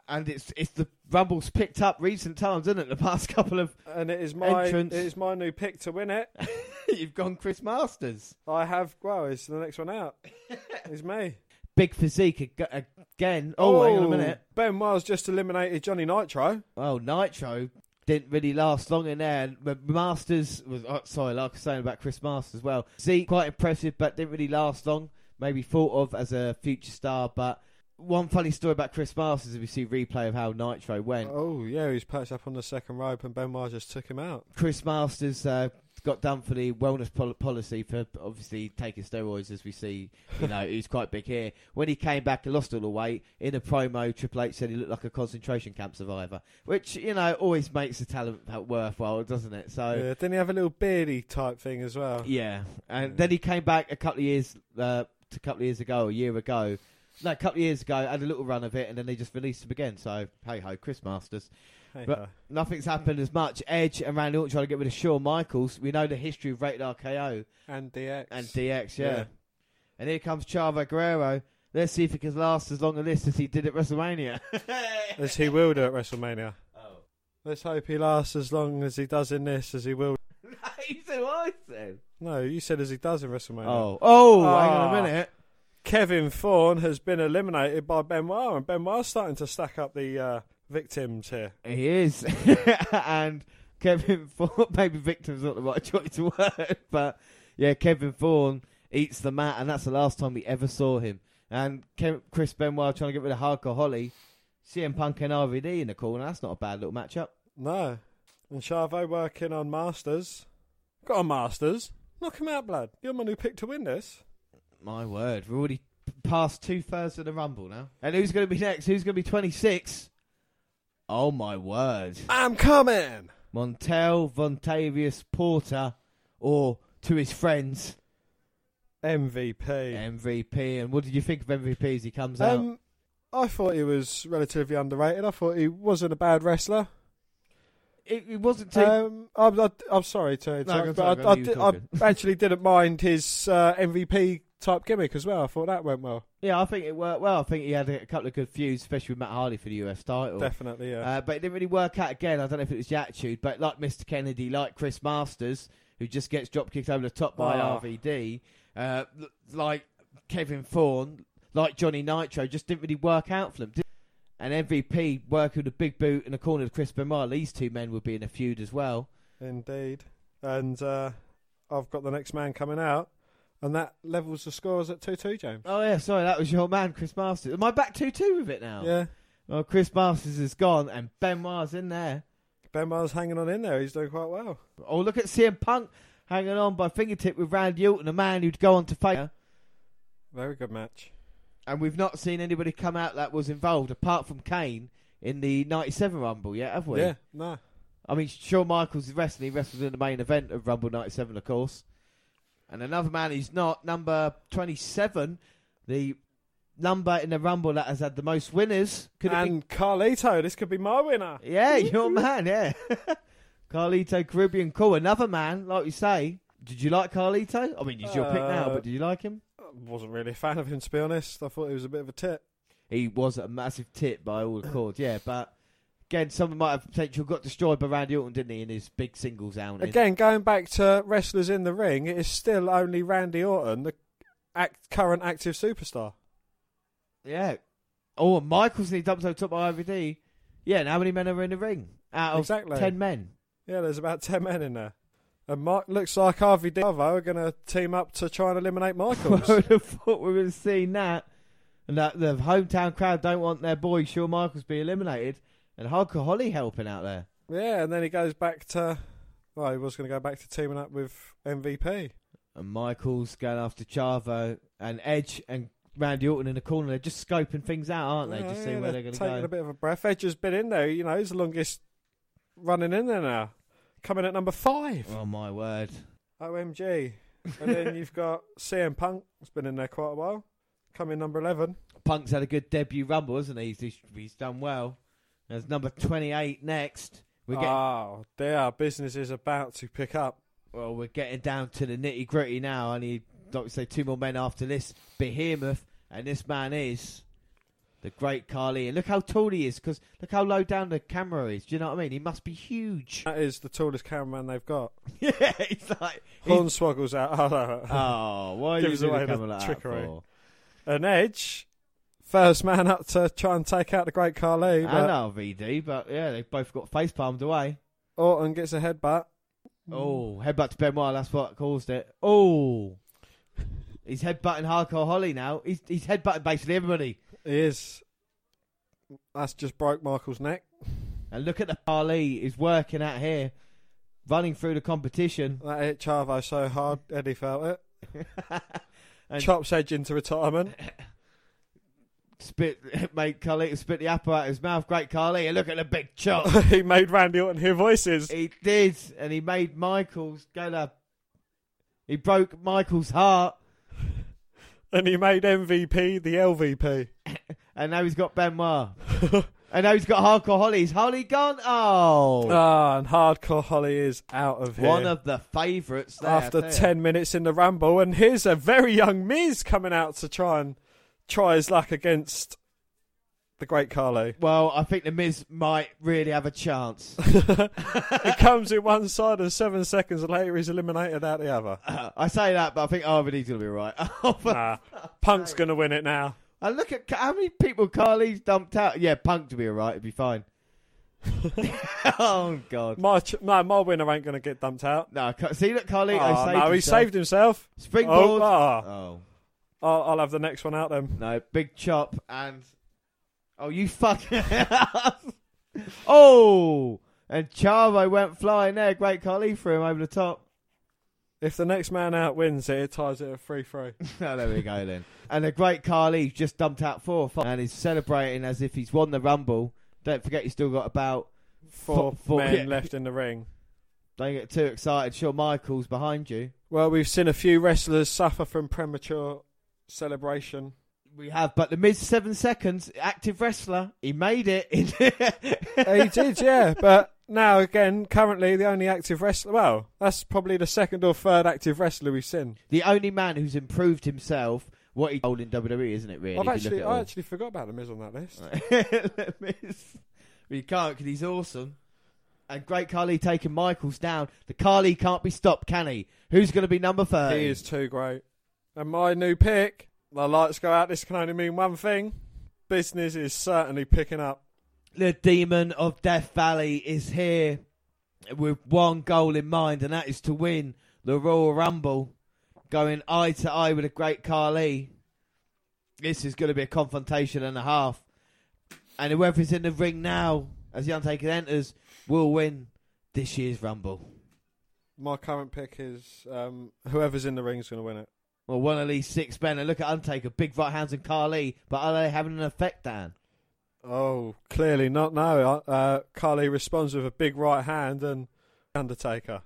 And it's it's the Rumble's picked up recent times, isn't it? The past couple of And it is my it is my new pick to win it. *laughs* you've gone Chris Masters. I have well, it's the next one out. *laughs* it's me. Big physique ag- again. Oh, hang on a oh, minute. Ben Miles just eliminated Johnny Nitro. Oh, Nitro didn't really last long in there. And Masters was oh, sorry, like I was saying about Chris Masters as well. See, quite impressive, but didn't really last long. Maybe thought of as a future star, but one funny story about Chris Masters, if you see replay of how Nitro went, Oh yeah, he was perched up on the second rope and Ben Miles just took him out. Chris Masters uh, got done for the wellness pol- policy for obviously taking steroids, as we see. You know, *laughs* he's quite big here. When he came back he lost all the weight in a promo, Triple H said he looked like a concentration camp survivor, which you know always makes the talent worthwhile, doesn't it? So. Yeah, didn't he have a little beardy type thing as well? Yeah, and then he came back a couple of years, uh, a couple of years ago, a year ago. No, a couple of years ago, had a little run of it, and then they just released him again. So hey ho, Chris Masters. Hey but nothing's happened as much. Edge and Randy Orton trying to get rid of Shawn Michaels. We know the history of Rated RKO And DX. and DX, yeah. Yeah. And here comes Chavo Guerrero. Let's see if he can last as long as this as he did at WrestleMania. *laughs* As he will do at WrestleMania. oh. Let's hope he lasts as long as he does in this as he will. he said what I said. No, you said as he does in WrestleMania. Oh, oh, hang on Ah. a minute. Kevin Thorne has been eliminated by Benoit, and Benoit's starting to stack up the uh, victims here. He is. *laughs* and Kevin Thorne, *laughs* maybe victim's not the right choice word, *laughs* but yeah, Kevin Thorne eats the mat, and that's the last time we ever saw him. And Kev- Chris Benoit trying to get rid of Hardcore Holly. CM Punk and RVD in the corner. That's not a bad little matchup. No. And Chavo working on Masters. Got on Masters. Knock him out, blood. You're the my new pick to win this. My word, we're already past two thirds of the Rumble now. And who's going to be next? Who's going to be 26? Oh my word. I'm coming! Montel Vontavious Porter, or to his friends, MVP. MVP. And what did you think of MVP as he comes out? Um, I thought he was relatively underrated. I thought he wasn't a bad wrestler. It, it wasn't too. Um, I'm, I, I'm sorry to interrupt, on, but I, I, you di- talking. I actually didn't mind his uh, MVP type gimmick as well. I thought that went well. Yeah, I think it worked well. I think he had a couple of good feuds, especially with Matt Hardy for the US title. Definitely, yeah. Uh, but it didn't really work out again. I don't know if it was the attitude, but like Mr. Kennedy, like Chris Masters, who just gets drop kicked over the top by Oh. RVD, uh, like Kevin Thorne, like Johnny Nitro, just didn't really work out for them. did- And MVP working with a big boot in the corner of Chris Benoit. These two men would be in a feud as well. Indeed. And uh, I've got the next man coming out, and that levels the scores at 2 2, James. Oh yeah, sorry, that was your man, Chris Masters. Am I back two two with it now? Yeah. Well, Chris Masters is gone, and Benoit's in there. Benoit's hanging on in there. He's doing quite well. Oh, look at CM Punk hanging on by fingertip with Randy Orton, a man who'd go on to fight. Very good match. And we've not seen anybody come out that was involved apart from Kane in the '97 Rumble yet, have we? Yeah, no. I mean, Shawn Michaels is wrestling. He wrestled in the main event of Rumble '97, of course. And another man who's not number 27, the number in the Rumble that has had the most winners. Could it be and Carlito, this could be my winner. Yeah, your man, yeah. *laughs* Carlito Caribbean Cool, another man, like you say. Did you like Carlito? I mean, he's your pick now, Uh, but did you like him? I wasn't really a fan of him, to be honest. I thought he was a bit of a tit. He was a massive tit by all accords, yeah, but again, someone might have potential got destroyed by Randy Orton, didn't he, in his big singles outing? Again, going back to wrestlers in the ring, it is still only Randy Orton, the act, current active superstar. Yeah. Oh, and Michaels and he dumps over top by RVD. Yeah, and how many men are in the ring? Out of Exactly. 10 men. Yeah, there's about 10 men in there. And Mark, looks like RVD Bravo are going to team up to try and eliminate Michaels. *laughs* I would have thought we would have seen that. And that the hometown crowd don't want their boy Shawn Michaels to be eliminated. And Hulk Holly helping out there. yeah, and then he goes back to. Well, he was going to go back to teaming up with MVP. And Michaels going after Chavo and Edge and Randy Orton in the corner. They're just scoping things out, aren't they? Yeah, just yeah, seeing where they're they're going to go. taking a bit of a breath. Edge has been in there. You know, he's the longest running in there now. Coming at number five. Oh, my word. OMG. And then you've got CM Punk, He's been in there quite a while. Coming number 11. Punk's had a good debut rumble, hasn't he? He's, he's done well. There's number 28 next. We're getting, ah, Oh, dear. Business is about to pick up. well, we're getting down to the nitty gritty now. I need, don't say, two more men after this behemoth. And this man is the great Khali. And look how tall he is, because look how low down the camera is. Do you know what I mean? He must be huge. That is the tallest cameraman they've got. *laughs* yeah, he's like. Hornswoggle's out. Oh, *laughs* no. Oh, why are you doing the camera like that for? And Edge, first man up to try and take out the Great Khali. I know VD, but yeah, they both got face palmed away. Orton gets a headbutt. Oh, headbutt to Benoit, that's what caused it. Oh. He's headbutting Hardcore Holly now. He's he's headbutting basically everybody. He is. That's just broke Michael's neck. And look at the Khali is working out here, running through the competition. That hit Chavo so hard, Eddie felt it. *laughs* And Chops Edge into retirement. *laughs* spit *laughs* made Khali spit the apple out of his mouth. Great Khali, and look at the big chop. *laughs* he made Randy Orton hear voices. he did, and he made Michael's go to. He broke Michael's heart, *laughs* And he made MVP the LVP. and now he's got Benoit. and now he's got Hardcore Holly. Is Holly gone? Oh. Ah, and Hardcore Holly is out of here. One of the favourites there. after 10 minutes in the Rumble. And here's a very young Miz coming out to try and try his luck against the Great Khali. Well, I think the Miz might really have a chance. *laughs* it comes in one side, and seven seconds later, he's eliminated out the other. *laughs* I say that, but I think RVD's going to be right. *laughs* Nah, Punk's going to win it now. and look at how many people Khali's dumped out. Yeah, Punk to be alright, it'd be fine. oh, God. My ch- no, my winner ain't going to get dumped out. No, see, look, Khali. Oh, saved no, he himself. saved himself. Springboard. Oh, ah. Oh. I'll, I'll have the next one out then. No, big chop and. Oh, you fuck. *laughs* oh! And Chavo went flying there. Great Khali threw him over the top. If the next man out wins it, it ties it at 3 3. *laughs* oh, there we go then. And the great Khali just dumped out four, five, and he's celebrating as if he's won the Rumble. Don't forget, he's still got about Four Four- four- men yeah. left in the ring. Don't get too excited. Shawn Michaels behind you. Well, we've seen a few wrestlers suffer from premature celebration. We have, but the Miz seven seconds active wrestler. He made it. *laughs* he did, yeah. But now again, currently the only active wrestler. Well, that's probably the second or third active wrestler we've seen. The only man who's improved himself, what he told in WWE, isn't it? Really, I've actually, I all. actually forgot about the Miz on that list. Miz. Well, you can't because he's awesome. And Great Khali taking Michaels down. The Khali can't be stopped, can he? Who's going to be number 30? He is too great. And my new pick, the lights go out. This can only mean one thing: business is certainly picking up. The demon of Death Valley is here with one goal in mind, and that is to win the Royal Rumble, going eye to eye with a Great Khali. This is going to be a confrontation and a half. And whoever's in the ring now, as the Undertaker enters, will win this year's Rumble. My current pick is um, whoever's in the ring is going to win it. Well, one of these six men, and look at Undertaker, big right hands and Khali, but are they having an effect, Dan? Oh, clearly not. No, uh, Khali responds with a big right hand and Undertaker,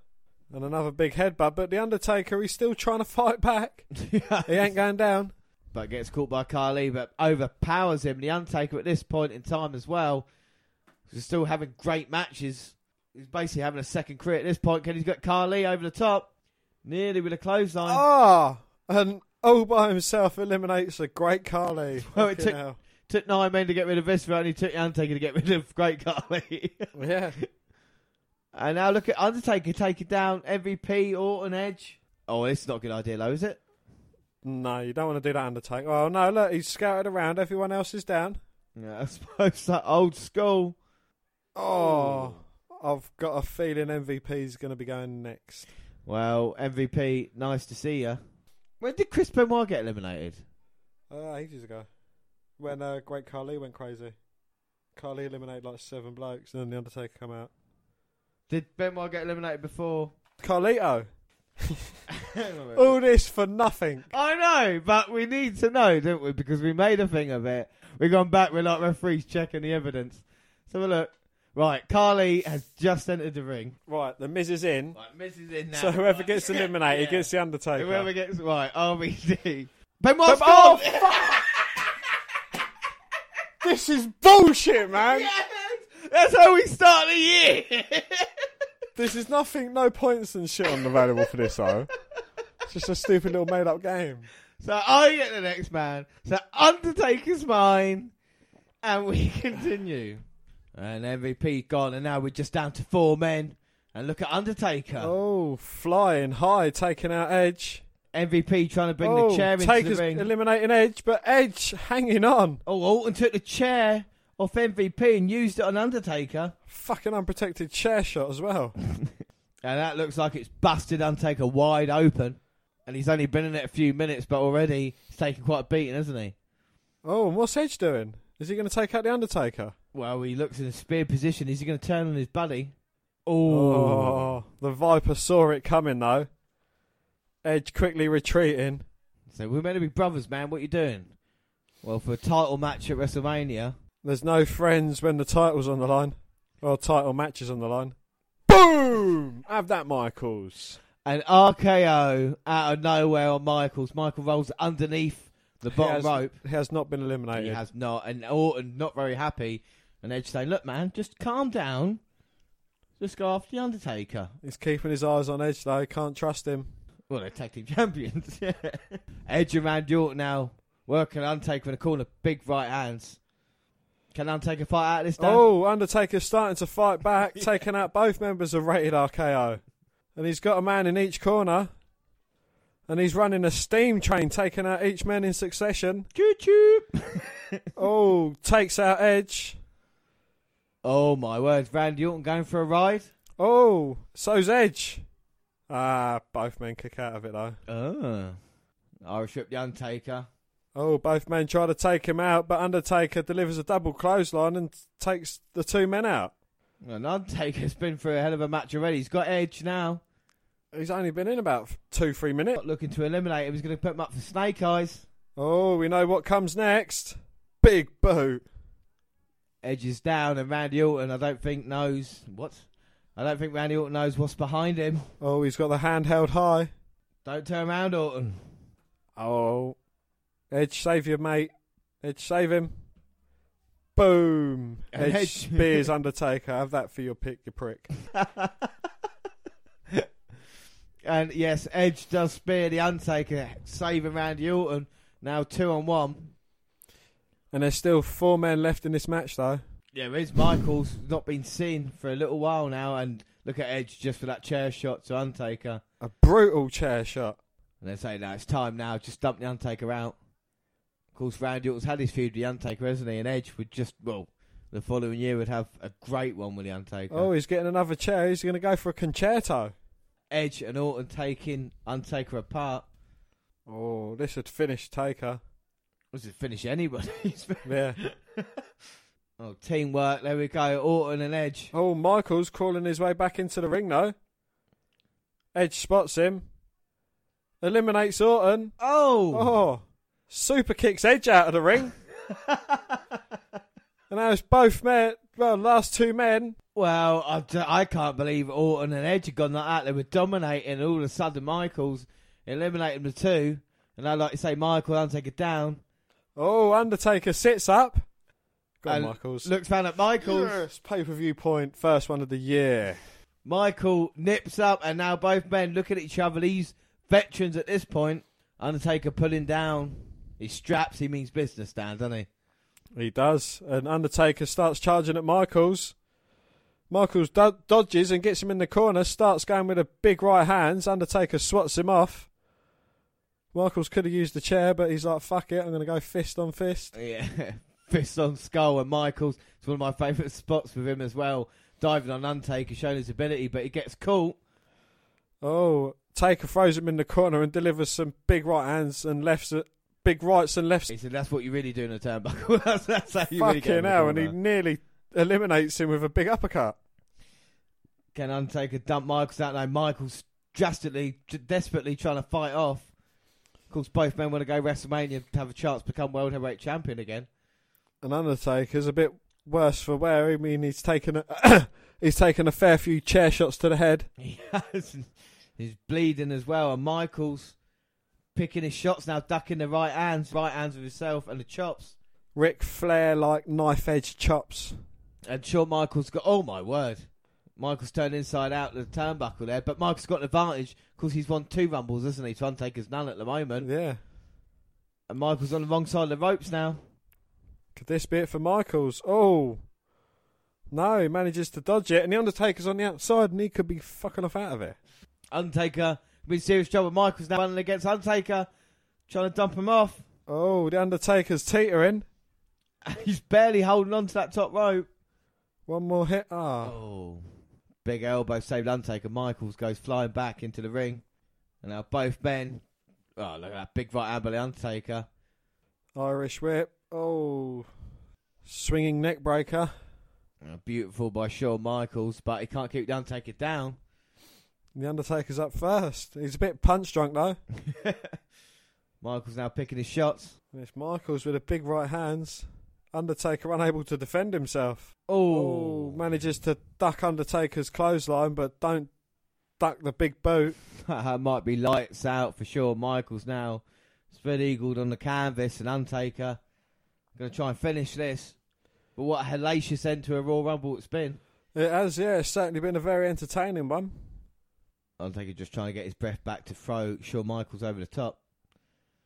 and another big headbutt. But the Undertaker, he's still trying to fight back. *laughs* he ain't going down. but gets caught by Khali, but overpowers him. The Undertaker at this point in time as well, is still having great matches. He's basically having a second career at this point. Because he's got Khali over the top, nearly with a clothesline. Ah, and all by himself eliminates a great Khali. *laughs* Well, it took hell. took nine men to get rid of this, but only took the Undertaker to get rid of Great Khali. *laughs* Yeah. and now look at Undertaker taking down MVP Orton Edge. Oh, this is not a good idea, though, is it? No, you don't want to do that, Undertaker. Oh no, look, he's scouted around. Everyone else is down. Yeah, I *laughs* suppose that old school. Oh, I've got a feeling MVP's going to be going next. Well, MVP, nice to see you. When did Chris Benoit get eliminated? Uh, ages ago, when uh, Great Khali went crazy. Khali eliminated like seven blokes, and then the Undertaker come out. Did Benoit get eliminated before? Carlito, *laughs* all this for nothing. I know, but we need to know, don't we? Because we made a thing of it. We've gone back, we're like referees checking the evidence. So we look. Right, Carly has just entered the ring. Right, the Miz is in. Right, Miz is in now. So whoever Right. gets *laughs* eliminated Yeah. gets the Undertaker. Whoever gets right, RVD. Benoit's But- gone! oh, *laughs* This is bullshit, man. Yes! That's how we start the year! *laughs* This is nothing, no points and shit on available for this, though. It's just a stupid little made up game. so I get the next man. So Undertaker's mine. And we continue. And MVP gone, and now we're just down to four men. And look at Undertaker. Oh, flying high, taking out Edge. MVP trying to bring oh, the chair into Taker's the ring. eliminating Edge, but Edge hanging on. oh, Orton took the chair off MVP and used it on Undertaker. Fucking unprotected chair shot as well. *laughs* And that looks like it's busted Undertaker wide open. And he's only been in it a few minutes, but already he's taken quite a beating, hasn't he? Oh, and what's Edge doing? Is he going to take out the Undertaker? Well, he looks in a spear position. Is he going to turn on his buddy? Oh, the Viper saw it coming though. Edge quickly retreating. So we're meant to be brothers, man. What are you doing? Well, for a title match at WrestleMania, There's no friends when the title's on the line. Or title matches on the line. Boom! Have that, Michaels. an RKO out of nowhere on Michaels. Michael rolls underneath the bottom has, rope. He has not been eliminated. He has not, and Orton not very happy. And Edge saying, "Look, man, just calm down. Just go after the Undertaker." He's keeping his eyes on Edge though. Can't trust him. Well, they're tag team *laughs* champions. yeah. *laughs* Edge and Randy Orton now working Undertaker in the corner, big right hands. Can Undertaker fight out of this? Oh, Undertaker's starting to fight back, *laughs* taking out both members of Rated RKO. And he's got a man in each corner. And he's running a steam train, taking out each man in succession. choo choo. *laughs* Oh, takes out Edge. oh my word, Randy Orton going for a ride. Oh, so's Edge. Ah, both men kick out of it though. Oh, Irish Whip the Undertaker. Oh, both men try to take him out, but Undertaker delivers a double clothesline and takes the two men out. And Undertaker's been through a hell of a match already. He's got Edge now. He's only been in about two, three minutes. Not looking to eliminate him. He's going to put him up for Snake Eyes. Oh, we know what comes next. Big boot. Edge is down, and Randy Orton, I don't think knows what. I don't think Randy Orton knows what's behind him. Oh, he's got the hand held high. Don't turn around, Orton. Oh, Edge, save your mate. Edge, save him. Boom. *laughs* Edge Edge- spears Undertaker. Have that for your pick, you prick. *laughs* And yes, Edge does spear the Undertaker, saving Randy Orton. Now two on one. And there's still four men left in this match, though. Yeah, Riz Michaels not been seen for a little while now, and look at Edge just for that chair shot to Undertaker. A brutal chair shot. And they say, now it's time now. Just dump the Undertaker out." Of course, Randy Orton's had his feud with the Undertaker, hasn't he? And Edge would just well, the following year would have a great one with the Undertaker. Oh, he's getting another chair. He's going to go for a con-chair-to. Edge and Orton taking Undertaker apart. Oh, this would finish Taker. Was it finish anybody? *laughs* Yeah. *laughs* oh, teamwork. There we go. Orton and Edge. Oh, Michael's crawling his way back into the ring, though. Edge spots him. Eliminates Orton. Oh! Oh. Super kicks Edge out of the ring. *laughs* and now it's both men, well, last two men. Well, I, d- I can't believe Orton and Edge had gone like that. They were dominating, and all of a sudden Michaels eliminated the two. And I like to say, Michael Undertaker down. Oh, Undertaker sits up. Go on, And Michaels. Looks down at Michaels. Yes, pay per view point, first one of the year. Michael nips up, and now both men look at each other. These veterans at this point. Undertaker pulling down his straps. He means business, Dan, doesn't he? He does. And Undertaker starts charging at Michaels. Michaels do- dodges and gets him in the corner, starts going with a big right hands. Undertaker swats him off. Michaels could have used the chair, but he's like, fuck it, I'm going to go fist on fist. Yeah, *laughs* fist on skull, and Michaels. It's one of my favourite spots with him as well. Diving on Undertaker, showing his ability, but he gets caught. Oh, Taker throws him in the corner and delivers some big right hands and lefts, uh, big rights and lefts. He said, "That's what you really do in a turnbuckle. that's, *laughs* that's how you really get Fucking hell, and he nearly eliminates him with a big uppercut. Can Undertaker dump Michaels out? No, Michaels drastically, desperately trying to fight off. Of course, both men want to go WrestleMania to have a chance to become World Heavyweight Champion again. And Undertaker's a bit worse for wear. I mean, he's taken a *coughs* he's taken a fair few chair shots to the head. *laughs* He has. He's bleeding as well, and Michaels picking his shots now, ducking the right hands, right hands of himself, and the chops. Ric Flair like knife edge chops. And Shawn Michaels got, oh my word. Michaels turned inside out the turnbuckle there, but Michaels got an advantage because he's won two rumbles, hasn't he? To Undertaker's none at the moment. Yeah. And Michaels on the wrong side of the ropes now. Could this be it for Michaels? Oh. No, he manages to dodge it, and the Undertaker's on the outside, and he could be fucking off out of it. Undertaker, been serious trouble. With Michaels now running against Undertaker, trying to dump him off. Oh, the Undertaker's teetering. *laughs* He's barely holding on to that top rope. One more hit. Ah. Oh. Big elbow saved Undertaker. Michaels goes flying back into the ring. And now both men. Oh, look at that big right hand by the Undertaker. Irish whip. Oh. Swinging neck breaker. Beautiful by Shawn Michaels, but he can't keep the Undertaker down. The Undertaker's up first. He's a bit punch drunk though. *laughs* Michaels now picking his shots. It's Michaels with a big right hands. Undertaker unable to defend himself. Oh, manages to duck Undertaker's clothesline, but don't duck the big boot. that *laughs* might be lights out for sure. Michaels now spread eagled on the canvas, and Undertaker going to try and finish this. But what a hellacious end to a Royal Rumble it's been. It has, yeah, it's certainly been a very entertaining one. Undertaker just trying to get his breath back to throw Shawn Michaels over the top.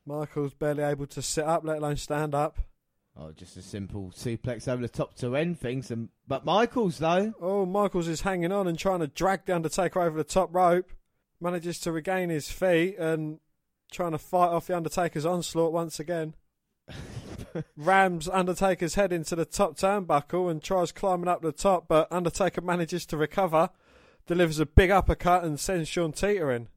Michaels barely able to sit up, let alone stand up. Oh, just a simple suplex over the top to end things. And but Michaels though, Oh, Michaels is hanging on and trying to drag the Undertaker over the top rope. Manages to regain his feet and trying to fight off the Undertaker's onslaught once again. *laughs* Rams Undertaker's head into the top turnbuckle and tries climbing up the top, but Undertaker manages to recover, delivers a big uppercut and sends Shawn teetering.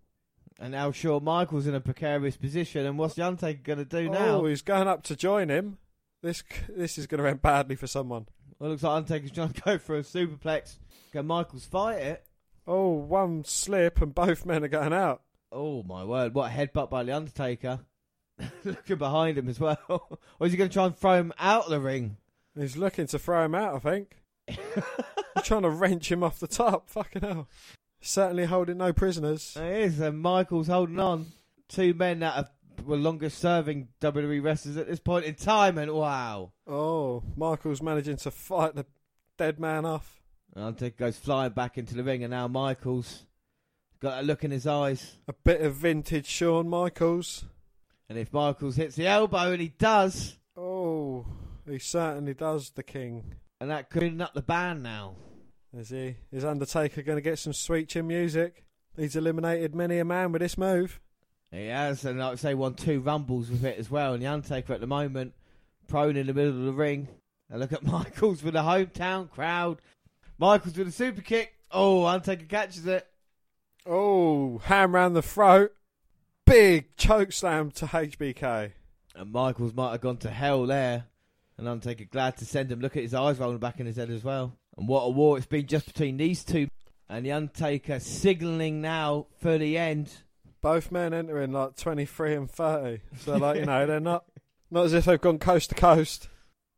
and now Shawn Michaels in a precarious position. And what's the Undertaker going to do oh, now? Oh, he's going up to join him. This this is going to end badly for someone. Well, it looks like Undertaker's trying to go *laughs* for a superplex. Can Michaels fight it? Oh, one slip and both men are going out. Oh my word! What a headbutt by the Undertaker. *laughs* Looking behind him as well. *laughs* or is he going to try and throw him out of the ring? He's looking to throw him out, I think. He's trying to wrench him off the top. Fucking hell. Certainly holding no prisoners. It is, and Michaels holding on. Two men that have well, longest serving WWE wrestlers at this point in time, and wow. Oh, Michaels managing to fight the dead man off. Undertaker goes flying back into the ring, and now Michaels got a look in his eyes. A bit of vintage Shawn Michaels. And if Michaels hits the elbow, and he does, Oh, he certainly does, the king. and that could up the band now. Is he? Is Undertaker going to get some sweet chin music? He's eliminated many a man with this move. He has, and like I say, won two rumbles with it as well. And the Undertaker at the moment, prone in the middle of the ring. And look at *laughs* Michaels with the hometown crowd. Michaels with a super kick. Oh, Undertaker catches it. Oh, ham round the throat. Big choke slam to HBK. And Michaels might have gone to hell there. And Undertaker glad to send him. Look at his eyes rolling back in his head as well. And what a war it's been just between these two. And the Undertaker signalling now for the end. Both men entering like 23 and 30. So, like, you know, they're not, *laughs* not as if they've gone coast to coast.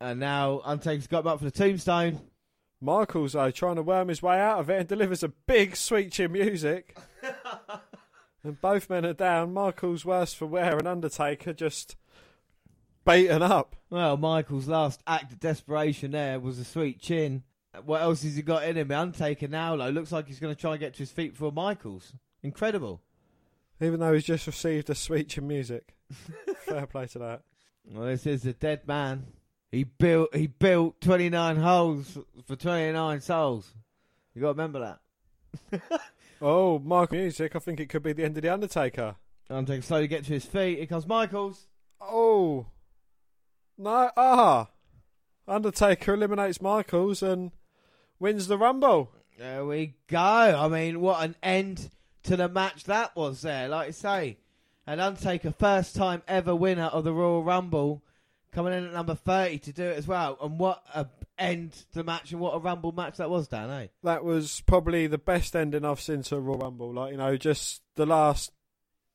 And now Undertaker's got him up for the tombstone. Michaels, though, trying to worm his way out of it and delivers a big sweet chin music. *laughs* and both men are down. Michaels worse for wear and Undertaker just beaten up. Well, Michael's last act of desperation there was a sweet chin. What else has he got in him? Undertaker now, though, looks like he's going to try and get to his feet before Michaels. Incredible. Even though he's just received a sweet chin music. *laughs* Fair play to that. Well, this is a dead man. He built he built 29 holes for 29 souls. You got to remember that. *laughs* Oh, Michael music. I think it could be the end of the Undertaker. Undertaker slowly get to his feet. Here comes Michaels. Oh, no! Ah, Undertaker eliminates Michaels and wins the Rumble. There we go. I mean, what an end to the match that was there. Like I say, an Undertaker first time ever winner of the Royal Rumble, coming in at number 30 to do it as well. And what a end to the match and what a Rumble match that was, Dan, eh? That was probably the best ending I've seen to a Royal Rumble. Like you know, just the last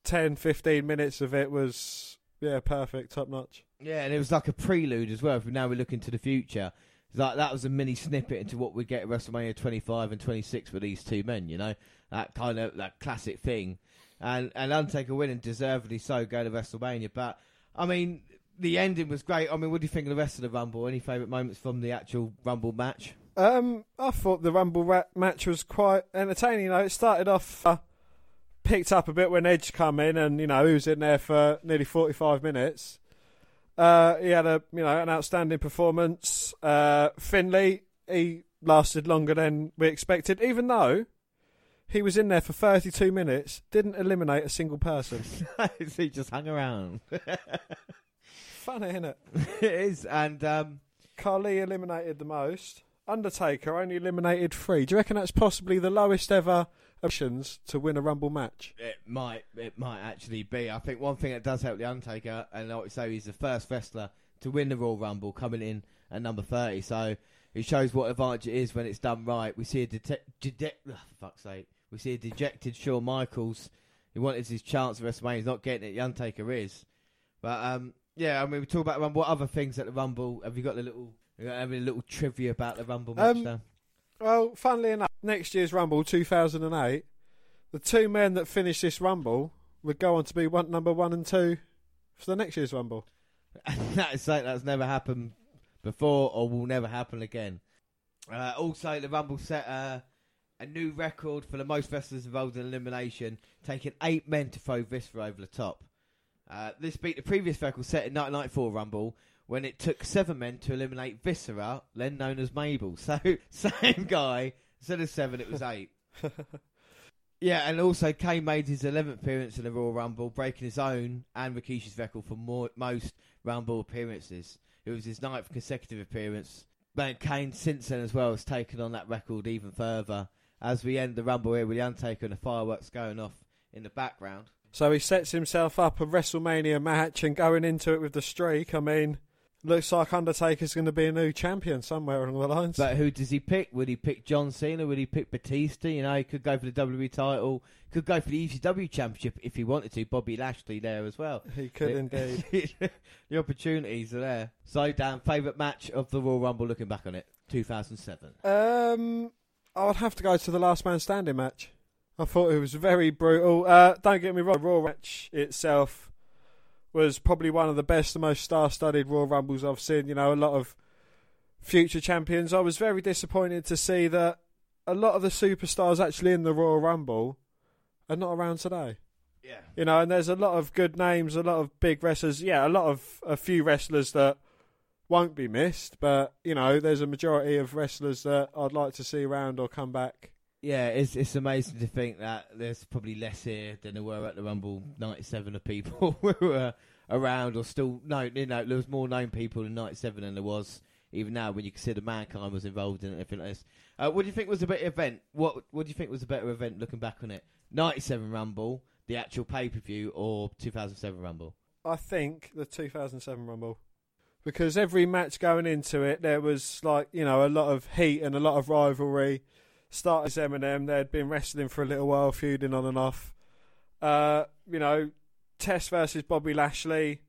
10, 15 minutes of it was yeah, perfect, top notch. Yeah, and it was like a prelude as well. If now we look into the future, like that was a mini snippet into what we get at WrestleMania 25 and 26 with these two men. You know, that kind of that classic thing, and and Undertaker winning deservedly so, go to WrestleMania. But I mean, the ending was great. I mean, what do you think of the rest of the Rumble? Any favourite moments from the actual Rumble match? Um, I thought the Rumble match was quite entertaining. You know, it started off, uh, picked up a bit when Edge come in, and you know he was in there for nearly forty-five minutes. Uh, he had a you know an outstanding performance. Uh, Finlay he lasted longer than we expected, even though he was in there for thirty-two minutes. Didn't eliminate a single person. *laughs* he just hung around. *laughs* Funny, isn't it? it is, and um, Khali eliminated the most. Undertaker only eliminated three. Do you reckon that's possibly the lowest ever options to win a Rumble match? It might, it might actually be. I think one thing that does help the Undertaker, and like I say, he's the first wrestler to win the Royal Rumble, coming in at number thirty. So it shows what advantage it is when it's done right. We see a dete- dede- ugh, for fuck's sake, we see a dejected Shawn Michaels. He wanted his chance at WrestleMania. He's not getting it. The Undertaker is, but um, yeah. I mean, we talk about Rumble. What other things at the Rumble? Have you got the little, you got any little trivia about the Rumble match? Um, Dan? Well, funnily enough, next year's Rumble 2008, the two men that finish this Rumble would go on to be one, number one and two for the next year's Rumble. And *laughs* that is something that's never happened before or will never happen again. Uh, also, the Rumble set uh, a new record for the most wrestlers involved in elimination, taking eight men to throw Viscera over the top. Uh, this beat the previous record set in 1994 Rumble when it took seven men to eliminate Viscera, then known as Mabel. *laughs* So, same guy. Instead of seven, it was *laughs* eight. Yeah, and also Kane made his 11th appearance in the Royal Rumble, breaking his own and Rikishi's record for more, most Rumble appearances. It was his ninth consecutive appearance. But Kane, since then as well, has taken on that record even further. As we end the Rumble here with the Undertaker and the fireworks going off in the background. So he sets himself up a WrestleMania match and going into it with the streak. I mean, looks like Undertaker's going to be a new champion somewhere along the lines. But who does he pick? Would he pick John Cena? Would he pick Batista? You know, he could go for the WWE title. Could go for the ECW championship if he wanted to. Bobby Lashley there as well. He could The- indeed. *laughs* the opportunities are there. So, Dan, favourite match of the Royal Rumble looking back on it? 2007. Um, I would have to go to the last man standing match. I thought it was very brutal. Uh, don't get me wrong, the Raw match itself was probably one of the best, the most star-studded Royal Rumbles I've seen. You know, a lot of future champions. I was very disappointed to see that a lot of the superstars actually in the Royal Rumble are not around today. Yeah. You know, and there's a lot of good names, a lot of big wrestlers. Yeah, a lot of a few wrestlers that won't be missed, but you know, there's a majority of wrestlers that I'd like to see around or come back. Yeah, it's it's amazing to think that there's probably less here than there were at the Rumble '97 of people *laughs* who were around or still no, you know, there was more known people in '97 than there was even now when you consider mankind was involved in everything like this. Uh, what do you think was a better event? What What do you think was a better event looking back on it? '97 Rumble, the actual pay per view, or 2007 Rumble? I think the 2007 Rumble. Because every match going into it, there was like, you know, a lot of heat and a lot of rivalry. Started as MNM, they'd been wrestling for a little while, feuding on and off. Uh, you know, Test versus Bobby Lashley.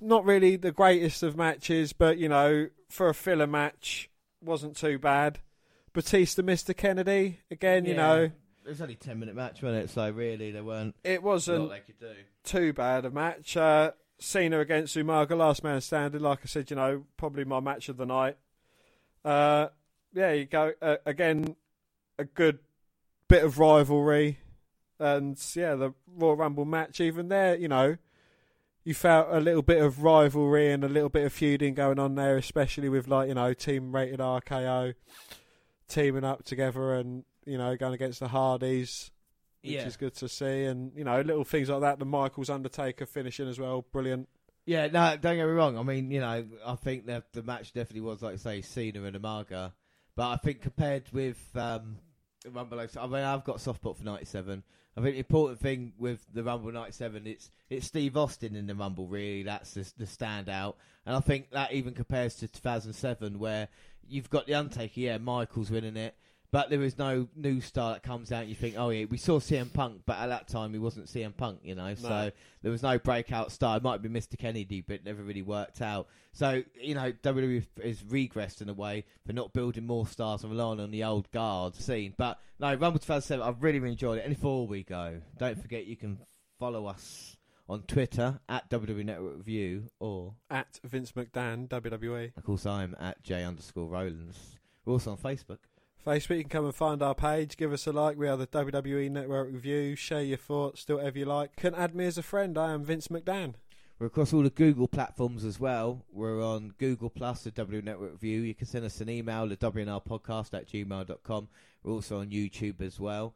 Not really the greatest of matches, but, you know, for a filler match, wasn't too bad. Batista, Mr. Kennedy, again, you know, it was only a 10 minute match, wasn't it? So really, there weren't. it wasn't lot they could do. too bad a match. Uh, Cena against Umaga, last man standing. Like I said, you know, probably my match of the night. Uh, yeah, you go uh, again. A good bit of rivalry, and yeah, the Royal Rumble match. Even there, you know, you felt a little bit of rivalry and a little bit of feuding going on there, especially with like you know, team rated RKO teaming up together and you know going against the Hardys which Yeah. is good to see. And you know, little things like that. The Michaels Undertaker finishing as well, brilliant. Yeah, no, don't get me wrong. I mean, you know, I think the the match definitely was like I say Cena and Umaga, but I think compared with um, Rumble, I mean, I've got soft spot for '97. I think the important thing with the Rumble '97, it's it's Steve Austin in the Rumble. Really, that's the, the standout, and I think that even compares to 2007, where you've got the Undertaker. Yeah, Michaels winning it. But there is no new star that comes out. and You think, oh yeah, we saw CM Punk, but at that time he wasn't CM Punk, you know. So there was no breakout star. It might be Mr. Kennedy, but it never really worked out. So you know, WWE is regressed in a way for not building more stars and relying on the old guard scene. But no, Rumble 2007, I've really, really enjoyed it. And before we go, don't forget you can follow us on Twitter at WWE Network Review, or At Vince McDan, WWE. of course I'm at J underscore Rollins. We're also on Facebook. Facebook, you can come and find our page, give us a like. We are the WWE Network Review. Share your thoughts, do whatever you like. Can add me as a friend. I am Vince McDan. We're across all the Google platforms as well. We're on Google Plus, the W Network Review. You can send us an email at WNRpodcast at gmail.com. We're also on YouTube as well.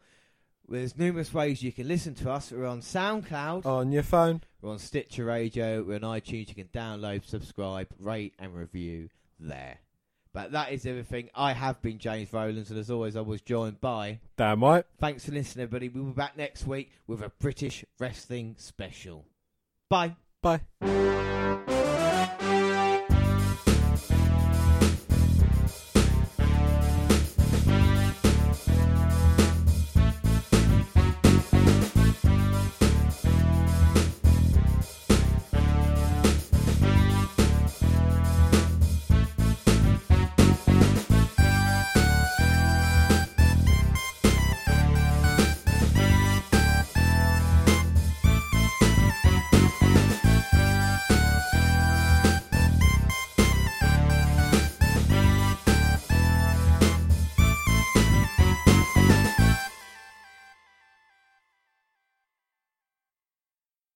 There's numerous ways you can listen to us. We're on SoundCloud. On your phone. We're on Stitcher Radio. We're on iTunes. You can download, subscribe, rate, and review there. But that is everything. I have been James Rowlands, and as always, I was joined by. Dan White. Thanks for listening, everybody. We'll be back next week with a British wrestling special. Bye. Bye.